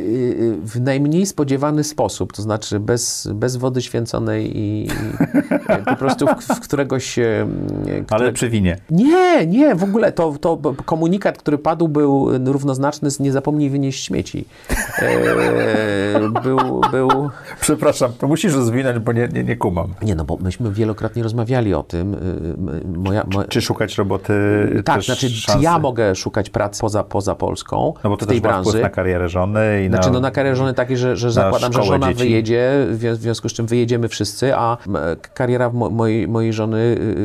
w najmniej spodziewany sposób, to znaczy bez, bez wody święconej i, i po prostu w, w któregoś... y, Ale które- przy winie. nie, nie, w ogóle to, to komunikat, który padł, był równoznaczny z nie zapomnij wynieść śmieci. E, był, był, Przepraszam, to musisz rozwinąć, bo nie, nie, nie kumam. nie no, bo myśmy wielokrotnie rozmawiali o tym. y, y, Moja, moja, Czy szukać roboty tak, znaczy, czy szansy? ja mogę szukać pracy poza, poza Polską, No bo to w tej też branży? na karierę żony i Znaczy, na... no na karierę żony takiej, że, że zakładam, że żona dzieci. wyjedzie, w zwią- w związku z czym wyjedziemy wszyscy, a kariera mo- mojej, mojej żony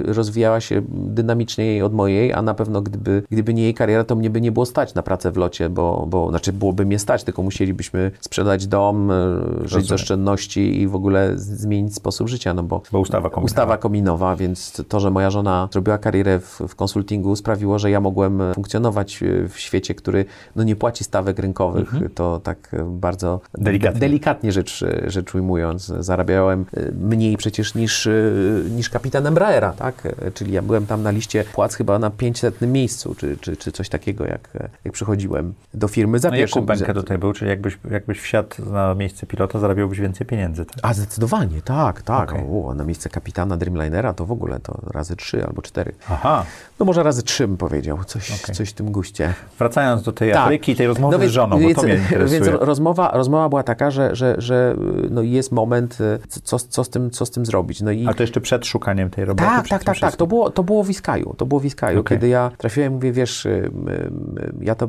y, rozwijała się dynamiczniej od mojej, a na pewno gdyby, gdyby nie jej kariera, to mnie by nie było stać na pracę w locie, bo, bo znaczy byłoby mnie stać, tylko musielibyśmy sprzedać dom, y, żyć z Rozumiem. oszczędności i w ogóle zmienić sposób życia, no bo Bo ustawa kominowa. Ustawa kominowa, więc to, że moja żona zrobiła karierę w, w konsultingu sprawiło, że ja mogłem funkcjonować e, w świecie, który no, nie płaci stawek rynkowych. To tak e, bardzo. Delikatnie. delikatnie rzecz, rzecz ujmując. Zarabiałem e, mniej przecież niż, e, niż kapitan Embraera, tak? Czyli ja byłem tam na liście płac chyba na 500 miejscu, czy, czy, czy coś takiego, jak, jak przychodziłem do firmy za No pierwszym... Benke tutaj był, czyli jakbyś, jakbyś wsiadł na miejsce pilota, zarabiałbyś więcej pieniędzy, tak? A zdecydowanie, tak, tak. Okej. O, na miejsce kapitana Dreamlinera to w ogóle to razy trzy albo cztery. Aha. No może razy trzy bym powiedział, coś, Okej. coś w tym guście. Wracając do tej Tak. Afryki, tej rozmowy No więc- z żoną, więc, bo to mnie interesuje. Więc rozmowa, rozmowa była taka, że, że, że no jest moment, y, co, co, z tym, co z tym zrobić. No i A to jeszcze przed szukaniem tej roboty? tak, tak, tak, tak. wszystkim? To było, to było w Iskaju. To było w Iskaju. Okej. Kiedy ja trafiłem, mówię, wiesz, y, y, y, ja to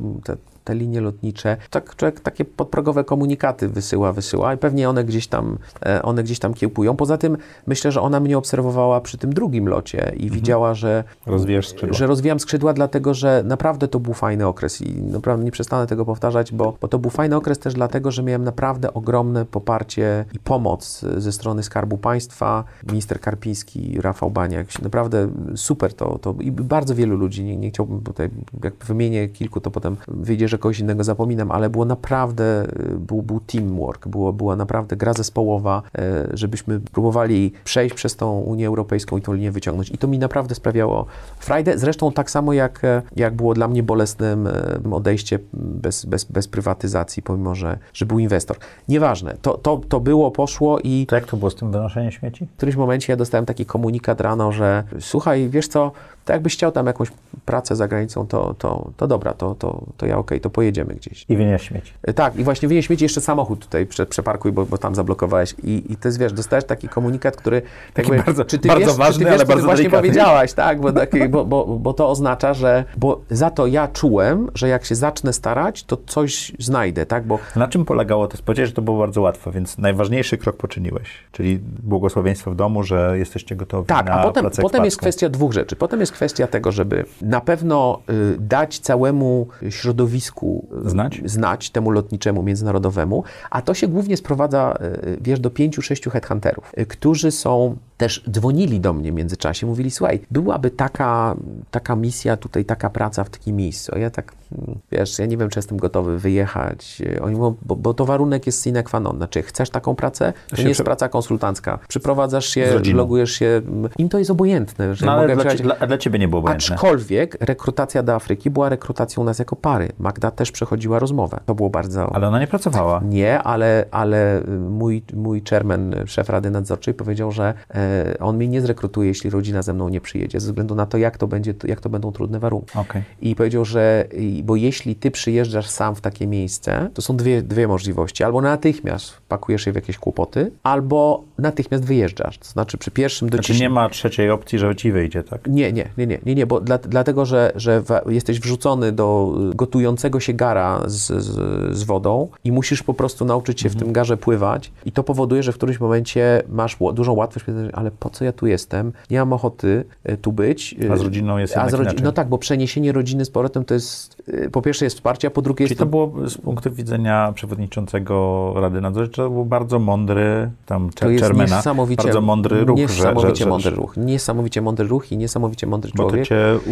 te, linie lotnicze, tak człowiek takie podprogowe komunikaty wysyła, wysyła i pewnie one gdzieś tam, e, one gdzieś tam kiełkują. Poza tym myślę, że ona mnie obserwowała przy tym drugim locie i widziała, że Rozwijasz skrzydła. że rozwijam skrzydła, dlatego że naprawdę to był fajny okres i naprawdę nie przestanę tego powtarzać, bo, bo to był fajny okres też dlatego, że miałem naprawdę ogromne poparcie i pomoc ze strony Skarbu Państwa, minister Karpiński, Rafał Baniak. Naprawdę super to, to i bardzo wielu ludzi, nie, nie chciałbym tutaj, jak wymienię kilku, to potem wyjdzie, że kogoś innego zapominam, ale było naprawdę, y, był, był teamwork, było, była naprawdę gra zespołowa, e, żebyśmy próbowali przejść przez tą Unię Europejską i tą linię wyciągnąć. I to mi naprawdę sprawiało frajdę. Zresztą tak samo jak, e, jak było dla mnie bolesnym e, odejście bez, bez, bez prywatyzacji, pomimo że, że był inwestor. Nieważne, to, to, to było, poszło i To jak to było z tym wynoszeniem śmieci? w którymś momencie ja dostałem taki komunikat rano, że słuchaj, wiesz co, to jakbyś chciał tam jakąś pracę za granicą, to, to, to dobra, to, to, to ja okej, to pojedziemy gdzieś. I wynieść śmieci. E, Tak, i właśnie wynieś śmieci jeszcze samochód tutaj prze, przeparkuj, bo, bo tam zablokowałeś. I, I to jest, wiesz, dostajesz taki komunikat, który... Taki bardzo- czy ty bardzo wiesz, ważny, czy ty wiesz, ale ty bardzo właśnie delikatny. powiedziałaś, tak? Bo, taki, bo, bo, bo to oznacza, że... Bo za to ja czułem, że jak się zacznę starać, to coś znajdę, tak? Bo Na czym polegało to? Powiedziałeś, że to było bardzo łatwo, więc najważniejszy krok poczyniłeś, czyli błogosławieństwo w domu, że jesteście gotowi Tak, na a potem, potem jest kwestia dwóch rzeczy. Potem jest kwestia tego, żeby na pewno y, dać całemu środowisku y, Znać? znać temu lotniczemu, międzynarodowemu, a to się głównie sprowadza, y, wiesz, do pięciu, sześciu headhunterów, którzy są też dzwonili do mnie w międzyczasie, mówili, słuchaj, byłaby taka, taka misja tutaj, taka praca w takim miejscu. A ja tak, mm, wiesz, ja nie wiem, czy jestem gotowy wyjechać. Oni mówią, bo, bo to warunek jest sine qua non. Znaczy, chcesz taką pracę? To się nie jest prze- praca konsultancka. Przyprowadzasz się, logujesz się. Im to jest obojętne, że No, ale dla, dla, dla ciebie nie było obojętne. Aczkolwiek rekrutacja do Afryki była rekrutacją nas jako pary. Magda też przechodziła rozmowę. To było bardzo... Ale ona nie pracowała. Nie, ale, ale mój, mój chairman, szef Rady Nadzorczej powiedział, że e, on mnie nie zrekrutuje, jeśli rodzina ze mną nie przyjedzie, ze względu na to, jak to, będzie, jak to będą trudne warunki. Okej. I powiedział, że bo jeśli ty przyjeżdżasz sam w takie miejsce, to są dwie, dwie możliwości. Albo natychmiast pakujesz się w jakieś kłopoty, albo natychmiast wyjeżdżasz. To znaczy przy pierwszym Znaczy dociśnięciu... nie ma trzeciej opcji, że ci wyjdzie, tak? Nie, nie, nie, nie, nie, nie bo dla, dlatego, że, że jesteś wrzucony do y, gotującego się gara z, z, z wodą i musisz po prostu nauczyć się Mhm. w tym garze pływać i to powoduje, że w którymś momencie masz dużą łatwość, ale po co ja tu jestem? Nie mam ochoty y, tu być. A z rodziną jest a z rodzi- inaczej. No tak, bo przeniesienie rodziny z powrotem to jest, y, po pierwsze jest wsparcie, a po drugie Czyli jest to było z punktu widzenia przewodniczącego Rady Nadzorczej, to był bardzo mądry, tam to jest chairmana, niesamowicie, bardzo mądry ruch, że, niesamowicie że, że, mądry ruch, niesamowicie mądry ruch i niesamowicie mądry człowiek.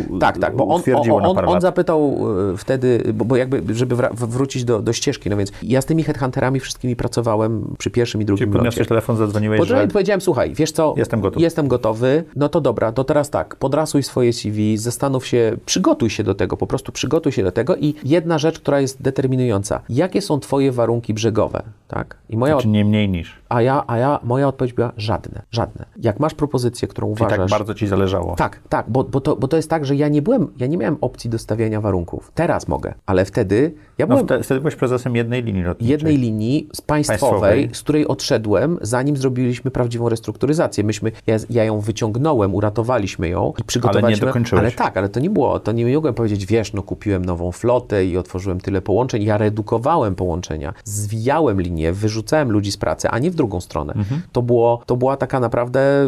u, Tak, tak, bo on, on, on, on zapytał e, wtedy, bo, bo jakby, żeby wra- wrócić do, do ścieżki, no więc ja z tymi headhunterami wszystkimi pracowałem przy pierwszym i drugim Czyli locie. podniosłeś telefon, zadzwoniłeś, Podra- że Powiedziałem, słuchaj, wiesz co, Jestem gotów. jestem gotowy, no to dobra, to teraz tak, podrasuj swoje CV, zastanów się, przygotuj się do tego, po prostu przygotuj się do tego i jedna rzecz, która jest determinująca, jakie są twoje warunki brzegowe, tak? I moja, czy nie mniej niż. A ja, a ja, moja odpowiedź była żadne, żadne. Jak masz propozycję, którą Czyli uważasz... tak bardzo ci zależało. Tak, tak, bo, bo, to, bo to jest tak, że ja nie byłem, ja nie miałem opcji do stawiania warunków. Teraz mogę, ale wtedy ja No byłem wtedy, wtedy byłeś prezesem jednej linii lotniczej. jednej linii z państwowej, Państwowej. z której odszedłem, zanim zrobiliśmy prawdziwą restrukturyzację. Myśmy, ja, ja ją wyciągnąłem, uratowaliśmy ją i przygotowaliśmy. dokończyłeś. Ale tak, ale to nie było, to nie mogłem powiedzieć, wiesz, no kupiłem nową flotę i otworzyłem tyle połączeń. Ja redukowałem połączenia, zwijałem linie, wyrzucałem ludzi z pracy, a nie drugą stronę. Mhm. To, było, to była taka naprawdę y,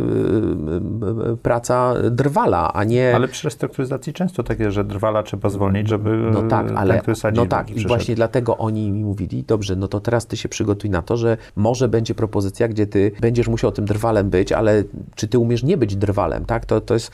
y, y, praca drwala, a nie... Ale przy restrukturyzacji często takie, że drwala trzeba zwolnić, żeby No tak, ale no tak, i przyszedł. właśnie dlatego oni mi mówili, dobrze, no to teraz ty się przygotuj na to, że może będzie propozycja, gdzie ty będziesz musiał tym drwalem być, ale czy ty umiesz nie być drwalem, tak? To, to, jest,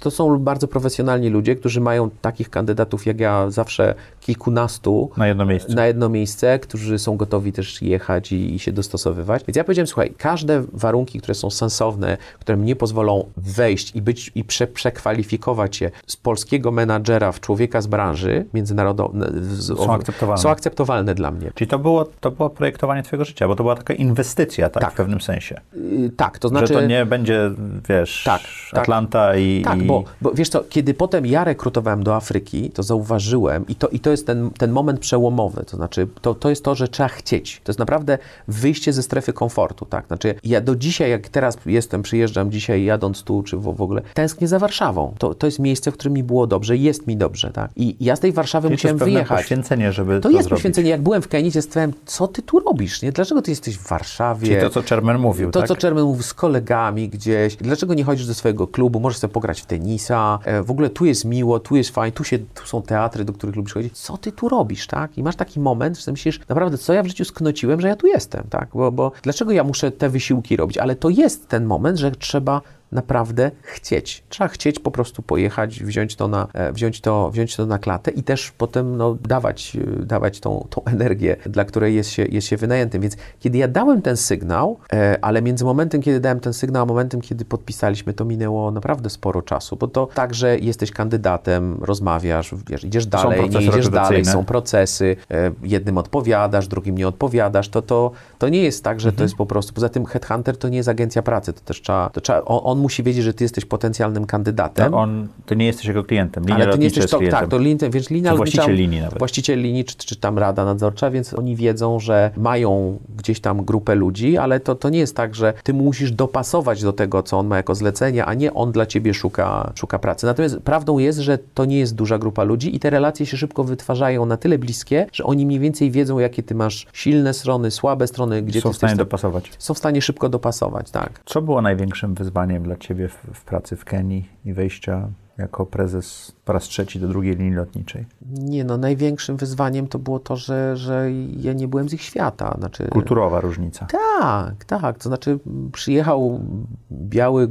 to są bardzo profesjonalni ludzie, którzy mają takich kandydatów jak ja zawsze kilkunastu Na jedno miejsce. na jedno miejsce, którzy są gotowi też jechać i, i się dostosowywać. Więc ja powiedziałem, słuchaj, każde warunki, które są sensowne, które mnie pozwolą wejść i być i prze, przekwalifikować się z polskiego menadżera w człowieka z branży międzynarodowej, Są akceptowalne. są akceptowalne dla mnie. Czyli to było, to było projektowanie twojego życia, bo to była taka inwestycja, tak, Tak. w pewnym sensie. Yy, tak, to znaczy... że to nie będzie, wiesz, Tak, tak. Atlanta i... Tak, i... bo, bo wiesz co, kiedy potem ja rekrutowałem do Afryki, to zauważyłem i to, i to jest ten, ten moment przełomowy, to znaczy to, to jest to, że trzeba chcieć. To jest naprawdę wyjście ze strefy komfortu, tak? Znaczy ja do dzisiaj, jak teraz jestem, przyjeżdżam dzisiaj jadąc tu, czy w, w ogóle, tęsknię za Warszawą. To, to jest miejsce, w którym mi było dobrze, jest mi dobrze, tak? I ja z tej Warszawy Czyli to musiałem jest pewne wyjechać. poświęcenie, żeby To to, jest zrobić. poświęcenie. Jak byłem w Kenii, to stwierdziłem, co ty tu robisz, nie? Dlaczego ty jesteś w Warszawie? Czyli to, co Chairman mówił, To, tak? co Chairman mówi z kolegami gdzieś. Dlaczego nie chodzisz do swojego klubu? Możesz sobie pograć w tenisa. E, w ogóle tu jest miło, tu jest fajnie, tu, się, tu są teatry, do których lubisz chodzić. Co ty tu robisz, tak? I masz taki moment, że myślisz, naprawdę, co ja w życiu sknociłem, że ja tu jestem, tak? Bo, bo dlaczego ja muszę te wysiłki robić? Ale to jest ten moment, że trzeba naprawdę chcieć. Trzeba chcieć po prostu pojechać, wziąć to na, e, wziąć to, wziąć to na klatę i też potem no, dawać, e, dawać tą, tą energię, dla której jest się, jest się wynajętym. Więc kiedy ja dałem ten sygnał, e, ale między momentem, kiedy dałem ten sygnał, a momentem, kiedy podpisaliśmy, to minęło naprawdę sporo czasu, bo to tak, że jesteś kandydatem, rozmawiasz, wiesz, idziesz dalej, nie idziesz dalej, są procesy, jednym odpowiadasz, drugim nie odpowiadasz, to, to, to nie jest tak, że Mhm. to jest po prostu, poza tym headhunter to nie jest agencja pracy, to też trzeba, to trzeba on, on musi wiedzieć, że ty jesteś potencjalnym kandydatem, To on, ty nie jesteś jego klientem. Linia ale ty nie lotnicza jesteś jest to, klientem. tak, to więc linia Czy lotnicza, właściciel linii nawet. właściciel linii, czy, czy tam rada nadzorcza, więc oni wiedzą, że mają gdzieś tam grupę ludzi, ale to, to nie jest tak, że ty musisz dopasować do tego, co on ma jako zlecenie, a nie on dla ciebie szuka, szuka pracy. Natomiast prawdą jest, że to nie jest duża grupa ludzi i te relacje się szybko wytwarzają na tyle bliskie, że oni mniej więcej wiedzą, jakie ty masz silne strony, słabe strony, gdzie Są ty w stanie dopasować. są w stanie szybko dopasować, tak. Co było największym wyzwaniem dla ciebie w, w pracy w Kenii i wejścia jako prezes po raz trzeci do drugiej linii lotniczej? Nie, no największym wyzwaniem to było to, że, że ja nie byłem z ich świata. Znaczy, Kulturowa różnica. Tak, tak. To znaczy przyjechał biały y,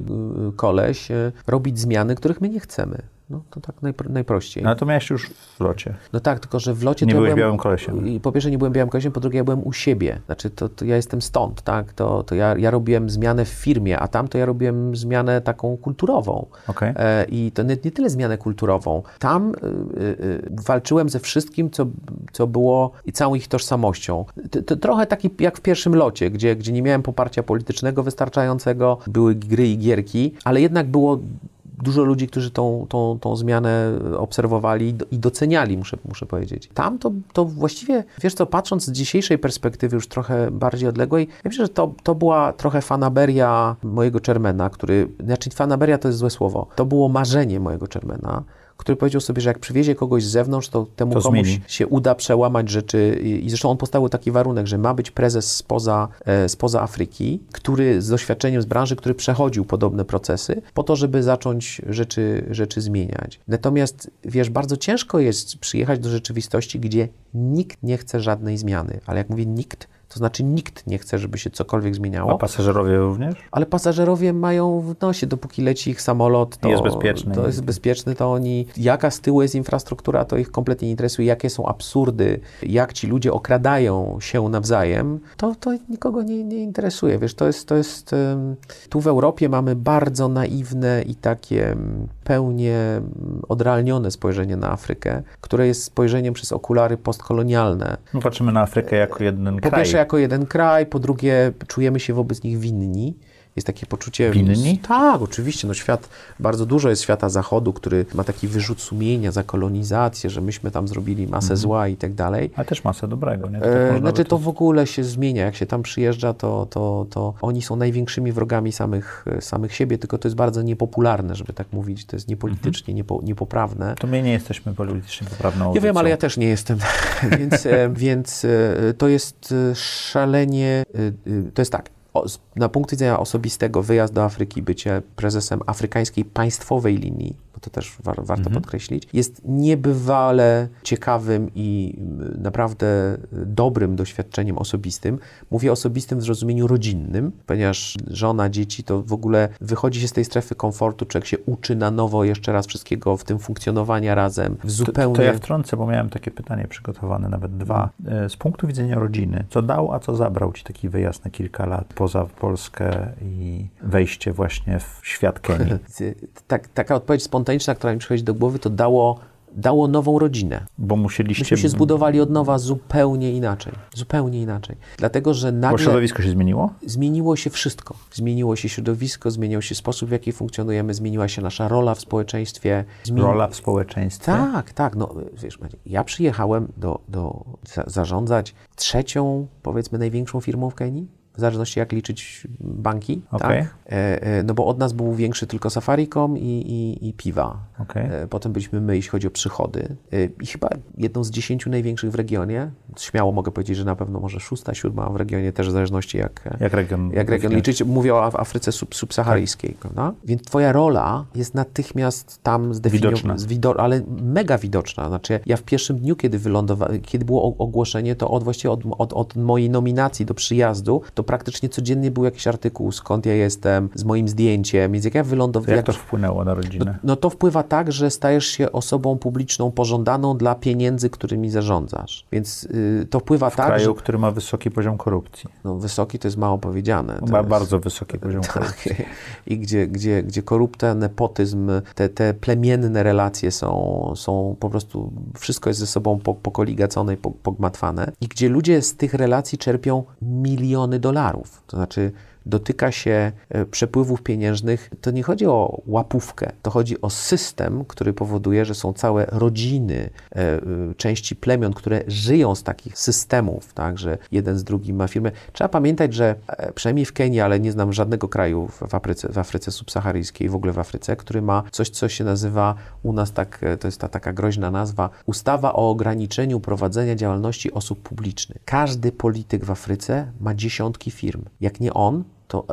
koleś y, robić zmiany, których my nie chcemy. No to tak najpro, najprościej. No to miałeś już w locie. No tak, tylko że w locie Nie to ja byłeś byłem, białym kolesiem. I po pierwsze nie byłem białym kolesiem, po drugie ja byłem u siebie. Znaczy to, to ja jestem stąd, tak? To, to ja, ja robiłem zmianę w firmie, a tam to ja robiłem zmianę taką kulturową. Okej. E, I to nie, nie tyle zmianę kulturową. Tam y, y, y, walczyłem ze wszystkim, co, co było i całą ich tożsamością. To, to trochę taki jak w pierwszym locie, gdzie, gdzie nie miałem poparcia politycznego wystarczającego, były gry i gierki, ale jednak było dużo ludzi, którzy tą, tą, tą zmianę obserwowali i do- i doceniali, muszę, muszę powiedzieć. Tam to, to właściwie, wiesz co, patrząc z dzisiejszej perspektywy już trochę bardziej odległej, ja myślę, że to, to była trochę fanaberia mojego Czermena, który, znaczy fanaberia to jest złe słowo, to było marzenie mojego Czermena, który powiedział sobie, że jak przywiezie kogoś z zewnątrz, to temu To komuś zmieni. się uda przełamać rzeczy i, i zresztą on postawił taki warunek, że ma być prezes spoza, e, spoza Afryki, który z doświadczeniem z branży, który przechodził podobne procesy, po to, żeby zacząć rzeczy, rzeczy zmieniać. Natomiast wiesz, bardzo ciężko jest przyjechać do rzeczywistości, gdzie nikt nie chce żadnej zmiany, ale jak mówię nikt, to znaczy nikt nie chce, żeby się cokolwiek zmieniało. A pasażerowie również? Ale pasażerowie mają w nosie, dopóki leci ich samolot, to Jest bezpieczny. To jest bezpieczny, to oni. Jaka z tyłu jest infrastruktura, to ich kompletnie nie interesuje. Jakie są absurdy, jak ci ludzie okradają się nawzajem, to, to nikogo nie, nie interesuje. Wiesz, to jest. To jest tu w Europie mamy bardzo naiwne i takie pełnie odrealnione spojrzenie na Afrykę, które jest spojrzeniem przez okulary postkolonialne. My patrzymy na Afrykę jako jeden Po kraj. pierwsze jako jeden kraj, po drugie czujemy się wobec nich winni. Jest takie poczucie... Winni? Tak, oczywiście. No świat, bardzo dużo jest świata zachodu, który ma taki wyrzut sumienia za kolonizację, że myśmy tam zrobili masę zła i tak dalej. Ale też masę dobrego, nie? To tak E, znaczy to w ogóle się zmienia. Jak się tam przyjeżdża, to, to, to oni są największymi wrogami samych, samych siebie, tylko to jest bardzo niepopularne, żeby tak mówić. To jest niepolitycznie niepo, niepoprawne. To my nie jesteśmy politycznie poprawną Ja wiem, ale ja też nie jestem. więc e, więc e, to jest e, szalenie. To jest tak. Na punkt widzenia osobistego, wyjazd do Afryki, bycie prezesem afrykańskiej państwowej linii, bo to też war, warto podkreślić, jest niebywale ciekawym i m, naprawdę e, dobrym doświadczeniem osobistym. Mówię osobistym w zrozumieniu rodzinnym, ponieważ żona, dzieci to w ogóle wychodzi się z tej strefy komfortu, człowiek się uczy na nowo jeszcze raz wszystkiego, w tym funkcjonowania razem, w To, zupełnie... to ja wtrącę, bo miałem takie pytanie przygotowane, nawet dwa. E, Z punktu widzenia rodziny, co dał, a co zabrał Ci taki wyjazd na kilka lat poza Polskę i wejście właśnie w świat Kenii? tak, taka odpowiedź spontaniczna, która mi przychodzi do głowy, to dało, dało nową rodzinę. Bo musieliście... Myśmy się zbudowali od nowa zupełnie inaczej. Zupełnie inaczej. Dlatego, że Bo nagle środowisko się zmieniło? zmieniło się wszystko. Zmieniło się środowisko, zmienił się sposób, w jaki funkcjonujemy, zmieniła się nasza rola w społeczeństwie. Zmieni... Rola w społeczeństwie? Tak, tak. No, wiesz, ja przyjechałem do, do za, zarządzać trzecią, powiedzmy, największą firmą w Kenii. W zależności jak liczyć banki, Okej. tak? E, e, no bo od nas był większy tylko Safaricom i, i, i Piwa. Okej. E, Potem byliśmy my, jeśli chodzi o przychody. I chyba jedną z dziesięciu największych w regionie. Śmiało mogę powiedzieć, że na pewno może szósta, siódma w regionie, też w zależności jak, Jak region? jak region liczyć, mówię o Af- Afryce sub, subsaharyjskiej, Tak. prawda? Więc twoja rola jest natychmiast tam Widoczna. zdefiniowana, ale mega widoczna. Znaczy, ja w pierwszym dniu, kiedy wylądowałem, kiedy było ogłoszenie, to od właściwie od, od, od mojej nominacji do przyjazdu, to praktycznie codziennie był jakiś artykuł, skąd ja jestem, z moim zdjęciem, więc jak ja To wylądowałem... jak to wpłynęło na rodzinę? No to wpływa tak, że stajesz się osobą publiczną pożądaną dla pieniędzy, którymi zarządzasz. Więc y, to wpływa W tak, kraju, że który ma wysoki poziom korupcji. no, wysoki to jest mało powiedziane. Ma jest- bardzo wysoki poziom korupcji. tak. I gdzie, gdzie, gdzie korupcja, nepotyzm, te, te plemienne relacje są, są po prostu, wszystko jest ze sobą po- pokoligacone i po- pogmatwane. I gdzie ludzie z tych relacji czerpią miliony dolarów. To znaczy dotyka się e, przepływów pieniężnych, to nie chodzi o łapówkę, to chodzi o system, który powoduje, że są całe rodziny, e, e, części plemion, które żyją z takich systemów, tak, że jeden z drugim ma firmę. Trzeba pamiętać, że przynajmniej w Kenii, ale nie znam żadnego kraju w Afryce, w Afryce subsaharyjskiej, w ogóle w Afryce, który ma coś, co się nazywa u nas tak, to jest ta taka groźna nazwa, ustawa o ograniczeniu prowadzenia działalności osób publicznych. Każdy polityk w Afryce ma dziesiątki firm. Jak nie on, to,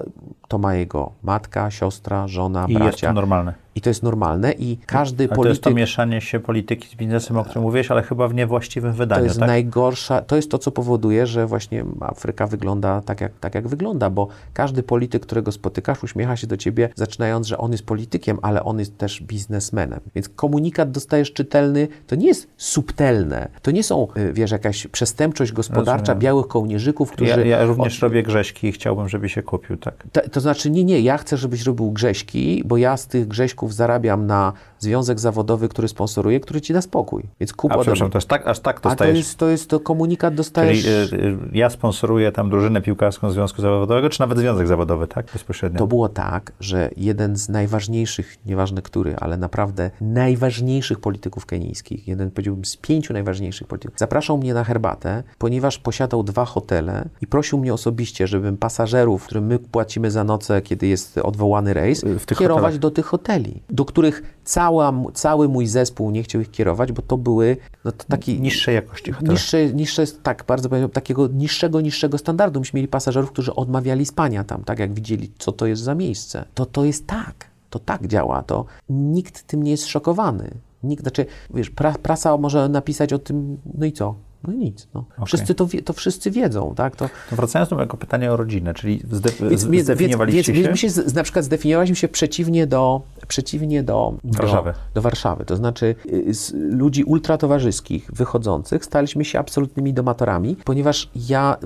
to ma jego matka, siostra, żona, I jest bracia. to normalne. I to jest normalne i każdy Ale to jest polityk... to mieszanie się polityki z biznesem, o którym mówiłeś, ale chyba w niewłaściwym wydaniu, To jest tak? najgorsza, to jest to, co powoduje, że właśnie Afryka wygląda tak jak, tak, jak wygląda, bo każdy polityk, którego spotykasz, uśmiecha się do ciebie, zaczynając, że on jest politykiem, ale on jest też biznesmenem. Więc komunikat dostajesz czytelny, to nie jest subtelne, to nie są, y, wiesz, jakaś przestępczość gospodarcza Rozumiem. białych kołnierzyków, którzy... Ja, ja również robię grześki i chciałbym, żeby się kupił, tak? To, to znaczy, nie, nie, ja chcę, żebyś robił grześki, bo ja z tych grześków zarabiam na związek zawodowy, który sponsoruje, który ci da spokój. Więc kup A ode przepraszam, to jest tak, aż tak A to dostajesz. jest, to jest to komunikat dostajesz... Czyli y, y, ja sponsoruję tam drużynę piłkarską Związku Zawodowego, czy nawet Związek Zawodowy, tak? Bezpośrednio. To było tak, że jeden z najważniejszych, nieważne który, ale naprawdę najważniejszych polityków kenijskich, jeden powiedziałbym z pięciu najważniejszych polityków, zapraszał mnie na herbatę, ponieważ posiadał dwa hotele i prosił mnie osobiście, żebym pasażerów, którym my płacimy za noce, kiedy jest odwołany rejs, kierować hotelach. do tych hoteli, do których cała, cały mój zespół nie chciał ich kierować, bo to były no, to taki Niższej jakości hotele. Niższe, niższe, tak, bardzo powiem, takiego niższego, niższego standardu. Myśmy mieli pasażerów, którzy odmawiali spania tam, tak jak widzieli, co to jest za miejsce. To to jest tak, to tak działa, to nikt tym nie jest szokowany. Nikt, znaczy, wiesz, pra, prasa może napisać o tym, no i co? No i nic. No. Wszyscy to, wie, to wszyscy wiedzą, tak? To, wracając do mojego pytania o rodzinę, czyli zde, więc, z- więc, zdefiniowaliście więc, się? więc my się z, na przykład zdefiniowaliśmy się przeciwnie do, przeciwnie do, Warszawy. Do, do Warszawy. To znaczy y, z ludzi ultratowarzyskich wychodzących staliśmy się absolutnymi domatorami, ponieważ ja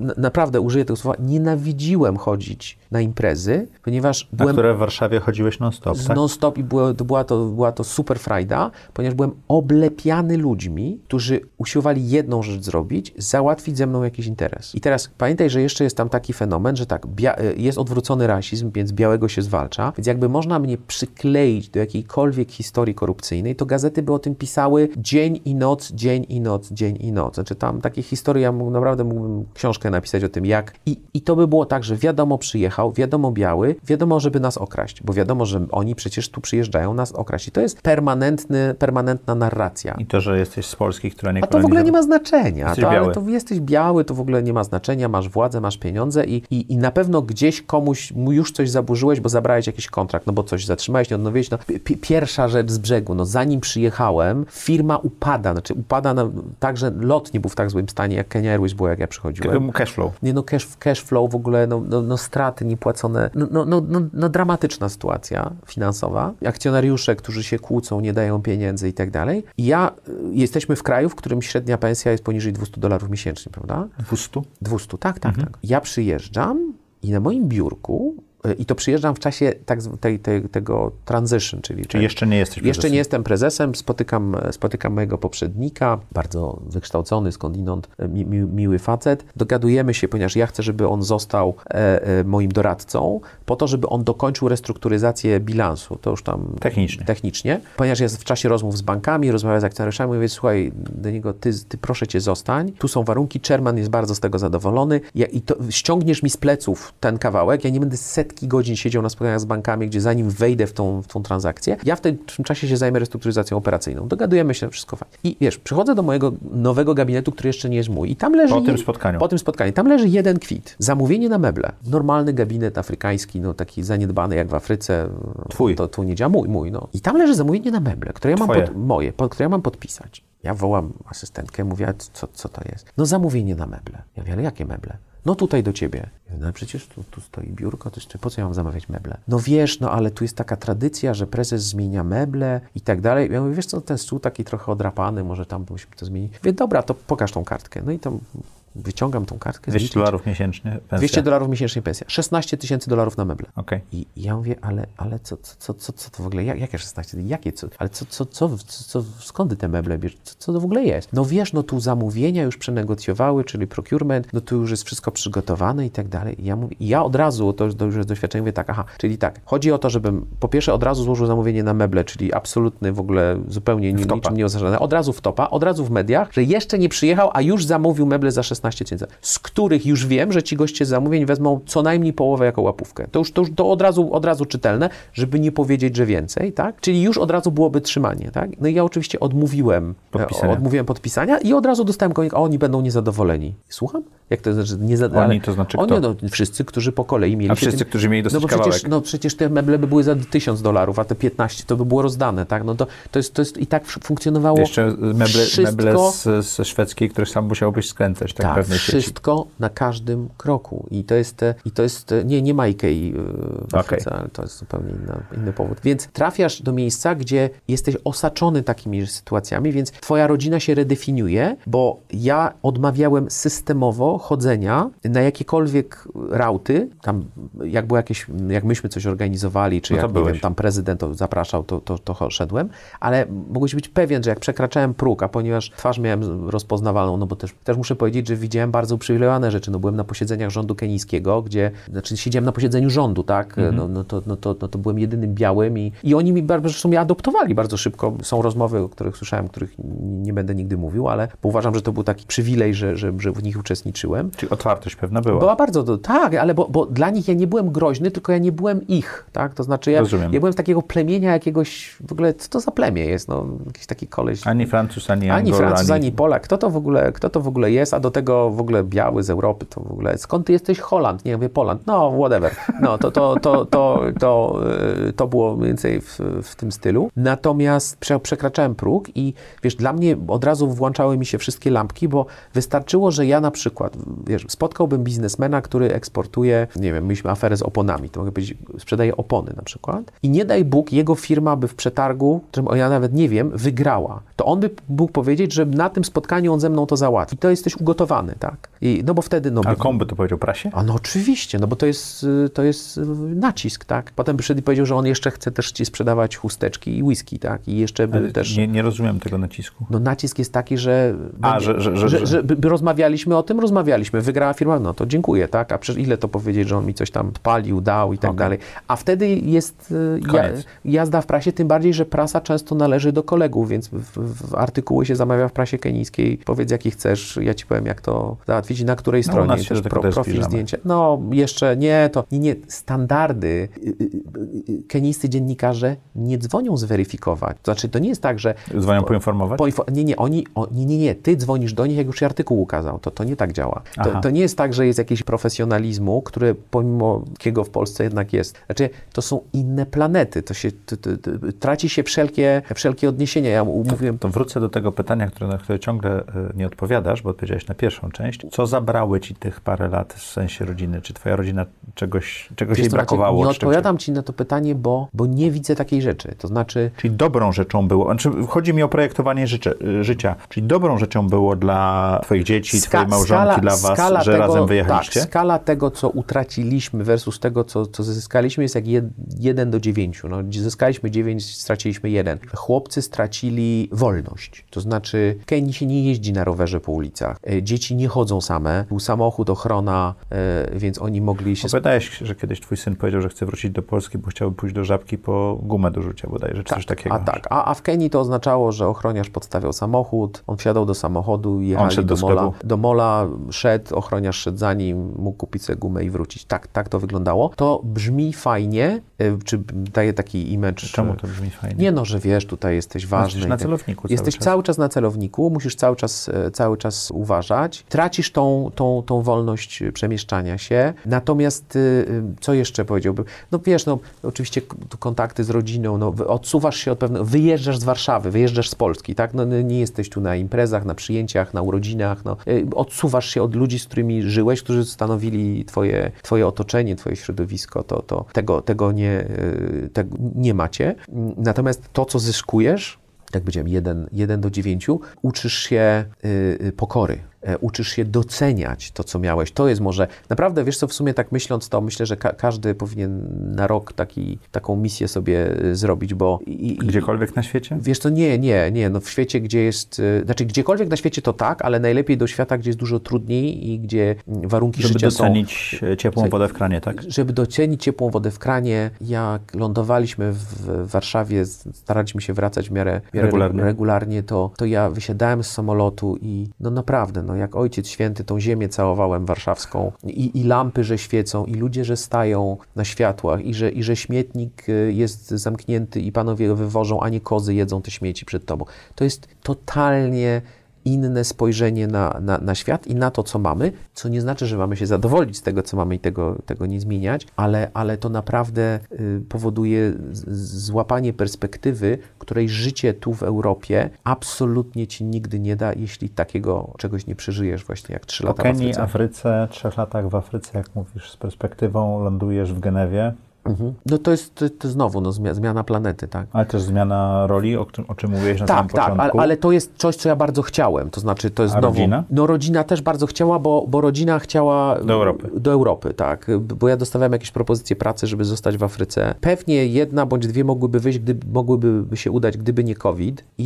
na- naprawdę użyję tego słowa, nienawidziłem chodzić na imprezy, ponieważ Na byłem które w Warszawie chodziłeś non-stop, z tak? non-stop i było, to była, to, była to super frajda, ponieważ byłem oblepiany ludźmi, którzy usiłowali jedną rzecz zrobić, załatwić ze mną jakiś interes. I teraz pamiętaj, że jeszcze jest tam taki fenomen, że tak, y, jest odwrócony rasizm, więc białego się zwalcza, więc jakby można mnie przykleić do jakiejkolwiek historii korupcyjnej, to gazety by o tym pisały dzień i noc, dzień i noc, dzień i noc. Znaczy tam takie historie, ja mógł, naprawdę mógłbym książkę napisać o tym, jak i, i to by było tak, że wiadomo przyjechał, wiadomo biały, wiadomo, żeby nas okraść, bo wiadomo, że oni przecież tu przyjeżdżają nas okraść. I to jest permanentny, permanentna narracja. I to, że jesteś z Polski, która nie A to w ogóle nie ma znaczenia. Jesteś to, ale biały. to jesteś biały, to w ogóle nie ma znaczenia, masz władzę, masz pieniądze i, i, i na pewno gdzieś komuś mu już coś zaburzyłeś, bo zabrałeś jakiś kontrakt, no bo coś zatrzymałeś, nie odnowiłeś. No, pi- pierwsza rzecz z brzegu, no zanim przyjechałem, firma upada, znaczy upada na, tak, że lot nie był w tak złym stanie, jak Kenya Airways było, jak ja przychodziłem. Cashflow. Nie no, cash, cash flow w ogóle, no, no, no straty niepłacone, no, no, no, no, no dramatyczna sytuacja finansowa. Akcjonariusze, którzy się kłócą, nie dają pieniędzy i tak dalej. I ja, y, jesteśmy w kraju, w którym średnia pensja jest poniżej 200 dolarów miesięcznie, prawda? 200? 200, tak, tak, tak. Ja przyjeżdżam i na moim biurku, i to przyjeżdżam w czasie tak, tej, tej, tego transition, czyli Czyli jeszcze nie jesteś jeszcze prezesem. nie jestem prezesem, spotykam, spotykam mojego poprzednika, bardzo wykształcony, skądinąd mi, mi, miły facet. Dogadujemy się, ponieważ ja chcę, żeby on został e, e, moim doradcą, po to, żeby on dokończył restrukturyzację bilansu. To już tam Technicznie. technicznie. Ponieważ jest w czasie rozmów z bankami, rozmawia z akcjonariuszami, mówię, słuchaj, do niego, ty, ty proszę cię zostań, tu są warunki, chairman jest bardzo z tego zadowolony ja, i to ściągniesz mi z pleców ten kawałek, ja nie będę setki godzin siedział na spotkaniach z bankami, gdzie zanim wejdę w tą, w tą transakcję, ja w tym czasie się zajmę restrukturyzacją operacyjną. Dogadujemy się, wszystko fajnie. I wiesz, przychodzę do mojego nowego gabinetu, który jeszcze nie jest mój i tam leży... Po tym spotkaniu. Po tym spotkaniu. Tam leży jeden kwit. Zamówienie na meble. Normalny gabinet afrykański, no taki zaniedbany jak w Afryce. Twój. To tu nie działa. Mój, mój, no. I tam leży zamówienie na meble, które ja mam pod, moje, pod, które ja mam podpisać. Ja wołam asystentkę, mówię, co, co to jest? No zamówienie na meble. Ja mówię, ale jakie meble? No tutaj do ciebie. No przecież tu, tu stoi biurko, to jeszcze po co ja mam zamawiać meble? No wiesz, no ale tu jest taka tradycja, że prezes zmienia meble i tak dalej. Ja mówię, wiesz co, ten stół taki trochę odrapany, może tam musimy to zmienić. Mówię, dobra, to pokaż tą kartkę. No i tam wyciągam tą kartkę. 200 zliczę. dolarów miesięcznie pensja. 200 dolarów miesięcznie pensja. 16 tysięcy dolarów na meble. Okej. I ja mówię, ale, ale co, co, co, co, to w ogóle, jak, jakie 16, jakie, co, ale co, co, co, co, skąd te meble bierzesz, co, co to w ogóle jest? No wiesz, no tu zamówienia już przenegocjowały, czyli procurement, no tu już jest wszystko przygotowane i tak dalej. I ja mówię, ja od razu, to już, to już jest doświadczenie, mówię tak, aha, czyli tak, chodzi o to, żebym po pierwsze od razu złożył zamówienie na meble, czyli absolutny w ogóle zupełnie nie, niczym od razu w topa, od razu w mediach, że jeszcze nie przyjechał, a już zamówił meble za 16 16 tysięcy, z których już wiem, że ci goście z zamówień wezmą co najmniej połowę jako łapówkę. To już, to już to od, razu, od razu czytelne, żeby nie powiedzieć, że więcej, tak? Czyli już od razu byłoby trzymanie, tak? No i ja oczywiście odmówiłem Podpisania. e, odmówiłem podpisania i od razu dostałem komunik, a oni będą niezadowoleni. Słucham? Jak to znaczy? Niezadowoleni? Oni to znaczy oni, kto? No, wszyscy, którzy po kolei mieli A wszyscy, tym- którzy mieli no dostać bo przecież, kawałek. no przecież te meble by były za 1000 dolarów, a te 15 to by było rozdane, tak? No to, to, jest, to jest i tak funkcjonowało Jeszcze meble, wszystko, meble z, ze szwedzkiej, które sam musiałbyś skręcać, tak, tak, pewnej sieci. wszystko na każdym kroku. I to jest, i to jest nie, nie ma Ikei e, w. Afryce, ale to jest zupełnie inna, inny powód. Więc trafiasz do miejsca, gdzie jesteś osaczony takimi sytuacjami, więc twoja rodzina się redefiniuje, bo ja odmawiałem systemowo chodzenia na jakiekolwiek rauty, tam jak było jakieś, jak myśmy coś organizowali, czy No jak, nie byłeś. wiem, tam prezydent to zapraszał, to, to, to szedłem, ale mogłeś być pewien, że jak przekraczałem próg, a ponieważ twarz miałem rozpoznawalną, no bo też, też muszę powiedzieć, że widziałem bardzo uprzywilejowane rzeczy, no byłem na posiedzeniach rządu kenijskiego, gdzie, znaczy siedziałem na posiedzeniu rządu, tak, no, no, to, no, to, no to byłem jedynym białym i, i oni mi bardzo, zresztą mnie adoptowali bardzo szybko. Są rozmowy, o których słyszałem, których nie będę nigdy mówił, ale uważam, że to był taki przywilej, że, że, że w nich uczestniczyłem. Czyli otwartość pewna była. Była bardzo, tak, ale bo, bo dla nich ja nie byłem groźny, tylko ja nie byłem ich, tak? To znaczy ja, Rozumiem. ja byłem z takiego plemienia jakiegoś, w ogóle co to za plemię jest, no, jakiś taki koleś. Ani Francuz, ani Ani Angol, Francuz, ani Polak. Kto to, w ogóle, kto to w ogóle jest? A do tego w ogóle biały z Europy to w ogóle. Skąd ty jesteś Holand? Nie mówię Poland. No, whatever. No, to, to, to, to, to, y, to było mniej więcej w, w tym stylu. Natomiast prze, przekraczałem próg i wiesz, dla mnie od razu włączały mi się wszystkie lampki, bo wystarczyło, że ja na przykład, wiesz, spotkałbym biznesmena, który eksportuje, nie wiem, mieliśmy aferę z oponami, to mogę powiedzieć, sprzedaje opony na przykład i nie daj Bóg, jego firma by w przetargu, którym ja nawet nie wiem, wygrała. To on by mógł powiedzieć, że na tym spotkaniu on ze mną to załatwi. To jesteś ugotowany, tak? I, no bo wtedy, no... A komu by to powiedział? Prasie? a no oczywiście, no bo to jest, y, to jest y, nacisk, tak? Potem przyszedł i powiedział, że on jeszcze chce też ci sprzedawać chusteczki i whisky, tak? I jeszcze by też... nie, nie rozumiem tego nacisku. No nacisk jest taki, że... A, że- że- że- że- by, rozmawialiśmy o tym, rozmawialiśmy. Wygrała firma, no to dziękuję, tak? A przecież ile to powiedzieć, że on mi coś tam palił, dał i tak Okej. dalej. A wtedy jest y, ja, jazda w prasie, tym bardziej, że prasa często należy do kolegów, więc w, w artykuły się zamawia w prasie kenijskiej. Powiedz, jaki chcesz, ja ci powiem, jak to załatwić i na której No, stronie. nas się do tego też profil, zbliżamy. zdjęcie. No, jeszcze nie, to nie, nie. Standardy y, y, y, kenijscy dziennikarze nie dzwonią zweryfikować. To znaczy, to nie jest tak, że Dzwonią poinformować? Poinfo- nie, nie, oni, o, nie, nie, nie, ty dzwonisz do nich, jak już się artykuł ukazał. To, to nie tak działa. To, to nie jest tak, że jest jakiś profesjonalizmu, który pomimo jakiego w Polsce jednak jest. Znaczy, to są inne planety. To się, to, traci się wszelkie, wszelkie odniesienia. Ja mówiłem, To wrócę do tego pytania, które, na które ciągle y, nie odpowiadasz, bo odpowiedziałeś na pierwszą część. Co zabrały ci tych parę lat w sensie rodziny? Czy twoja rodzina czegoś, czegoś jej brakowało? nie odpowiadam ci na to pytanie, bo, bo nie widzę takiej rzeczy. To znaczy, Czyli dobrą rzeczą było, znaczy chodzi mi o projektowanie życie, życia, czyli dobrą rzeczą było dla twoich dzieci, Ska- twojej małżonki, dla was, skala że tego, razem wyjechaliście? Tak, skala tego, co utraciliśmy versus tego, co, co zyskaliśmy jest jak 1 do 9. No, zyskaliśmy 9, straciliśmy 1. Chłopcy stracili wolność. To znaczy, w Kenii się nie jeździ na rowerze po ulicach. E, Dzieci nie chodzą same. Był samochód, ochrona, e, więc oni mogli się... Opowiadałeś, że kiedyś twój syn powiedział, że chce wrócić do Polski, bo chciałby pójść do Żabki po gumę do rzucia bodajże, czy coś takiego. A tak, a, a w Kenii to oznaczało, że ochroniarz podstawiał samochód, on wsiadał do samochodu jechali szedł do, do mola. Do mola szedł, ochroniarz szedł za nim, mógł kupić sobie gumę i wrócić. Tak, tak to wyglądało. To brzmi fajnie, y, czy daje taki image. Czemu to brzmi fajnie? Nie no, że wiesz, tutaj jesteś ważny. jesteś i na tak- celowniku cały Jesteś czas. cały czas na celowniku, musisz cały czas, e, cały czas uważać. Tracisz tą, tą, tą wolność e, przemieszczania się. Natomiast y, y, co jeszcze powiedziałbym? No wiesz, no oczywiście kontakty z rodziną, no odsuwasz się od pewnego, wyjeżdżasz z Warszawy, wyjeżdżasz z Polski, tak? No no, nie jesteś tu na imprezach, na przyjęciach, na urodzinach, no. Y, Odsuwasz się od ludzi, z którymi żyłeś, którzy stanowili twoje, twoje otoczenie, twoje środowisko, to, to tego, tego, nie, y, tego nie macie. Natomiast to, co zyskujesz, jak powiedziałem, 1, 1 do 9, uczysz się y, y, pokory. E, Uczysz się doceniać to, co miałeś. To jest może, naprawdę, wiesz co, w sumie tak myśląc, to myślę, że ka- każdy powinien na rok taki, taką misję sobie y, zrobić, bo... I, i, Gdziekolwiek na świecie? Wiesz co, nie, nie, nie, no w świecie, gdzie jest, y, znaczy gdziekolwiek na świecie to tak, ale najlepiej do świata, gdzie jest dużo trudniej i gdzie mm, warunki Żeby życia są docenić ciepłą wodę w kranie, tak? żeby docenić ciepłą wodę w kranie, jak lądowaliśmy w Warszawie, staraliśmy się wracać w miarę, w miarę Regularnie. regularnie to, to ja wysiadałem z samolotu i no naprawdę, no no jak Ojciec Święty tą ziemię całowałem warszawską i, i lampy, że świecą i ludzie, że stają na światłach i że, i że śmietnik y, jest zamknięty i panowie wywożą, a nie kozy jedzą te śmieci przed tobą. To jest totalnie inne spojrzenie na, na, na, świat i na to, co mamy, co nie znaczy, że mamy się zadowolić z tego, co mamy i tego, tego nie zmieniać, ale, ale to naprawdę y, powoduje złapanie perspektywy, której życie tu w Europie absolutnie ci nigdy nie da, jeśli takiego czegoś nie przeżyjesz właśnie jak trzy lata w Kenii, w Afryce. Afryce, trzech latach w Afryce, jak mówisz, z perspektywą lądujesz w Genewie, Mhm. No to jest to, znowu no, zmiana planety, tak. Ale też zmiana roli, o, czym, o czym mówiłeś na tak, samym tak, początku. Tak, ale, to jest coś, co ja bardzo chciałem. To znaczy, to jest A znowu. rodzina? No rodzina też bardzo chciała, bo, bo rodzina chciała. Do Europy. Do Europy, tak. Bo ja dostawałem jakieś propozycje pracy, żeby zostać w Afryce. Pewnie jedna bądź dwie mogłyby wyjść, gdyby, mogłyby się udać, gdyby nie COVID. I,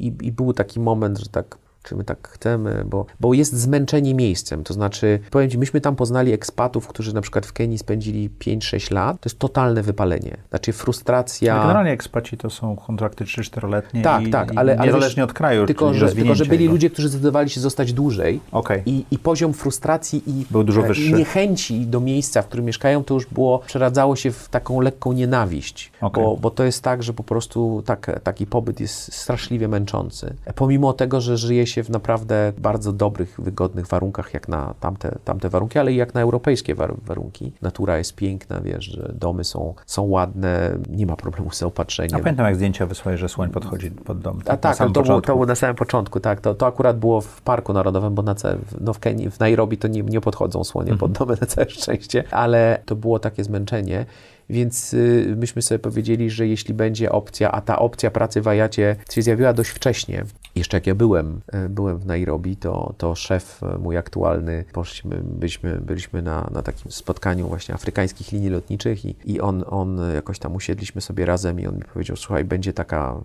i, i był taki moment, że tak czy my tak chcemy, bo, bo jest zmęczenie miejscem. To znaczy, powiem Ci, myśmy tam poznali ekspatów, którzy na przykład w Kenii spędzili 5-6 lat. To jest totalne wypalenie. Znaczy frustracja. Ale generalnie ekspaci to są kontrakty 3-4-letnie tak, i, tak, i ale, ale niezależnie od kraju. Tylko że, tylko, że byli jego. ludzie, którzy zdecydowali się zostać dłużej okay. i, i poziom frustracji i Był dużo wyższy. niechęci do miejsca, w którym mieszkają, to już było, przeradzało się w taką lekką nienawiść. Okay. Bo, bo to jest tak, że po prostu tak, taki pobyt jest straszliwie męczący. Pomimo tego, że żyje się w naprawdę bardzo dobrych, wygodnych warunkach, jak na tamte, tamte warunki, ale i jak na europejskie warunki. Natura jest piękna, wiesz, że domy są, są ładne, nie ma problemu z zaopatrzeniem. A pamiętam, jak zdjęcia wysłałeś, że słoń podchodzi pod dom. A tak, to było, to było na samym początku, tak. To, to akurat było w Parku Narodowym, bo na no w Kenii, w Nairobi to nie, nie podchodzą słonie pod domy na całe szczęście, ale to było takie zmęczenie. Więc y, myśmy sobie powiedzieli, że jeśli będzie opcja, a ta opcja pracy w Ajacie się zjawiła dość wcześnie, jeszcze jak ja byłem, y, byłem w Nairobi, to, to szef y, mój aktualny, poszliśmy, byliśmy, byliśmy na, na takim spotkaniu właśnie afrykańskich linii lotniczych i, i on, on jakoś tam usiedliśmy sobie razem i on mi powiedział, słuchaj, będzie taka,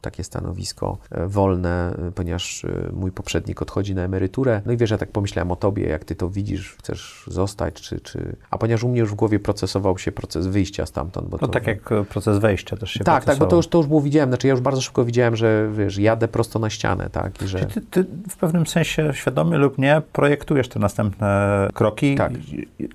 takie stanowisko wolne, ponieważ mój poprzednik odchodzi na emeryturę. No i wiesz, ja tak pomyślałem o tobie, jak ty to widzisz, chcesz zostać, czy, czy... A ponieważ u mnie już w głowie procesował się proces wyjścia stamtąd. Bo no to, tak jak proces wejścia też się Tak, tak, bo to już, to już było widziałem, znaczy ja już bardzo szybko widziałem, że wiesz, jadę prosto na ścianę, tak, i że... Ty, ty w pewnym sensie, świadomie lub nie, projektujesz te następne kroki, tak.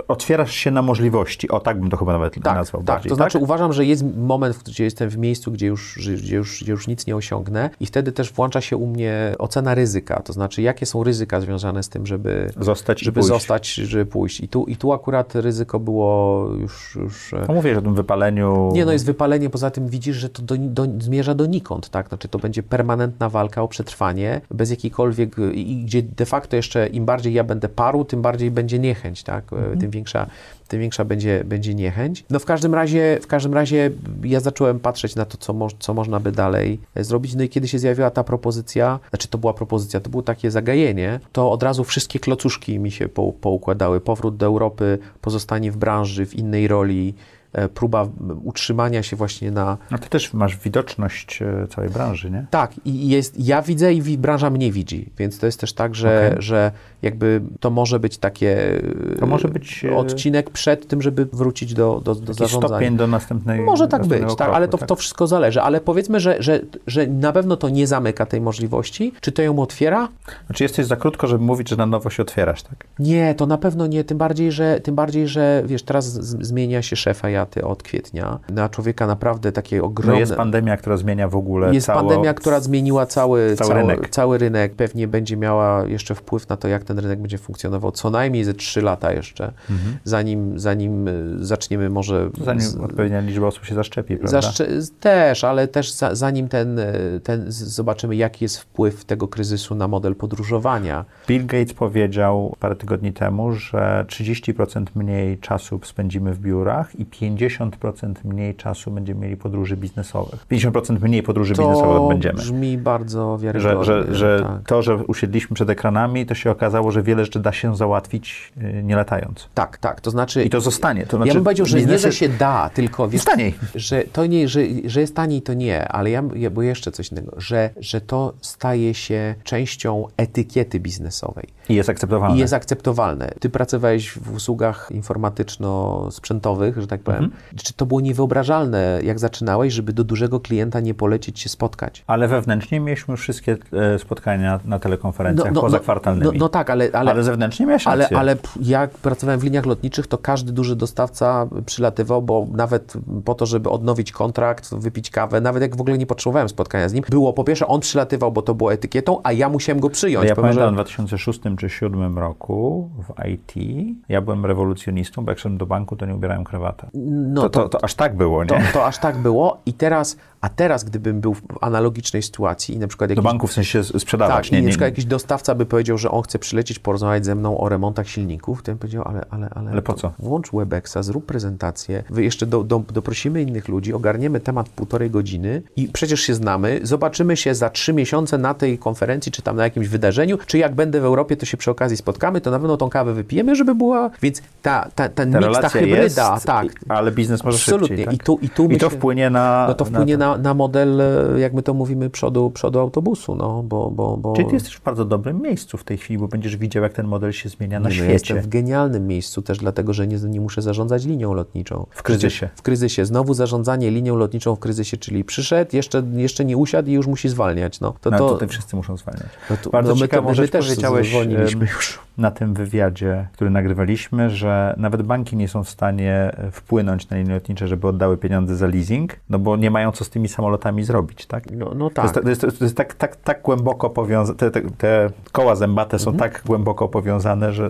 otwierasz się na możliwości, o tak bym to chyba nawet tak, nazwał tak, bardziej, to znaczy uważam, że jest moment, gdzie jestem w miejscu, gdzie już, gdzie, już, gdzie już nic nie osiągnę i wtedy też włącza się u mnie ocena ryzyka, to znaczy jakie są ryzyka związane z tym, żeby zostać, żeby zostać, żeby pójść. I tu, I tu akurat ryzyko było już... już no mówię, że o tym wypaleniu... Nie, no jest wypalenie, poza tym widzisz, że to do, do, zmierza donikąd, tak? Znaczy to będzie permanentna walka o przetrwanie, bez jakiejkolwiek... i gdzie de facto jeszcze im bardziej ja będę parł, tym bardziej będzie niechęć, tak? Mhm. Tym większa tym większa będzie, będzie niechęć. No w każdym razie, w każdym razie ja zacząłem patrzeć na to, co, mo co można by dalej zrobić. No i kiedy się zjawiła ta propozycja, znaczy to była propozycja, to było takie zagajenie, to od razu wszystkie klocuszki mi się po, poukładały. Powrót do Europy, pozostanie w branży, w innej roli, próba utrzymania się właśnie na... No ty też masz widoczność całej branży, nie? Tak, i jest, ja widzę i branża mnie widzi, więc to jest też tak, że, okay. że jakby to może być takie to może być odcinek przed tym, żeby wrócić do, do, do zarządzania. stopień do następnej Może tak być, kroku, tak, ale to, tak? to wszystko zależy, ale powiedzmy, że, że, że na pewno to nie zamyka tej możliwości. Czy to ją otwiera? Znaczy jesteś za krótko, żeby mówić, że na nowo się otwierasz, tak? Nie, to na pewno nie, tym bardziej, że, tym bardziej, że wiesz, teraz zmienia się szefa Jaty od kwietnia. Na człowieka naprawdę takie ogromne... No jest pandemia, która zmienia w ogóle Jest cało... pandemia, która zmieniła cały, cały, cały, rynek. cały rynek. Pewnie będzie miała jeszcze wpływ na to, jak ten rynek będzie funkcjonował co najmniej ze trzy lata jeszcze, mhm. zanim, zanim zaczniemy może... Zanim z... odpowiednia liczba osób się zaszczepi, prawda? Zaszcze... Też, ale też za, zanim ten, ten, zobaczymy, jaki jest wpływ tego kryzysu na model podróżowania. Bill Gates powiedział parę tygodni temu, że 30% mniej czasu spędzimy w biurach i 50% mniej czasu będziemy mieli podróży biznesowych. 50% mniej podróży to biznesowych będziemy. brzmi bardzo wiarygodnie. Że, że, że tak. to, że usiedliśmy przed ekranami, to się okazało, że wiele rzeczy da się załatwić yy, nie latając. Tak, tak. To znaczy... I to zostanie. To znaczy, ja bym powiedział, że biznesy... nie, że się da, tylko... Wiesz, taniej. Że to nie, że, że jest taniej, to nie, ale ja, ja bo jeszcze coś innego, że, że to staje się częścią etykiety biznesowej. I jest akceptowalne. I jest akceptowalne. Ty pracowałeś w usługach informatyczno-sprzętowych, że tak powiem, Mhm. Czy to było niewyobrażalne, jak zaczynałeś, żeby do dużego klienta nie polecieć się spotkać? Ale wewnętrznie mieliśmy wszystkie e, spotkania na telekonferencjach pozakwartalnymi. No, no, tak, ale, ale, ale zewnętrznie miałeś ale, rację. ale jak pracowałem w liniach lotniczych, to każdy duży dostawca przylatywał, bo nawet po to, żeby odnowić kontrakt, wypić kawę, nawet jak w ogóle nie potrzebowałem spotkania z nim, było po pierwsze, on przylatywał, bo to było etykietą, a ja musiałem go przyjąć. Ja pamiętam że- w 2006 czy 2007 roku w IT, ja byłem rewolucjonistą, bo jak szedłem do banku, to nie ubierałem krawata. No to, to, to aż tak było, nie? To, to aż tak było i teraz, a teraz gdybym był w analogicznej sytuacji i na przykład Do jakiś, banku w sensie sprzedawać, tak, nie, i na nie, przykład nie. jakiś dostawca by powiedział, że on chce przylecieć, porozmawiać ze mną o remontach silników, to bym powiedział, ale, ale, ale, Ale po to co? Włącz Webexa, zrób prezentację, wy jeszcze do, do, doprosimy innych ludzi, ogarniemy temat półtorej godziny i przecież się znamy, zobaczymy się za trzy miesiące na tej konferencji, czy tam na jakimś wydarzeniu, czy jak będę w Europie, to się przy okazji spotkamy, to na pewno tą kawę wypijemy, żeby była, więc ta, ta, ten Ta miks, ta hybryda, jest, tak, ale biznes może Absolutnie. szybciej, tak? I tu, i tu I to myślę- wpłynie na... no to wpłynie na, na, model, e, jak my to mówimy, przodu, przodu autobusu, no, bo... bo, bo... Czyli ty jesteś w bardzo dobrym miejscu w tej chwili, bo będziesz widział, jak ten model się zmienia na Nie, no, ja świecie. jestem w genialnym miejscu też dlatego, że nie, nie muszę zarządzać linią lotniczą. W kryzysie. W kryzysie. Znowu zarządzanie linią lotniczą w kryzysie, czyli przyszedł, jeszcze, jeszcze nie usiadł i już musi zwalniać. No, to, No, to, tutaj wszyscy muszą zwalniać. no to- Bardzo no my to- ciekawą my też powiedziałeś em, na tym wywiadzie, który nagrywaliśmy, że nawet banki nie są w stanie e, wpłynąć na linie lotnicze, żeby oddały pieniądze za leasing, no bo nie mają co z tymi samolotami zrobić, tak? No, no To tak. jest, to jest, to jest tak, tak, tak głęboko powiązane, te, te, te koła zębate są Mhm. tak głęboko powiązane, że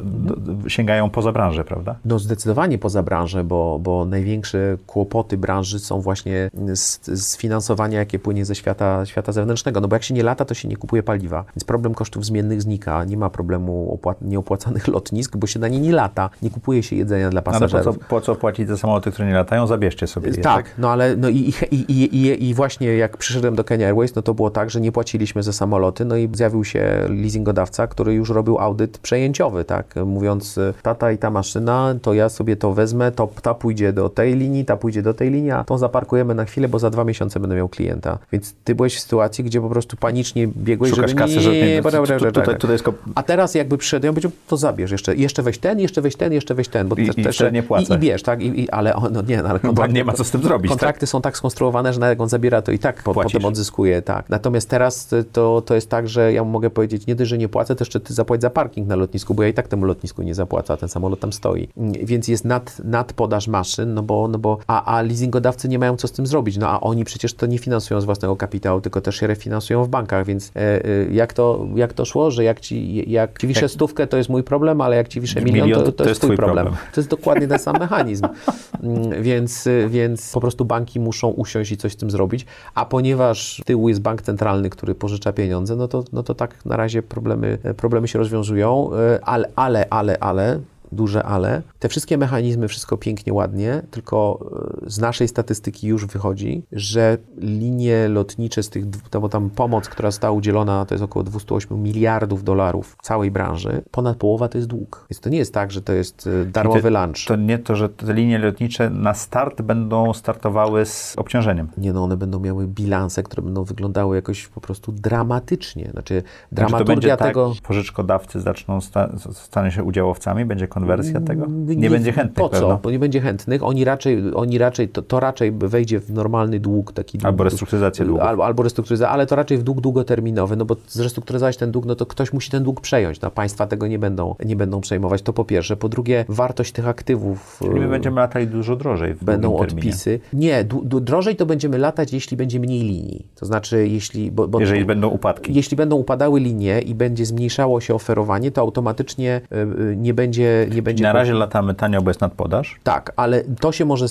sięgają poza branżę, prawda? No zdecydowanie poza branżę, bo, bo największe kłopoty branży są właśnie z, z finansowania, jakie płynie ze świata, świata zewnętrznego. No bo jak się nie lata, to się nie kupuje paliwa. Więc problem kosztów zmiennych znika. Nie ma problemu opłat, nieopłacanych lotnisk, bo się na nie nie lata. Nie kupuje się jedzenia dla No, ale po pasażerów. co, po co płacić za samoloty, które nie latają? Zabierzcie sobie je, Tak, no ale no i, i, i, i, i właśnie jak przyszedłem do Kenya Airways, no to było tak, że nie płaciliśmy za samoloty, no i zjawił się leasingodawca, który już robił audyt przejęciowy, tak, mówiąc tata i ta maszyna, to ja sobie to wezmę, to ta pójdzie do tej linii, ta pójdzie do tej linii, a tą zaparkujemy na chwilę, bo za dwa miesiące będę miał klienta. Więc ty byłeś w sytuacji, gdzie po prostu panicznie biegłeś, Szukasz żeby kasy, żeby nie- nie, tu- tu- tutaj- tutaj jest a teraz jakby przyszedł, ja powiedział, to zabierz jeszcze, jeszcze weź ten, jeszcze weź ten, jeszcze weź ten, bo I- też, i nie płacę. I, i bierz, tak, I, i, ale on, no nie, no, ale Bo kontrakty, nie ma co z tym zrobić, tak? kontrakty są tak skonstruowane, że nawet jak on zabiera, to i tak po, potem odzyskuje, tak. Natomiast teraz y, to, to jest tak, że ja mu mogę powiedzieć, nie dość, że nie płacę, to jeszcze ty zapłać za parking na lotnisku, bo ja i tak temu lotnisku nie zapłacę, a ten samolot tam stoi. Mm, Więc jest nad, nadpodaż maszyn, no bo, no bo a, a leasingodawcy nie mają co z tym zrobić, no a oni przecież to nie finansują z własnego kapitału, tylko też się refinansują w bankach, więc e, e, jak, to, jak to szło, że jak ci, jak ci wiszę Jak- stówkę, to jest mój problem, ale jak ci wiszę milion, Milion, to, to- to, jest twój problem. problem. To jest dokładnie ten sam mechanizm. Mm, Więc, y, więc po prostu banki muszą usiąść i coś z tym zrobić, a ponieważ tyłu jest bank centralny, który pożycza pieniądze, no to, no to tak na razie problemy, problemy się rozwiązują, y, ale, ale, ale, ale, duże ale. Te wszystkie mechanizmy, wszystko pięknie, ładnie, tylko y, z naszej statystyki już wychodzi, że linie lotnicze z tych, bo tam pomoc, która została udzielona, to jest około 208 miliardów dolarów całej branży, ponad połowa to jest dług. Więc to nie jest tak, że to jest y, darmowy lunch. To nie to, że te linie lotnicze na start będą startowały z obciążeniem. Nie no, one będą miały bilanse, które będą wyglądały jakoś po prostu dramatycznie. Znaczy, Znaczy, to dramaturgia będzie tak, tego... pożyczkodawcy zaczną sta, staną się udziałowcami, będzie konwersja tego? Nie, będzie chętnych Mm, Po co? pewno. Bo nie będzie chętnych. Oni raczej, oni raczej to, to raczej wejdzie w normalny dług, taki dług, Albo restrukturyzację długu. Albo, albo restrukturyzację, ale to raczej w dług długoterminowy, no bo zrestrukturyzować ten dług, no to ktoś musi ten dług przejąć. No, państwa tego nie będą, nie będą przejmować. To po pierwsze. Po drugie, wartość tych aktywów Czyli my y, będziemy latali dużo drożej w będą odpisy. Nie, drożej to będziemy latać, jeśli będzie mniej linii. To znaczy, jeśli... Bo, bo, Jeżeli będą upadki. jeśli będą upadały linie i będzie zmniejszało się oferowanie, to automatycznie y, y, nie będzie... Nie będzie Na razie latamy tanio, bo jest nadpodaż. tak, ale to się może,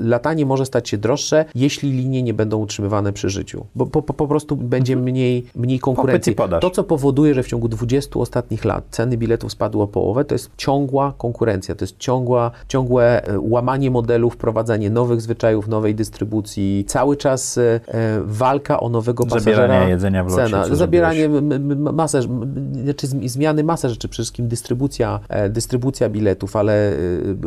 latanie może stać się droższe, jeśli linie nie będą utrzymywane przy życiu, bo po, po, po prostu będzie mniej, mniej konkurencji. Mhm. To, co powoduje, że w ciągu 20 ostatnich lat ceny biletów spadły o połowę, to jest ciągła konkurencja, to jest ciągła, ciągłe e, łamanie modelów, wprowadzanie nowych zwyczajów, nowej dystrybucji, cały czas e, e, walka o nowego Zabieranie pasażera. jedzenia w locie, Cena, zabieranie masę, znaczy zm- zmiany masy rzeczy, przede wszystkim dystrybucja, e, dystrybucja biletów, ale e,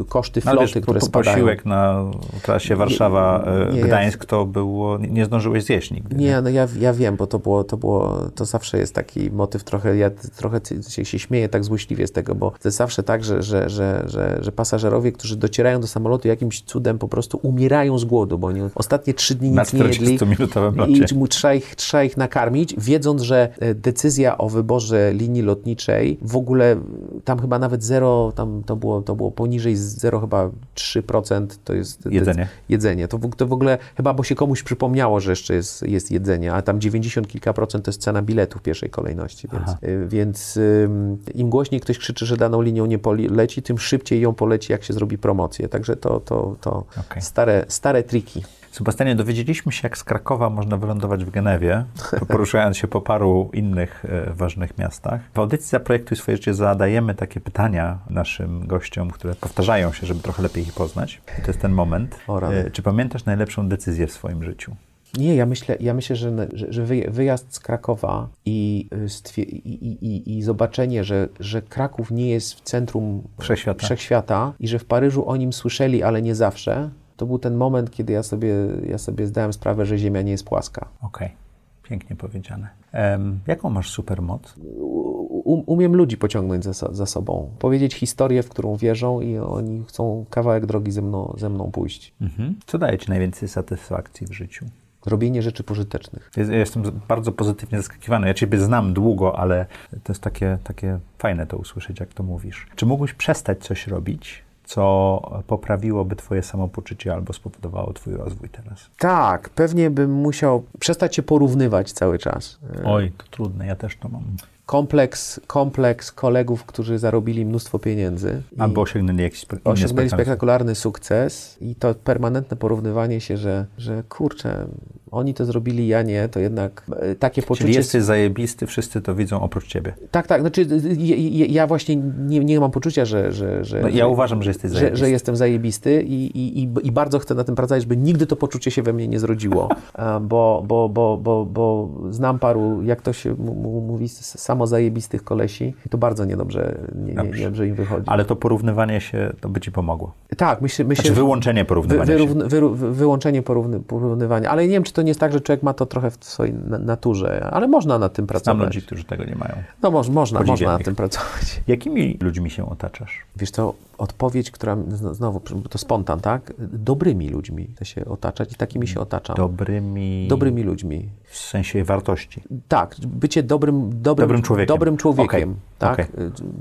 koszty No, ale floty, wiesz, które po, spadają. posiłek na trasie Warszawa, nie, e, ja- Gdańsk to było, nie, nie zdążyłeś zjeść nigdy. Nie, no ja, ja wiem, bo to było, to było, to zawsze jest taki motyw trochę, ja trochę się, się śmieję tak złośliwie z tego, bo to jest zawsze tak, że, że, że, że, że pasażerowie, którzy docierają do samolotu jakimś cudem po prostu umierają z głodu, bo oni ostatnie trzy dni nic nie jedli 40-minutowym i mu trzeba ich, trzeba ich nakarmić, wiedząc, że e, decyzja o wyborze linii lotniczej w ogóle tam chyba nawet zero, tam to było, to było poniżej zero chyba 3% to jest Jedzenie. jedzenie. To, w- to w ogóle chyba, bo się komuś przypomniało, że jeszcze jest, jest jedzenie, a tam 90 kilka procent to jest cena biletu w pierwszej kolejności, więc, y, więc im głośniej ktoś krzyczy, że daną linią nie poleci, tym szybciej ją poleci, jak się zrobi promocję. Także to, to, to Okej. stare, stare triki. Sebastianie, dowiedzieliśmy się, jak z Krakowa można wylądować w Genewie, poruszając się po paru innych e, ważnych miastach. W audycji Zaprojektuj swoje życie zadajemy takie pytania naszym gościom, które powtarzają się, żeby trochę lepiej ich poznać. I to jest ten moment. E, Czy pamiętasz najlepszą decyzję w swoim życiu? Nie, ja myślę, ja myślę że, że, że wyj- wyjazd z Krakowa i, stwie- i, i, i, i zobaczenie, że, że Kraków nie jest w centrum Wszechświata. wszechświata i że w Paryżu o nim słyszeli, ale nie zawsze, to był ten moment, kiedy ja sobie, ja sobie zdałem sprawę, że Ziemia nie jest płaska. Okej, pięknie powiedziane. Em, jaką masz supermoc? Um, umiem ludzi pociągnąć za, za sobą, powiedzieć historię, w którą wierzą i oni chcą kawałek drogi ze mną, ze mną pójść. Mhm. Co daje ci najwięcej satysfakcji w życiu? Robienie rzeczy pożytecznych. Ja jestem bardzo pozytywnie zaskakiwany. Ja Ciebie znam długo, ale to jest takie, takie fajne to usłyszeć, jak to mówisz. Czy mógłbyś przestać coś robić, co poprawiłoby Twoje samopoczucie albo spowodowało Twój rozwój teraz? Tak, pewnie bym musiał przestać się porównywać cały czas. Oj, to trudne, ja też to mam. Kompleks, kompleks kolegów, którzy zarobili mnóstwo pieniędzy. Albo osiągnęli jakiś osiągnęli spektakularny sukces i to permanentne porównywanie się, że, że kurczę, oni to zrobili, ja nie, to jednak e, takie poczucie... Czyli jesteś zajebisty, wszyscy to widzą oprócz Ciebie. Tak, tak, znaczy ja, ja- właśnie nie, nie mam poczucia, że... że, że No, ja że, uważam, że jesteś że, zajebisty. że jestem zajebisty i, i, i, i bardzo chcę na tym pracować, żeby nigdy to poczucie się we mnie nie zrodziło, bo, bo, bo, bo, bo znam paru, jak to się m- m- mówi, s- samozajebistych kolesi i to bardzo niedobrze, nie, nie, Dobrze. niedobrze im wychodzi. Ale to porównywanie się, to by Ci pomogło. Tak, myślę, myślę Znaczy wyłączenie wy, porównywania wyru, wy, wyłączenie porówny, porównywania, ale nie wiem, czy to nie jest tak, że człowiek ma to trochę w swojej na, naturze, ale można nad tym Znam pracować. ludzi, którzy tego nie mają. No moż, można, można nad tym pracować. Jakimi ludźmi się otaczasz? Wiesz to odpowiedź, która zn- znowu, to spontan, tak? Dobrymi ludźmi chcę się otaczać i takimi się otaczam. Dobrymi... Dobrymi ludźmi. W sensie wartości. Tak, bycie dobrym, dobrym, Dobrym człowiekiem. Dobrym człowiekiem Okej, tak?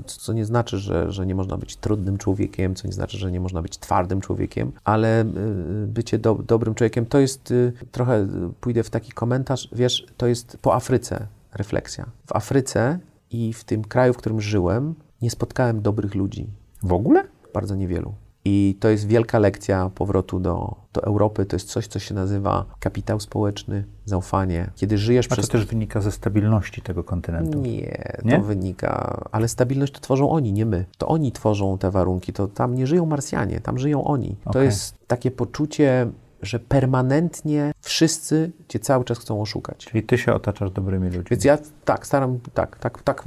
Co- Co nie znaczy, że, że nie można być trudnym człowiekiem, co nie znaczy, że nie można być twardym człowiekiem, ale y, bycie do, dobrym człowiekiem to jest y, trochę, y, pójdę w taki komentarz, wiesz, to jest po Afryce refleksja. W Afryce i w tym kraju, w którym żyłem, nie spotkałem dobrych ludzi. W ogóle? Bardzo niewielu. I to jest wielka lekcja powrotu do, do Europy. To jest coś, co się nazywa kapitał społeczny, zaufanie. Kiedy żyjesz A to przez też wynika ze stabilności tego kontynentu. nie, to Nie? wynika, ale stabilność to tworzą oni, nie my. To oni tworzą te warunki, to tam nie żyją Marsjanie, tam żyją oni. To Okej. jest takie poczucie, że permanentnie wszyscy cię cały czas chcą oszukać. Czyli ty się otaczasz dobrymi ludźmi. Więc ja tak, staram, tak, tak, tak,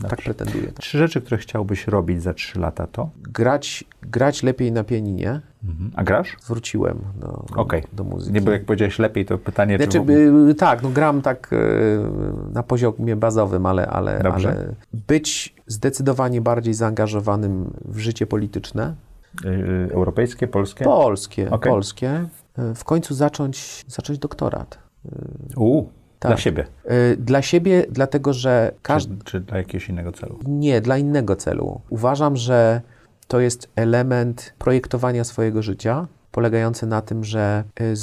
tak Dobrze. pretenduję. Tak. Trzy rzeczy, które chciałbyś robić za trzy lata to? Grać, grać lepiej na pianinie, Mhm. A grasz? wróciłem do, Okej. do muzyki. Nie, bo jak powiedziałeś lepiej, to pytanie, Znaczy, czy... y, tak, no gram tak y, na poziomie bazowym, ale, ale, Dobrze. ale być zdecydowanie bardziej zaangażowanym w życie polityczne, Y, europejskie, polskie? polskie, Okej. polskie, y, w końcu zacząć, zacząć doktorat. U, Tak. dla siebie. Y, Dla siebie, dlatego że każdy, Czy, czy dla jakiegoś innego celu? nie, dla innego celu. Uważam, że to jest element projektowania swojego życia, polegający na tym, że y,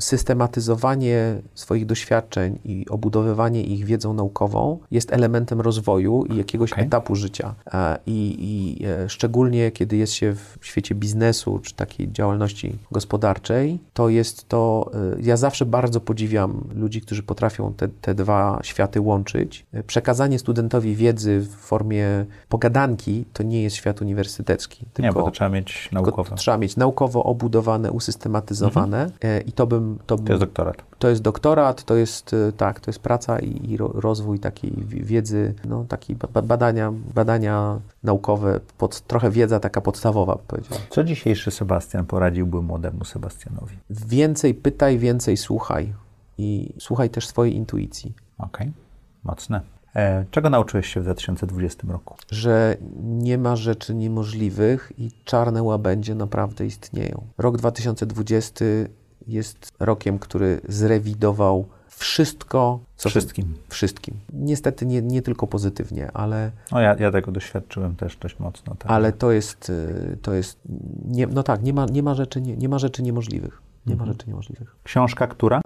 systematyzowanie swoich doświadczeń i obudowywanie ich wiedzą naukową jest elementem rozwoju i jakiegoś Okej. etapu życia. E, I, i e, szczególnie kiedy jest się w świecie biznesu czy takiej działalności gospodarczej, to jest to. y, Ja zawsze bardzo podziwiam ludzi, którzy potrafią te, te dwa światy łączyć. E, Przekazanie studentowi wiedzy w formie pogadanki to nie jest świat uniwersytecki. Nie, Tylko, bo to trzeba mieć tylko naukowe. trzeba mieć naukowo obudowane ubudowane, usystematyzowane e, i to bym... To, bym, To jest doktorat. to jest doktorat, to jest, e, tak, to jest praca i, i ro, rozwój takiej wi- wiedzy, no taki ba- badania, badania naukowe, pod, trochę wiedza taka podstawowa, bym powiedział. Co dzisiejszy Sebastian poradziłby młodemu Sebastianowi? Więcej pytaj, więcej słuchaj i słuchaj też swojej intuicji. Okej, mocne. E, czego nauczyłeś się w 2020 roku? że nie ma rzeczy niemożliwych i czarne łabędzie naprawdę istnieją. Rok 2020 jest rokiem, który zrewidował wszystko, co Wszystkim. wszystkim. Niestety nie, nie tylko pozytywnie, ale, No ja, ja tego doświadczyłem też dość mocno. Tak. ale to jest, y, to jest nie, no tak, nie ma, nie ma rzeczy, nie, nie ma rzeczy niemożliwych. Nie ma rzeczy niemożliwych. Książka, która?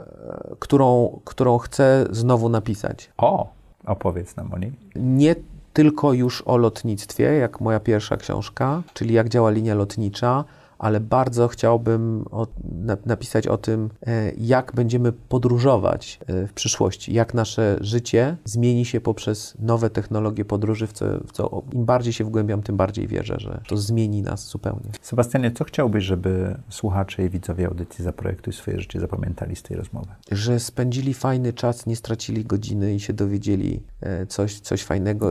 Którą, którą chcę znowu napisać. O, opowiedz nam o niej. nie tylko już o lotnictwie, jak moja pierwsza książka, czyli jak działa linia lotnicza, ale bardzo chciałbym o, na, napisać o tym, e, jak będziemy podróżować e, w przyszłości, jak nasze życie zmieni się poprzez nowe technologie podróży, w co, w co im bardziej się wgłębiam, tym bardziej wierzę, że to zmieni nas zupełnie. Sebastianie, co chciałbyś, żeby słuchacze i widzowie audycji Zaprojektuj swoje życie zapamiętali z tej rozmowy? Że spędzili fajny czas, nie stracili godziny i się dowiedzieli e, coś, coś fajnego.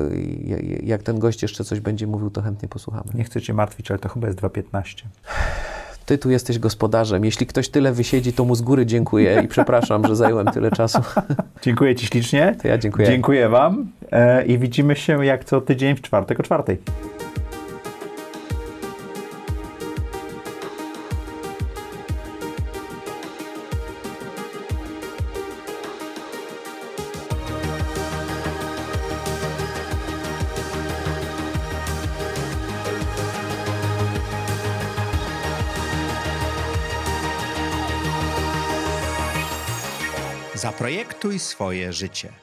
Jak ten gość jeszcze coś będzie mówił, to chętnie posłuchamy. Nie chcę cię martwić, ale to chyba jest 2.15. Ty tu jesteś gospodarzem. Jeśli ktoś tyle wysiedzi, to mu z góry dziękuję i przepraszam, że zająłem tyle czasu. Dziękuję ci ślicznie. To ja dziękuję. Dziękuję wam e, i widzimy się jak co tydzień w czwartek o czwartej. Swoje życie.